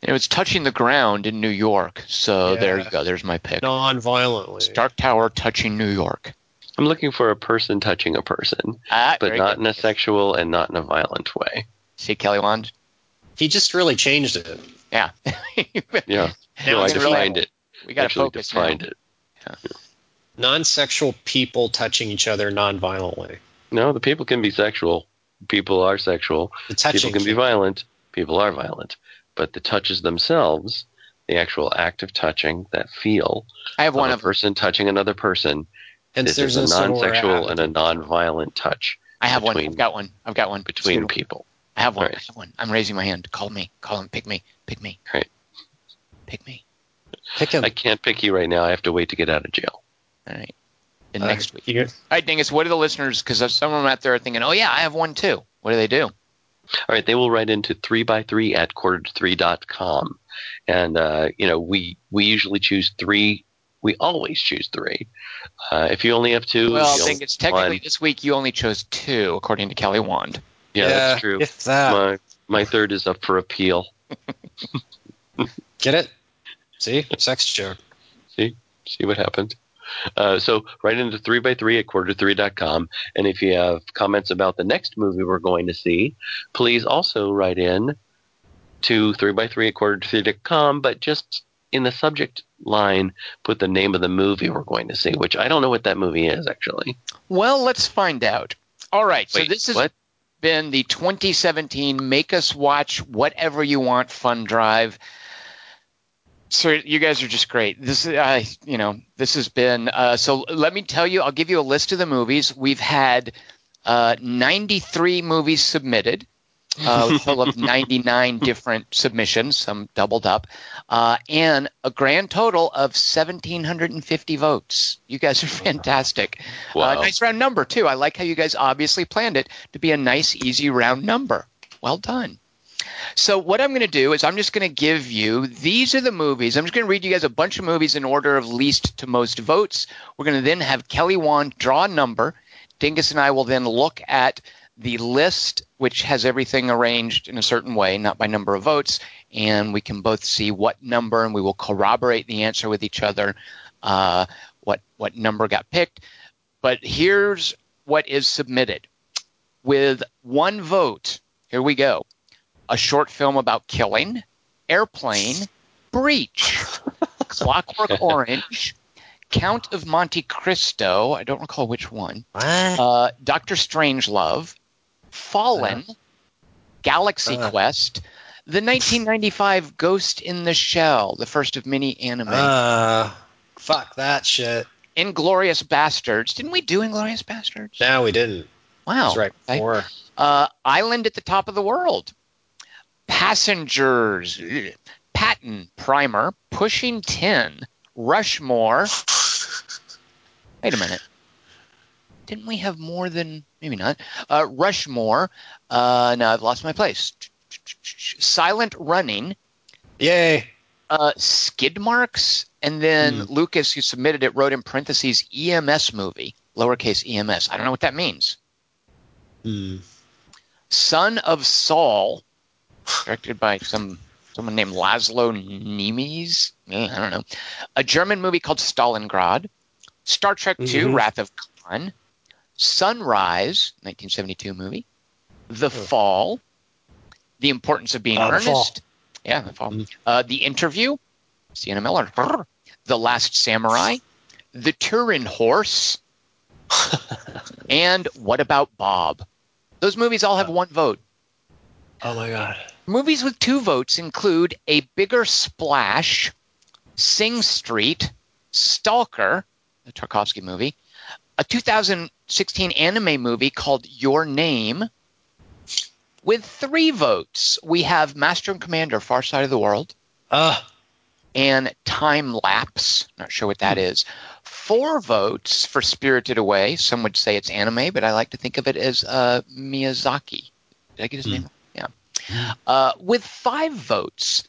It was touching the ground in New York. So there you go. There's my pick. non-violently. Stark Tower touching New York. I'm looking for a person touching a person, Ah, but not good. in a sexual and not in a violent way. See Kelly Wand? He just really changed it. Yeah. Yeah. Now no, I it's defined it. We got to Actually focus now. defined it. Non-sexual people touching each other non-violently. No, the people can be sexual. People are sexual. The touching people can be violent. People are violent. But the touches themselves, the actual act of touching, that feel I have of one a of person touching another person, Hence, this there's is a non-sexual and a non-violent touch I have one. I've got one. I've got one. between Let's do it. people. I have one. Right. I have one. I'm raising my hand. Call me. Call him. Pick me. Pick me. Right. Pick me. Pick him. I can't pick you right now. I have to wait to get out of jail. All right. And Uh, next week. you- All right, Dingus, what are the listeners? Because some of them out there are thinking, oh, yeah, I have one too. What do they do? All right, they will write into three by three at quarter to three dot com, and uh, you know we we usually choose three. We always choose three. Uh, if you only have two, Well, you only- Dingus, technically one. this week you only chose two, according to Kelly Wand. yeah, that's true. If that. My my third is up for appeal. Get it? See? Sex joke. See See what happened. Uh, so write into three by three at quarter to three dot com, and if you have comments about the next movie we're going to see, please also write in to three by three at quarter to three dot com, but just in the subject line put the name of the movie we're going to see, which I don't know what that movie is actually. Well, let's find out. All right, so this is. what? Been the 2017 Make Us Watch Whatever You Want Fun Drive. So you guys are just great. This is, I, you know, this has been. Uh, so let me tell you, I'll give you a list of the movies we've had. Uh, 93 movies submitted. Uh, a total of 99 different submissions, some doubled up, uh, and a grand total of 1,750 votes. You guys are fantastic. Uh, Wow. nice round number too. I like how you guys obviously planned it to be a nice, easy round number. Well done. So what I'm going to do is I'm just going to give you these are the movies. I'm just going to read you guys a bunch of movies in order of least to most votes. We're going to then have Kelly Wand draw a number. Dingus and I will then look at the list, which has everything arranged in a certain way, not by number of votes, and we can both see what number, and we will corroborate the answer with each other. Uh, what what number got picked? But here's what is submitted with one vote. Here we go. A short film about killing, Airplane, Breach, Clockwork Orange, Count of Monte Cristo. I don't recall which one. Uh, Doctor Strangelove, Fallen, Galaxy Uh. Quest, the 1995 Ghost in the Shell, the first of many anime, Uh, fuck that shit. Inglorious Bastards. Didn't we do Inglorious Bastards? No, we didn't. Wow. That's right before. Uh, Island at the Top of the World, Passengers, Patton, Primer, Pushing Tin, Rushmore. Wait a minute. Didn't we have more than, maybe not, uh, Rushmore? Uh, now I've lost my place. Silent Running, Yay. uh, Skid Marks, and then Hmm. Lucas, who submitted it, wrote in parentheses EMS movie, lowercase EMS. I don't know what that means. Hmm. Son of Saul, directed by some someone named Laszlo Nemes. Eh, I don't know. A German movie called Stalingrad. Star Trek II: Mhm. Wrath of Khan. Sunrise, 1972 movie. The Fall. The Importance of Being The Earnest. Fall. Yeah, The Fall. Mhm. Uh, the Interview. Sienna Miller. The Last Samurai. The Turin Horse. and What About Bob? Those movies all have one vote. Oh my god. Movies with two votes include A Bigger Splash, Sing Street, Stalker, the Tarkovsky movie, a 2016 anime movie called Your Name. With three votes, we have Master and Commander Far Side of the World Uh, and Time Lapse. Not sure what that is. Four votes for Spirited Away. Some would say it's anime, but I like to think of it as uh, Miyazaki. Did I get his Hmm. name? Yeah. Uh, with five votes,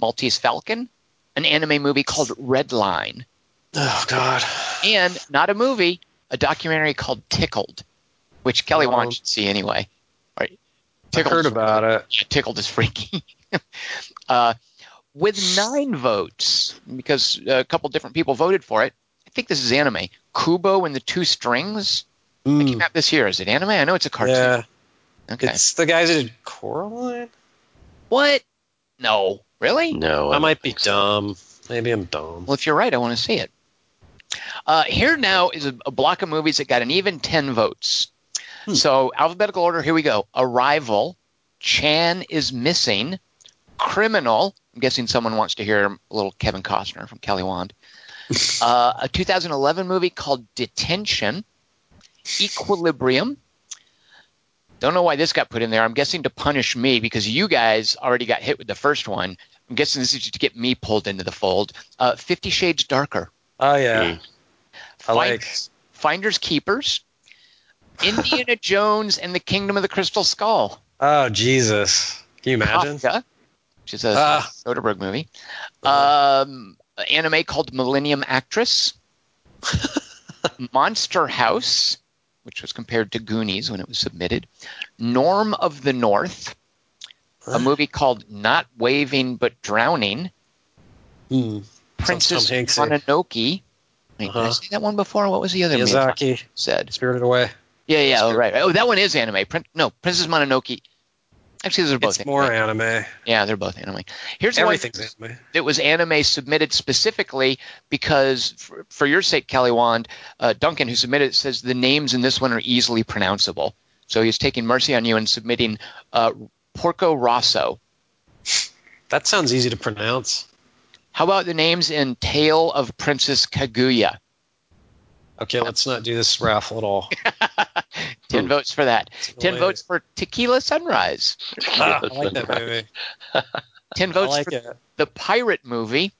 Maltese Falcon, an anime movie called Red Line, oh god. and not a movie, a documentary called Tickled, which Kelly Oh. Wan should see anyway. Right? I heard about it. Tickled is freaky. uh, with nine votes, because a couple different people voted for it, I think this is anime. Kubo and the Two Strings. It Mm, came out this year. Is it anime? I know it's a cartoon. yeah, okay. it's the guys who did Coraline. What? No. Really? No, I don't might be so. dumb. Maybe I'm dumb. Well, if you're right, I want to see it. Uh, here now is a, a block of movies that got an even 10 votes. Hmm. So, alphabetical order, here we go. Arrival, Chan is Missing, Criminal. I'm guessing someone wants to hear a little Kevin Costner from Kelly Wand. uh, a 2011 movie called Detention, Equilibrium. Don't know why this got put in there. I'm guessing to punish me because you guys already got hit with the first one. I'm guessing this is to get me pulled into the fold. Uh, Fifty Shades Darker. Oh yeah, Mm. I like. Finders, Keepers, Indiana Jones and the Kingdom of the Crystal Skull. Oh Jesus! Can you imagine? Kafka, which is a Ah. Soderbergh movie. Uh-huh. Um, an anime called Millennium Actress. Monster House, which was compared to Goonies when it was submitted. Norm of the North, a movie called Not Waving but Drowning. Hmm. Princess. Mononoke. Wait, did I Uh-huh. that one before? What was the other Miyazaki, said? Spirited Away. Yeah, yeah, oh, right. Oh, that one is anime. Prin- no, Princess Mononoke. Actually, those are both It's more anime. anime. Yeah, they're both anime. Here's the one Everything's anime. It was anime submitted specifically because, for, for your sake, Kelly Wand, uh, Duncan, who submitted it, says the names in this one are easily pronounceable. So he's taking mercy on you and submitting uh, Porco Rosso. That sounds easy to pronounce. How about the names in Tale of Princess Kaguya? Okay, let's not do this raffle at all. Ten Hmm. votes for that. Ten Wait. votes for Tequila Sunrise. Ah, I like that movie. Ten votes like for it. the pirate movie.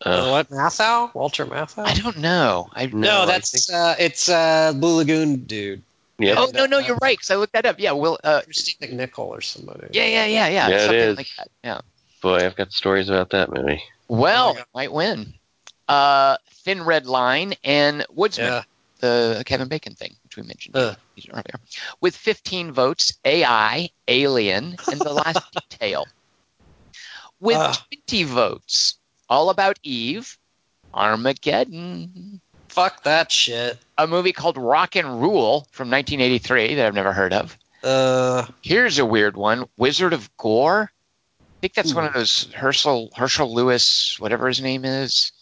Uh, what Matthau? Walter Matthau? I don't know. I No, no, I that's uh, it's uh, Blue Lagoon dude. yeah, Oh no, no, you're right. Because I looked that up. Yeah, Will. Uh, Christine McNichol or somebody. yeah, yeah, yeah, yeah. Yeah, it something is. like that. Yeah. boy, I've got stories about that movie. Well, Oh might win. Uh, Thin Red Line and Woodsman, Yeah. the Kevin Bacon thing, which we mentioned Uh. earlier, with 15 votes. AI, Alien, and The Last Detail. With Ah. 20 votes, All About Eve, Armageddon, Fuck that shit. a movie called Rock and Rule from 1983 that I've never heard of. Uh, Here's a weird one: Wizard of Gore. I think that's Ooh. one of those Herschel Herschel Lewis, whatever his name is.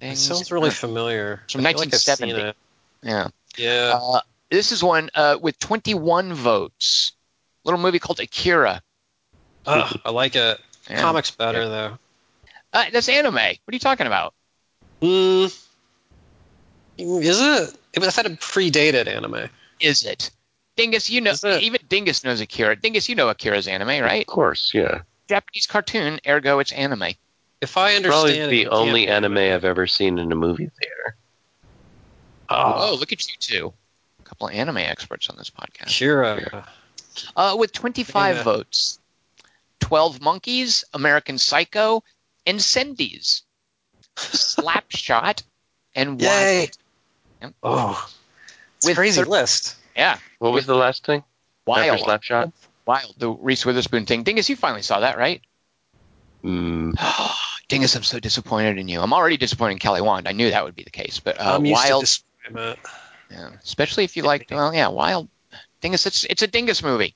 it sounds really familiar. From I feel like 1970. Yeah. Yeah. Uh, this is one uh, with 21 votes. Little movie called Akira. Ugh, I like it. Yeah. Comics better though. Uh, that's anime. What are you talking about? Hmm. Is it? It was. I thought it predated anime. Is it? Dingus, you know, even Dingus knows Akira. Dingus, you know Akira's anime, right? Of course, yeah. Japanese cartoon, ergo it's anime. If I understand, Probably the only anime I've ever seen in a movie theater. Oh, Oh, look at you two. A couple of anime experts on this podcast. Sure. Uh, with 25 Yeah. votes, 12 Monkeys, American Psycho, Incendies, Slapshot, and Yay. Wild. Yep. Oh, it's With a crazy thir- list. Yeah, What was the last thing? Wild. After Slapshot? Wild, the Reese Witherspoon thing. Dingus, you finally saw that, right? Mm, Dingus, I'm so disappointed in you. I'm already disappointed in Kelly Wand. I knew that would be the case, but uh, I'm used Wild, to disappointment. yeah, especially if you like, well, yeah, Wild. Dingus, it's it's a Dingus movie.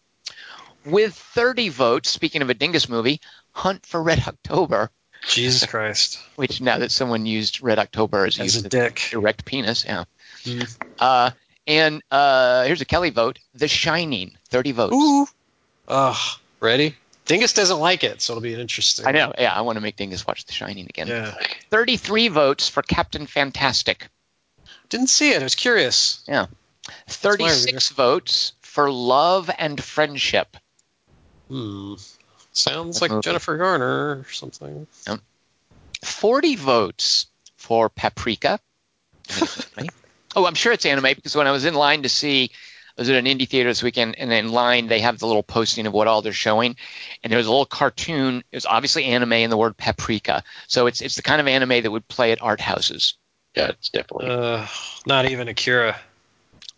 With 30 votes, speaking of a Dingus movie, Hunt for Red October, Jesus Christ. which now that someone used Red October as, As a dick. erect penis, yeah. Mm. Uh, and uh, here's a Kelly vote: The Shining, 30 votes. Ooh. Ugh. Ready? Dingus doesn't like it, so it'll be interesting. I know, yeah. I want to make Dingus watch The Shining again. Yeah. 33 votes for Captain Fantastic. Didn't see it. I was curious. Yeah. 36 votes for Love and Friendship. Hmm. Sounds like. Jennifer Garner or something. 40 votes for Paprika. oh, I'm sure it's anime because when I was in line to see, was at an indie theater this weekend, and in line they have the little posting of what all they're showing, and there was a little cartoon. It was obviously anime and the word paprika. So it's it's the kind of anime that would play at art houses. yeah, it's definitely. Uh, not even Akira.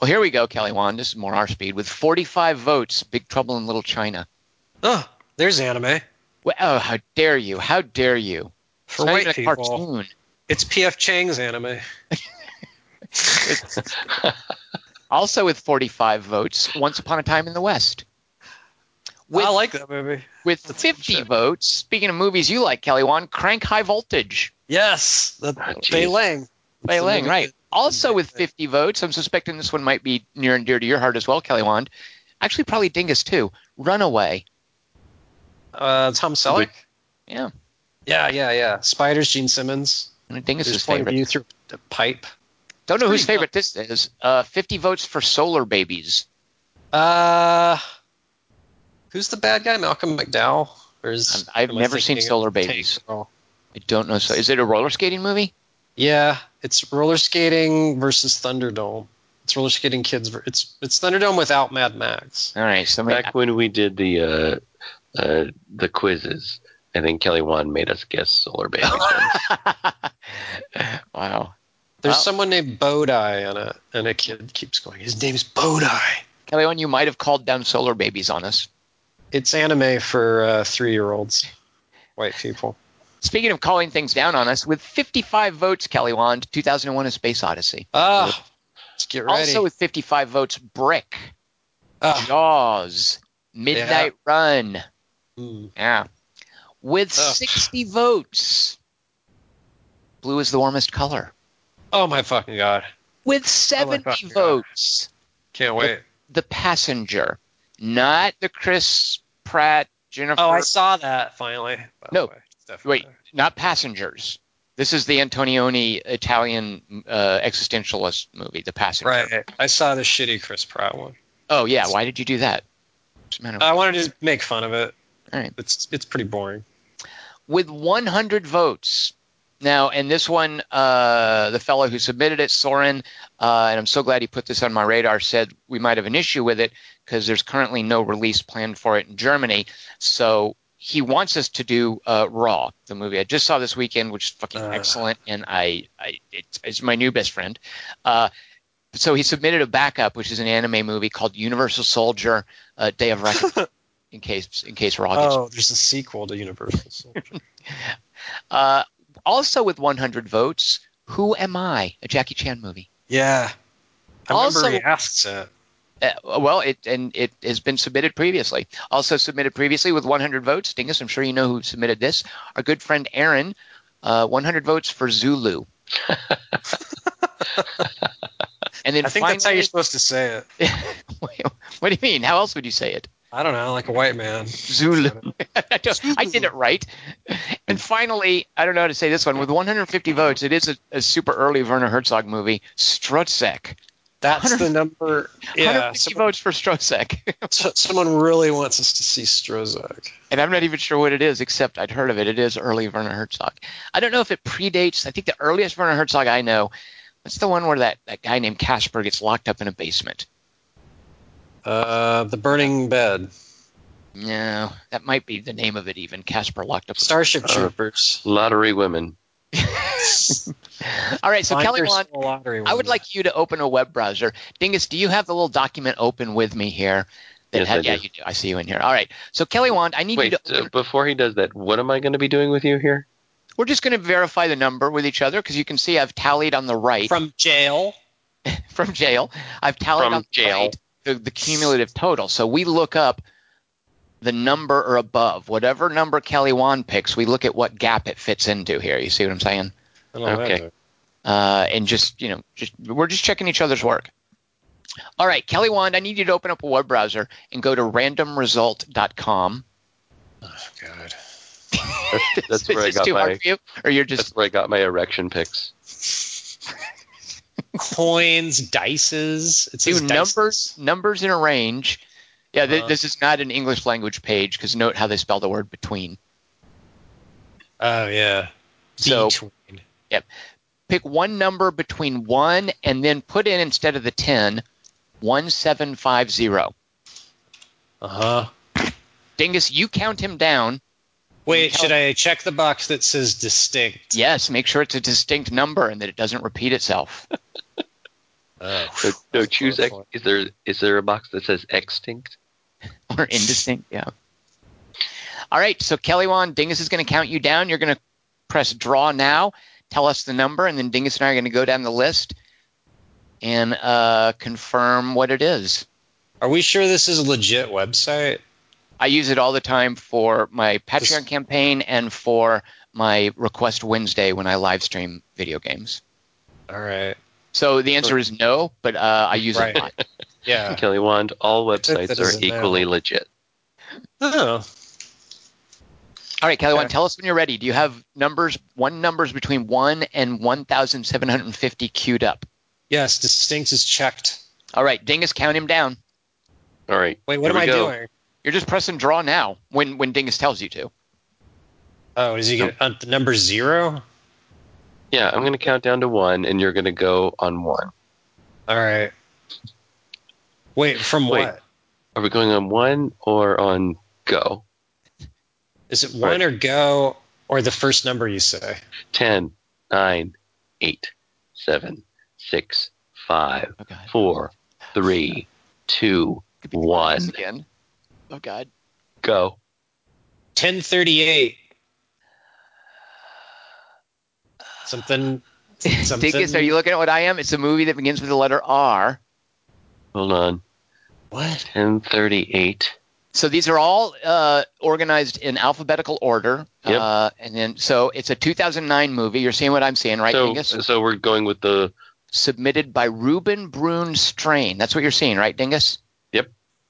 Well, here we go, Kelly Wand. This is more our speed with 45 votes. Big Trouble in Little China. Oh, there's anime Well, oh, how dare you? How dare you? for it's not white even a people. cartoon. It's P.F. Chang's anime. Also with 45 votes, Once Upon a Time in the West. With, I like that movie. with That's 50 shit. votes, speaking of movies you like, Kelly Wand, Crank High Voltage. Yes, the Fei. Lang. Bei Lang, right. Also with 50 votes, I'm suspecting this one might be near and dear to your heart as well, Kelly Wand. Actually, probably Dingus too. Runaway. Uh, Tom Selleck. Yeah, Yeah, yeah, yeah. Spiders, Gene Simmons. Dingus's His favorite. view through the pipe. Don't know whose pretty favorite this is. Uh, 50 votes for Solar Babies. Uh, who's the bad guy? Malcolm McDowell. Or is, I've never seen Solar Babies. Girl? I don't know. So, is it a roller skating movie? Yeah, it's roller skating versus Thunderdome. It's roller skating kids. ver- It's it's Thunderdome without Mad Max. All right, somebody. Back when we did the uh, uh, the quizzes, I think Kelly Wand made us guess Solar Babies. wow. There's Wow. someone named Bodai on it, and a kid keeps going. His name's Bodai. Kelly Wand, you might have called down Solar Babies on us. It's anime for uh, three-year-olds, white people. Speaking of calling things down on us, with 55 votes, Kelly Wand, 2001: A Space Odyssey. Ah, let's get ready. Also with 55 votes, Brick, Ah, Jaws, Midnight Run. mm. Yeah. With Ugh. 60 votes, blue is the warmest color. Oh my fucking god! With 70 fucking God. votes, Can't wait. The Passenger, not the Chris Pratt, Jennifer. Oh, I saw that finally. No. way. It's definitely Wait, not Passengers. This is the Antonioni Italian uh, existentialist movie, The Passenger. Right. I saw the shitty Chris Pratt one. Oh yeah, why did you do that? What's the matter? I wanted to make fun of it. All right. It's it's pretty boring. with 100 votes. Now, and this one, uh, the fellow who submitted it, Soren, uh, and I'm so glad he put this on my radar, said we might have an issue with it because there's currently no release planned for it in Germany. So he wants us to do uh, Raw, the movie I just saw this weekend, which is fucking excellent, and I, I it's, it's my new best friend. Uh, so he submitted a backup, which is an anime movie called Universal Soldier: uh, Day of Reckoning. in case, in case Raw gets Oh, there's a sequel to Universal Soldier. Uh, also with 100 votes, Who Am I? A Jackie Chan movie. yeah. I Also- remember he asks it. Uh, well, it and it has been submitted previously. Also submitted previously with 100 votes. Dingus, I'm sure you know who submitted this. Our good friend Aaron, uh, 100 votes for Zulu. and then I think that's how you're supposed to say it. what do you mean? How else would you say it? I don't know, like a white man. Zulu. I, I did it right. And finally, I don't know how to say this one. With 150 votes, it is a, a super early Werner Herzog movie, Stroszek. That's the number. Yeah. 150 Someone, votes for Stroszek. someone really wants us to see Stroszek. and I'm not even sure what it is, except I'd heard of it. It is early Werner Herzog. I don't know if it predates. I think the earliest Werner Herzog I know, what's the one where that, that guy named Casper gets locked up in a basement? Uh, the Burning Bed. No, that might be the name of it even. Casper locked up. Starship Uh, Troopers. Lottery women. All right, so Find Kelly your Wand, I would like you to open a web browser. Dingus, do you have the little document open with me here? That Yes, had- I yeah, do. you do. I see you in here. All right. So Kelly Wand, I need Wait, you to. uh, before he does that, what am I going to be doing with you here? we're just going to verify the number with each other because you can see I've tallied on the right from jail. from jail. I've tallied From on the jail. right the, the cumulative total. So we look up the number or above whatever number Kelly Wand picks. We look at what gap it fits into here. You see what I'm saying? I don't know Okay. uh, and just you know, just we're just checking each other's work. All right, Kelly Wand, I need you to open up a web browser and go to randomresult.com. Oh, God. That's, that's where I got my. you, or you're just. That's just where I got my erection pics. Coins, dices. It says do dices. numbers numbers in a range. Yeah, th- Uh-huh. this is not an English language page because note how they spell the word between. Oh yeah. So- Between. Pick one number between one and then put in instead of the 10, 1750. Uh huh. Dingus, you count him down. Wait, Tell- should I check the box that says distinct? Yes, make sure it's a distinct number and that it doesn't repeat itself. Oh. So, no, choose. Ex- is there is there a box that says extinct? or indistinct. Yeah. All right. So Kelly Wand, Dingus is going to count you down. You're going to press draw now. Tell us the number, and then Dingus and I are going to go down the list. and uh, confirm what it is. Are we sure this is a legit website? I use it all the time for my Patreon campaign and for my Request Wednesday when I live stream video games. All right. So the answer is no, but uh, I use Right. it a lot. Yeah. Kelly Wand, all websites are equally matter. legit. Oh. All right, Kelly, Okay. Wan, tell us when you're ready. Do you have numbers, one numbers between 1 and 1,750 queued up? Yes, distinct is checked. All right, Dingus, count him down. All right. Wait, what here am we I go. doing? You're just pressing draw now when, when Dingus tells you to. Oh, is he get uh, the number zero? Yeah, I'm going to count down to one, and you're going to go on one. All right. Wait, from Wait. what? Are we going on one or on go? Is it one or go or the first number you say? Ten, nine, eight, seven, six, five, God. four, three, two, Could be one. Again. Oh, God. go. 1038. Something. something. Dingus, are you looking at what I am? It's a movie that begins with the letter R. Hold on. What? Ten thirty-eight. So these are all uh, organized in alphabetical order. Yep. Uh, and then, so it's a 2009 movie. You're seeing what I'm seeing, right, so, Dingus? so we're going with the Submitted by Ruben Brune Strain. That's what you're seeing, right, Dingus?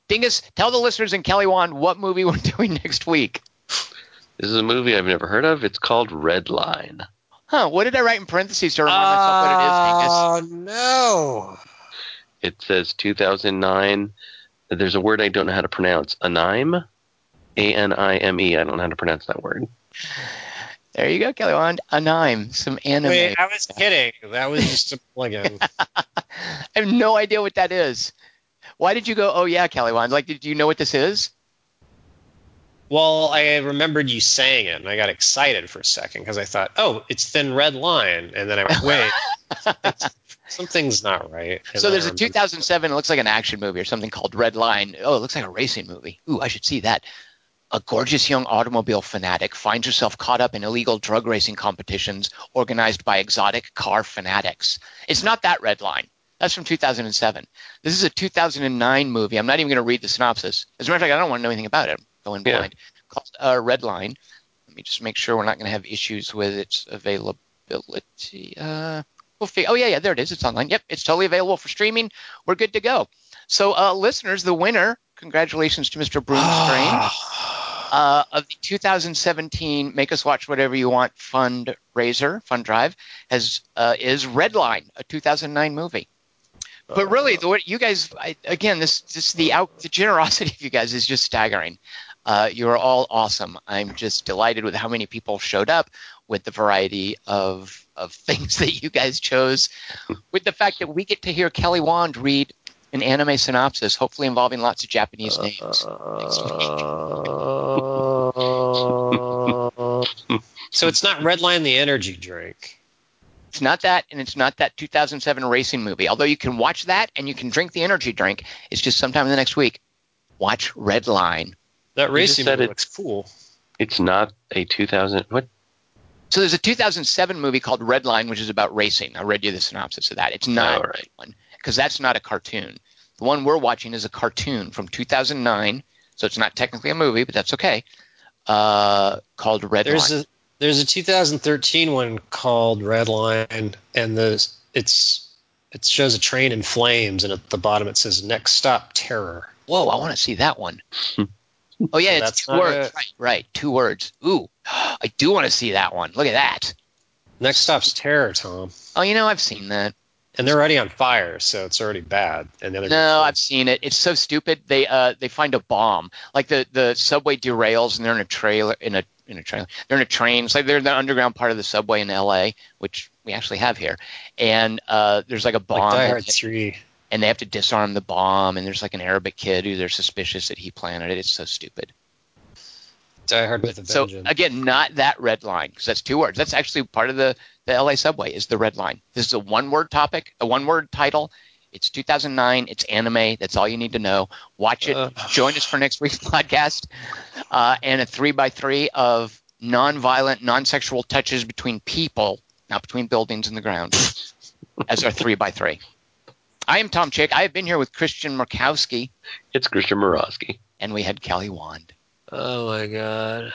Yep. Dingus, tell the listeners in Kelly Wand what movie we're doing next week. This is a movie I've never heard of. It's called Red Line. Huh? What did I write in parentheses to remind myself what it is, Dingus? Oh, no. It says 2009. There's a word I don't know how to pronounce. Anime? A N I M E. I don't know how to pronounce that word. There you go, Kelly Wand. Anime, some anime. Wait, I was kidding. That was just a plug-in. I have no idea what that is. Why did you go? Oh yeah, Kelly Wand. Like, did you know what this is? well, I remembered you saying it, and I got excited for a second because I thought, oh, it's Thin Red Line. And then I went, wait, something's not right. And So there's a 2007. It looks like an action movie or something called Red Line. Oh, it looks like a racing movie. Ooh, I should see that. A gorgeous young automobile fanatic finds herself caught up in illegal drug racing competitions organized by exotic car fanatics. It's not that Red Line. That's from 2007. This is a 2009 movie. I'm not even going to read the synopsis. As a matter of fact, I don't want to know anything about it. I'm going Yeah. blind. Called uh, Red Line. Let me just make sure we're not going to have issues with its availability. Uh, we'll fig- oh yeah, yeah, there it is. It's online. Yep, it's totally available for streaming. We're good to go. So, uh, listeners, the winner. Congratulations to Mr. Broom Strain uh, of the 2017 Make Us Watch Whatever You Want fundraiser, fund drive, has uh, is Redline, a 2009 movie. But really, the way you guys, I, again, this, this the out, the generosity of you guys is just staggering. Uh, you are all awesome. I'm just delighted with how many people showed up, with the variety of of things that you guys chose, with the fact that we get to hear Kelly Wand read an anime synopsis, hopefully involving lots of Japanese names. next week. So it's not Redline the energy drink. It's not that, and it's not that 2007 racing movie. Although you can watch that and you can drink the energy drink. It's just sometime in the next week. Watch Red Line. That racing movie it- looks cool. It's not a 2000. What? So there's a 2007 movie called Red Line, which is about racing. I read you the synopsis of that. It's not All right. that one because that's not a cartoon. The one we're watching is a cartoon from 2009, so it's not technically a movie, but that's okay. Uh, called Red There's Line. a there's a 2013 one called Red Line, and the it's it shows a train in flames, and at the bottom it says "Next Stop Terror." Whoa, I want to see that one. oh yeah, it's two words. it. Right, right, two words. Ooh, I do want to see that one. Look at that. Next Stop's Terror, Tom, Oh, you know, I've seen that. and they're already on fire, so it's already bad. And the other No, I've seen it. It's so stupid. They uh they find a bomb. Like the the subway derails and they're in a trailer in a in a train. They're in a train. It's like they're in the underground part of the subway in L.A., which we actually have here. And uh, there's like a bomb, like Die Hard Three. and they have to disarm the bomb. And there's like an Arabic kid who they're suspicious that he planted it. It's so stupid. Die Hard with a So Vengeance. again, not that red line because that's two words. That's actually part of the the L.A. subway is the red line. This is a one word topic, a one word title. It's 2009. It's anime. That's all you need to know. Watch it. Uh. Join us for next week's podcast, uh, and a three by three of non-violent, non-sexual touches between people, not between buildings and the ground, as our three by three. I am Tom Chick. I have been here with Christian Murkowski, It's Christian Murkowski. and we had Kelly Wand. Oh my god.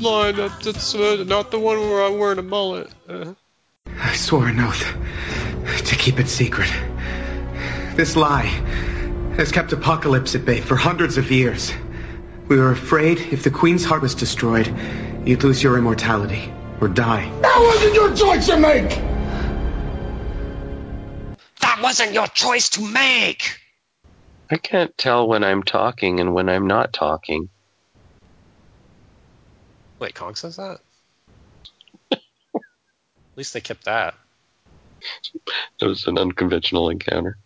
You. Red line. That, that's uh, not the one where I'm wearing a mullet. Uh, I swore an oath to keep it secret. This lie has kept Apocalypse at bay for hundreds of years. We were afraid if the Queen's heart was destroyed, you'd lose your immortality or die. That wasn't your choice to make! That wasn't your choice to make. I can't tell when I'm talking and when I'm not talking. Wait, Kong says that? At least they kept that. It was an unconventional encounter.